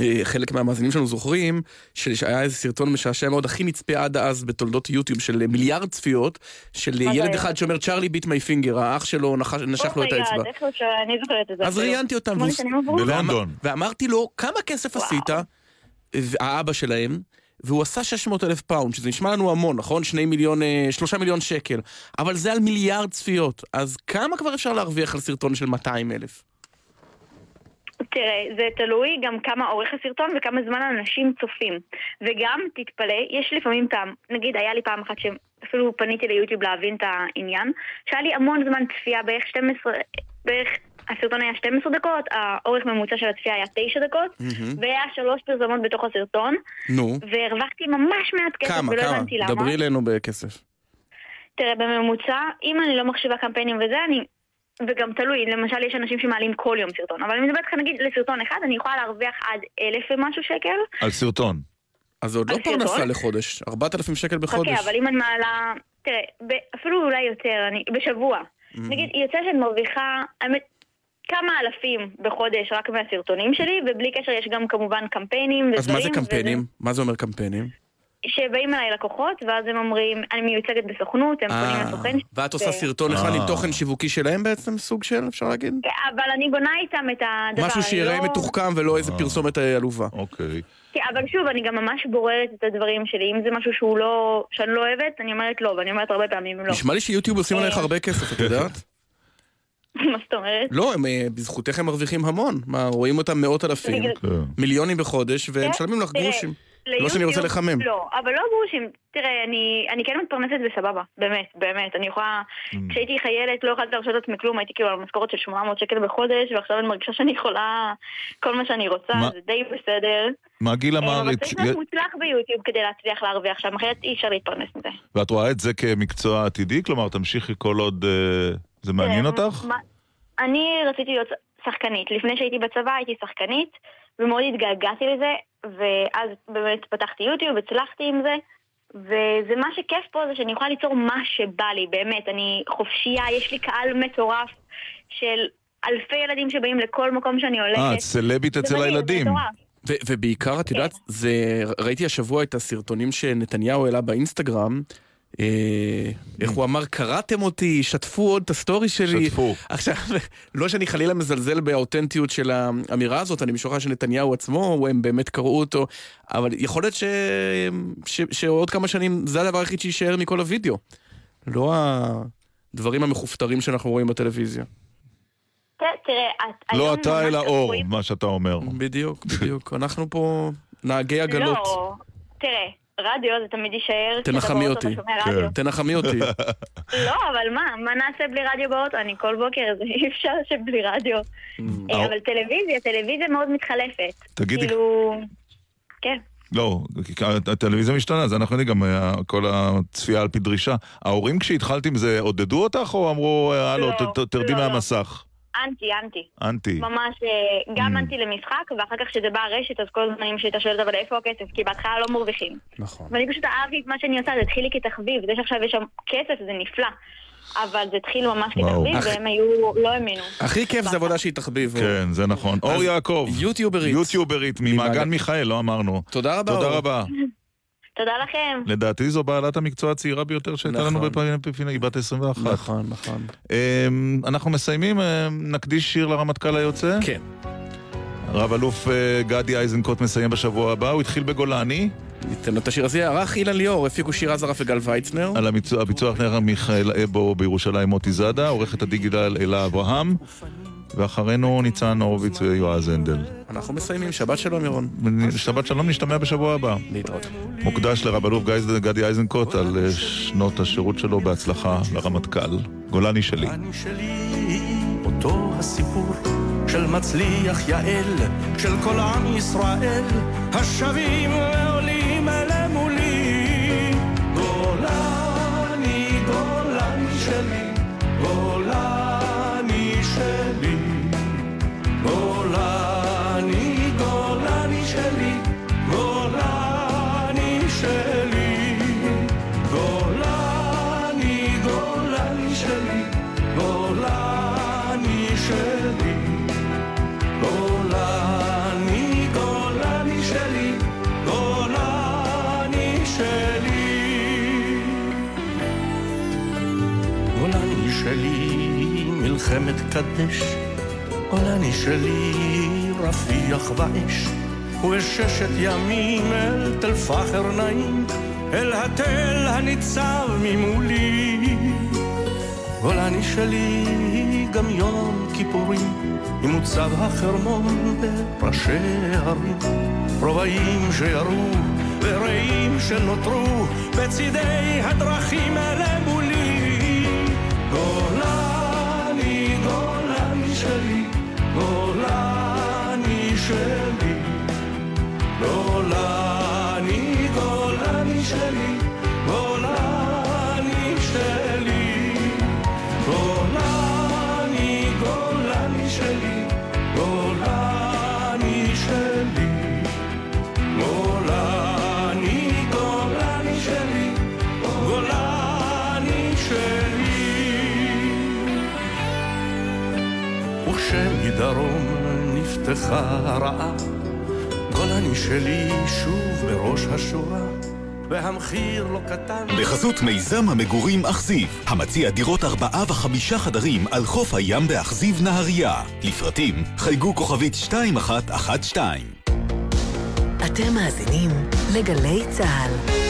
אה, חלק מהמאזינים שלנו זוכרים, של- שהיה איזה סרטון משעשע מאוד, הכי נצפה עד אז בתולדות יוטיוב, של מיליארד צפיות, של זה ילד היה? אחד שאומר צ'ארלי ביט מי פינגר, האח שלו נשך לו את oh my god, האצבע. אז. ראיינתי אותם? בלונדון. ואמרתי לו, כמה כסף עשית, האבא שלהם, והוא עשה 600 אלף פאונד, שזה נשמע לנו המון, נכון? 2 מיליון, אה, 3 מיליון שקל, אבל זה על מיליארד צפיות, אז כמה כבר אפשר להרוויח על סרטון של 200 אלף? תראה, זה תלוי גם כמה אורך הסרטון וכמה זמן אנשים צופים. וגם, תתפלא, יש לפעמים טעם. נגיד, היה לי פעם אחת שאפילו פניתי ליוטיוב להבין את העניין, שהיה לי המון זמן צפייה, בערך 12, בערך... הסרטון היה 12 דקות, האורך ממוצע של הצפייה היה 9 דקות, מהמם. והיה שלוש פרסומות בתוך הסרטון, נו, והרווחתי ממש מעט כסף כמה, ולא כמה? הבנתי למה. דברי אלינו בכסף. תראה, בממוצע, אם אני לא מחשיבה קמפיינים וזה, אני... וגם תלוי, למשל יש אנשים שמעלים כל יום סרטון, אבל אני מדברת איתך נגיד לסרטון אחד, אני יכולה להרוויח עד אלף ומשהו שקל. על סרטון. אז זה עוד לא? פרנסה לחודש, 4,000 שקל בחודש. אוקיי, אבל אם אני מעלה... תראה. אפילו אולי יותר, אני... בשבוע. נגיד, יוצא שאני מרוויחה, האמת, כמה אלפים בחודש רק מהסרטונים שלי, ובלי קשר יש גם כמובן קמפיינים ודברים. אז מה זה וזה- קמפיינים? מה זה אומר קמפיינים? שבאים אליי לקוחות, ואז הם אומרים, אני מיוצגת בסוכנות, הם פונים אה, לסוכן שלי. ואת עושה סרטון אחד עם אה. תוכן שיווקי שלהם בעצם, סוג של, אפשר להגיד? אבל אני בונה איתם את הדבר. משהו שיראה לא- מתוחכם ולא איזה פרסומת אה, עלובה. אוקיי. כן, אבל שוב, אני גם ממש בוררת את הדברים שלי. אם זה משהו שהוא לא... שאני לא אוהבת, אני אומרת לא, ואני אומרת הרבה פעמים לא. נשמע לי שיוטיוב עושים עליך הרבה כסף, את יודעת? מה זאת אומרת? לא, הם, אה, בזכותך הם מרוויחים המון. מה, רואים אותם מאות אלפים, בגלל- מיליונים בחודש, והם משלמים לך גרושים. לא שאני רוצה לחמם. לא, אבל לא גרושים. תראה, אני, אני כן מתפרנסת בסבבה, באמת, באמת. אני יכולה... Mm. כשהייתי חיילת לא יכולתי להרשות לעצמי כלום, הייתי כאילו על משכורת של 800 שקל בחודש, ועכשיו אני מרגישה שאני יכולה כל מה שאני רוצה, מה- זה די בסדר. מה גיל אה, אמר? אבל צריך להיות מוצלח ביוטיוב כדי להצליח להרוויח שם, אחרת אי אפשר להתפרנס מזה. ואת רואה את זה כמקצוע עתידי? כלומר, תמשיכי כל עוד אה, זה מעניין תראה, אותך? מה- אני רציתי להיות שחקנית. לפני שהייתי בצבא הייתי שחקנית, ומאוד התגעגעתי לזה, ואז באמת פתחתי יוטיוב, הצלחתי עם זה, וזה מה שכיף פה זה שאני יכולה ליצור מה שבא לי, באמת. אני חופשייה, יש לי קהל מטורף של אלפי ילדים שבאים לכל מקום שאני הולכת. אה, את סלבית אצל הילדים. ובעיקר, את יודעת, זה, ראיתי השבוע את הסרטונים שנתניהו העלה באינסטגרם. אה, איך הוא אמר, קראתם אותי, שתפו עוד את הסטורי שלי. שתפו. עכשיו, לא שאני חלילה מזלזל באותנטיות של האמירה הזאת, אני משוכנע שנתניהו עצמו, הם באמת קראו אותו, אבל יכול להיות ש... ש... שעוד כמה שנים זה הדבר היחיד שיישאר מכל הוידאו. לא הדברים המכופתרים שאנחנו רואים בטלוויזיה. ת- תראה, לא אתה אלא אור, מה שאתה אומר. בדיוק, בדיוק. אנחנו פה נהגי עגלות. לא, תראה, רדיו זה תמיד יישאר. כשאתה תנחמי אותי. תנחמי אותי. לא, אבל מה? מה נעשה בלי רדיו באוטו? אני כל בוקר, זה אי אפשר שבלי רדיו. אה, אבל טלוויזיה, טלוויזיה מאוד מתחלפת. תגידי- כאילו... כן. לא, כי הטלוויזיה משתנה, זה אנחנו יודעים גם אה, כל הצפייה על פי דרישה. ההורים כשהתחלת עם זה עודדו אותך או אמרו, אה, הלו, לא, תרדי לא, לא. מהמסך? אנטי, אנטי. אנטי. ממש, אה, גם Mm. אנטי למשחק, ואחר כך כשזה בא הרשת, אז כל הזמן אמא שלי הייתה שואלת, אבל איפה הכסף? כי בהתחלה לא מרוויחים. נכון. ואני פשוט אהבתי את מה שאני עושה, זה התחיל לי כתחביב. זה שעכשיו יש שם כסף זה נפלא. אבל זה התחיל ממש וואו. כתחביב, והם היו, לא האמינו. הכי כיף זה עבודה שהיא תחביב. כן, זה נכון. אור יעקב. יוטיוברית. יוטיוברית, ממעגן מיכאל, לא אמרנו. תודה רבה, תודה. רבה. תודה לכם. לדעתי זו בעלת המקצוע הצעירה ביותר שהייתה לנו נכון. בפעמים בפינה, היא בת 21. נכון, נכון. אמ, אנחנו מסיימים, אמ, נקדיש שיר לרמטכ"ל היוצא? כן. רב אלוף אה, גדי איזנקוט מסיים בשבוע הבא, הוא התחיל בגולני. ניתן לו את השיר הזה. ערך אילן ליאור, הפיקו שיר עזרף וגל ויצנר. על הביצוע, הביצוע נערך מיכאל אבו בירושלים מוטי זאדה, עורכת הדיגיטל אלה אברהם, ואחרינו ניצן הורוביץ ויועז הנדל. אנחנו מסיימים, שבת שלום ירון. שבת שלום, נשתמע בשבוע הבא. להתראות. מוקדש לרב אלוף גייז- גדי איזנקוט על אה, שנות השירות שלו בהצלחה לרמטכ"ל. גולני שלי. אותו הסיפור של מצליח יעל, של כל עם ישראל, השבים ועולים מלחמת קדש, גולני שלי, רפיח באש, וששת ימים אל תל פחר נעים, אל התל הניצב ממולי. גולני שלי, גם יום כיפורים, עם מוצב החרמון בראשי הרים. רובעים שירו ורעים שנותרו בצידי הדרכים למולי. נפתחה הרעה, גולני שלי שוב בראש השורה, והמחיר לא קטן. בחסות מיזם המגורים אכזיב, המציע דירות ארבעה וחמישה חדרים על חוף הים באכזיב נהריה. לפרטים, חייגו כוכבית 2112. אתם מאזינים לגלי צה"ל.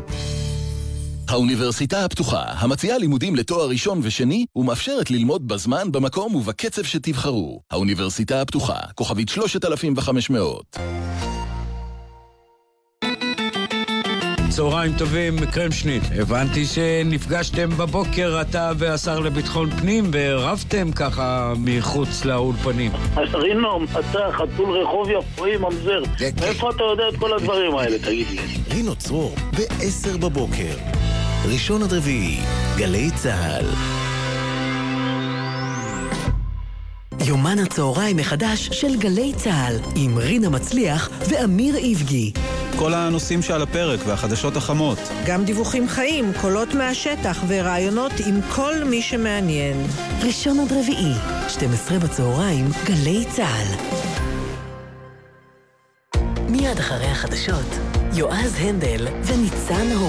האוניברסיטה הפתוחה, המציעה לימודים לתואר ראשון ושני, ומאפשרת ללמוד בזמן, במקום ובקצב שתבחרו. האוניברסיטה הפתוחה, כוכבית 3500. צהריים טובים, קרמשניט. הבנתי שנפגשתם בבוקר, אתה והשר לביטחון פנים, ורבתם ככה מחוץ לאולפנים. רינו, אתה חתול רחוב יפואי ממזר. מאיפה אתה יודע את כל הדברים האלה, תגיד לי? רינו צרור, ב-10 בבוקר. ראשון עד רביעי, גלי צה"ל. יומן הצהריים מחדש של גלי צה"ל, עם רינה מצליח ואמיר איבגי. כל הנושאים שעל הפרק והחדשות החמות. גם דיווחים חיים, קולות מהשטח ורעיונות עם כל מי שמעניין. ראשון עד רביעי, 12 בצהריים, גלי צה"ל. מיד אחרי החדשות, יועז הנדל וניצן הורוביץ.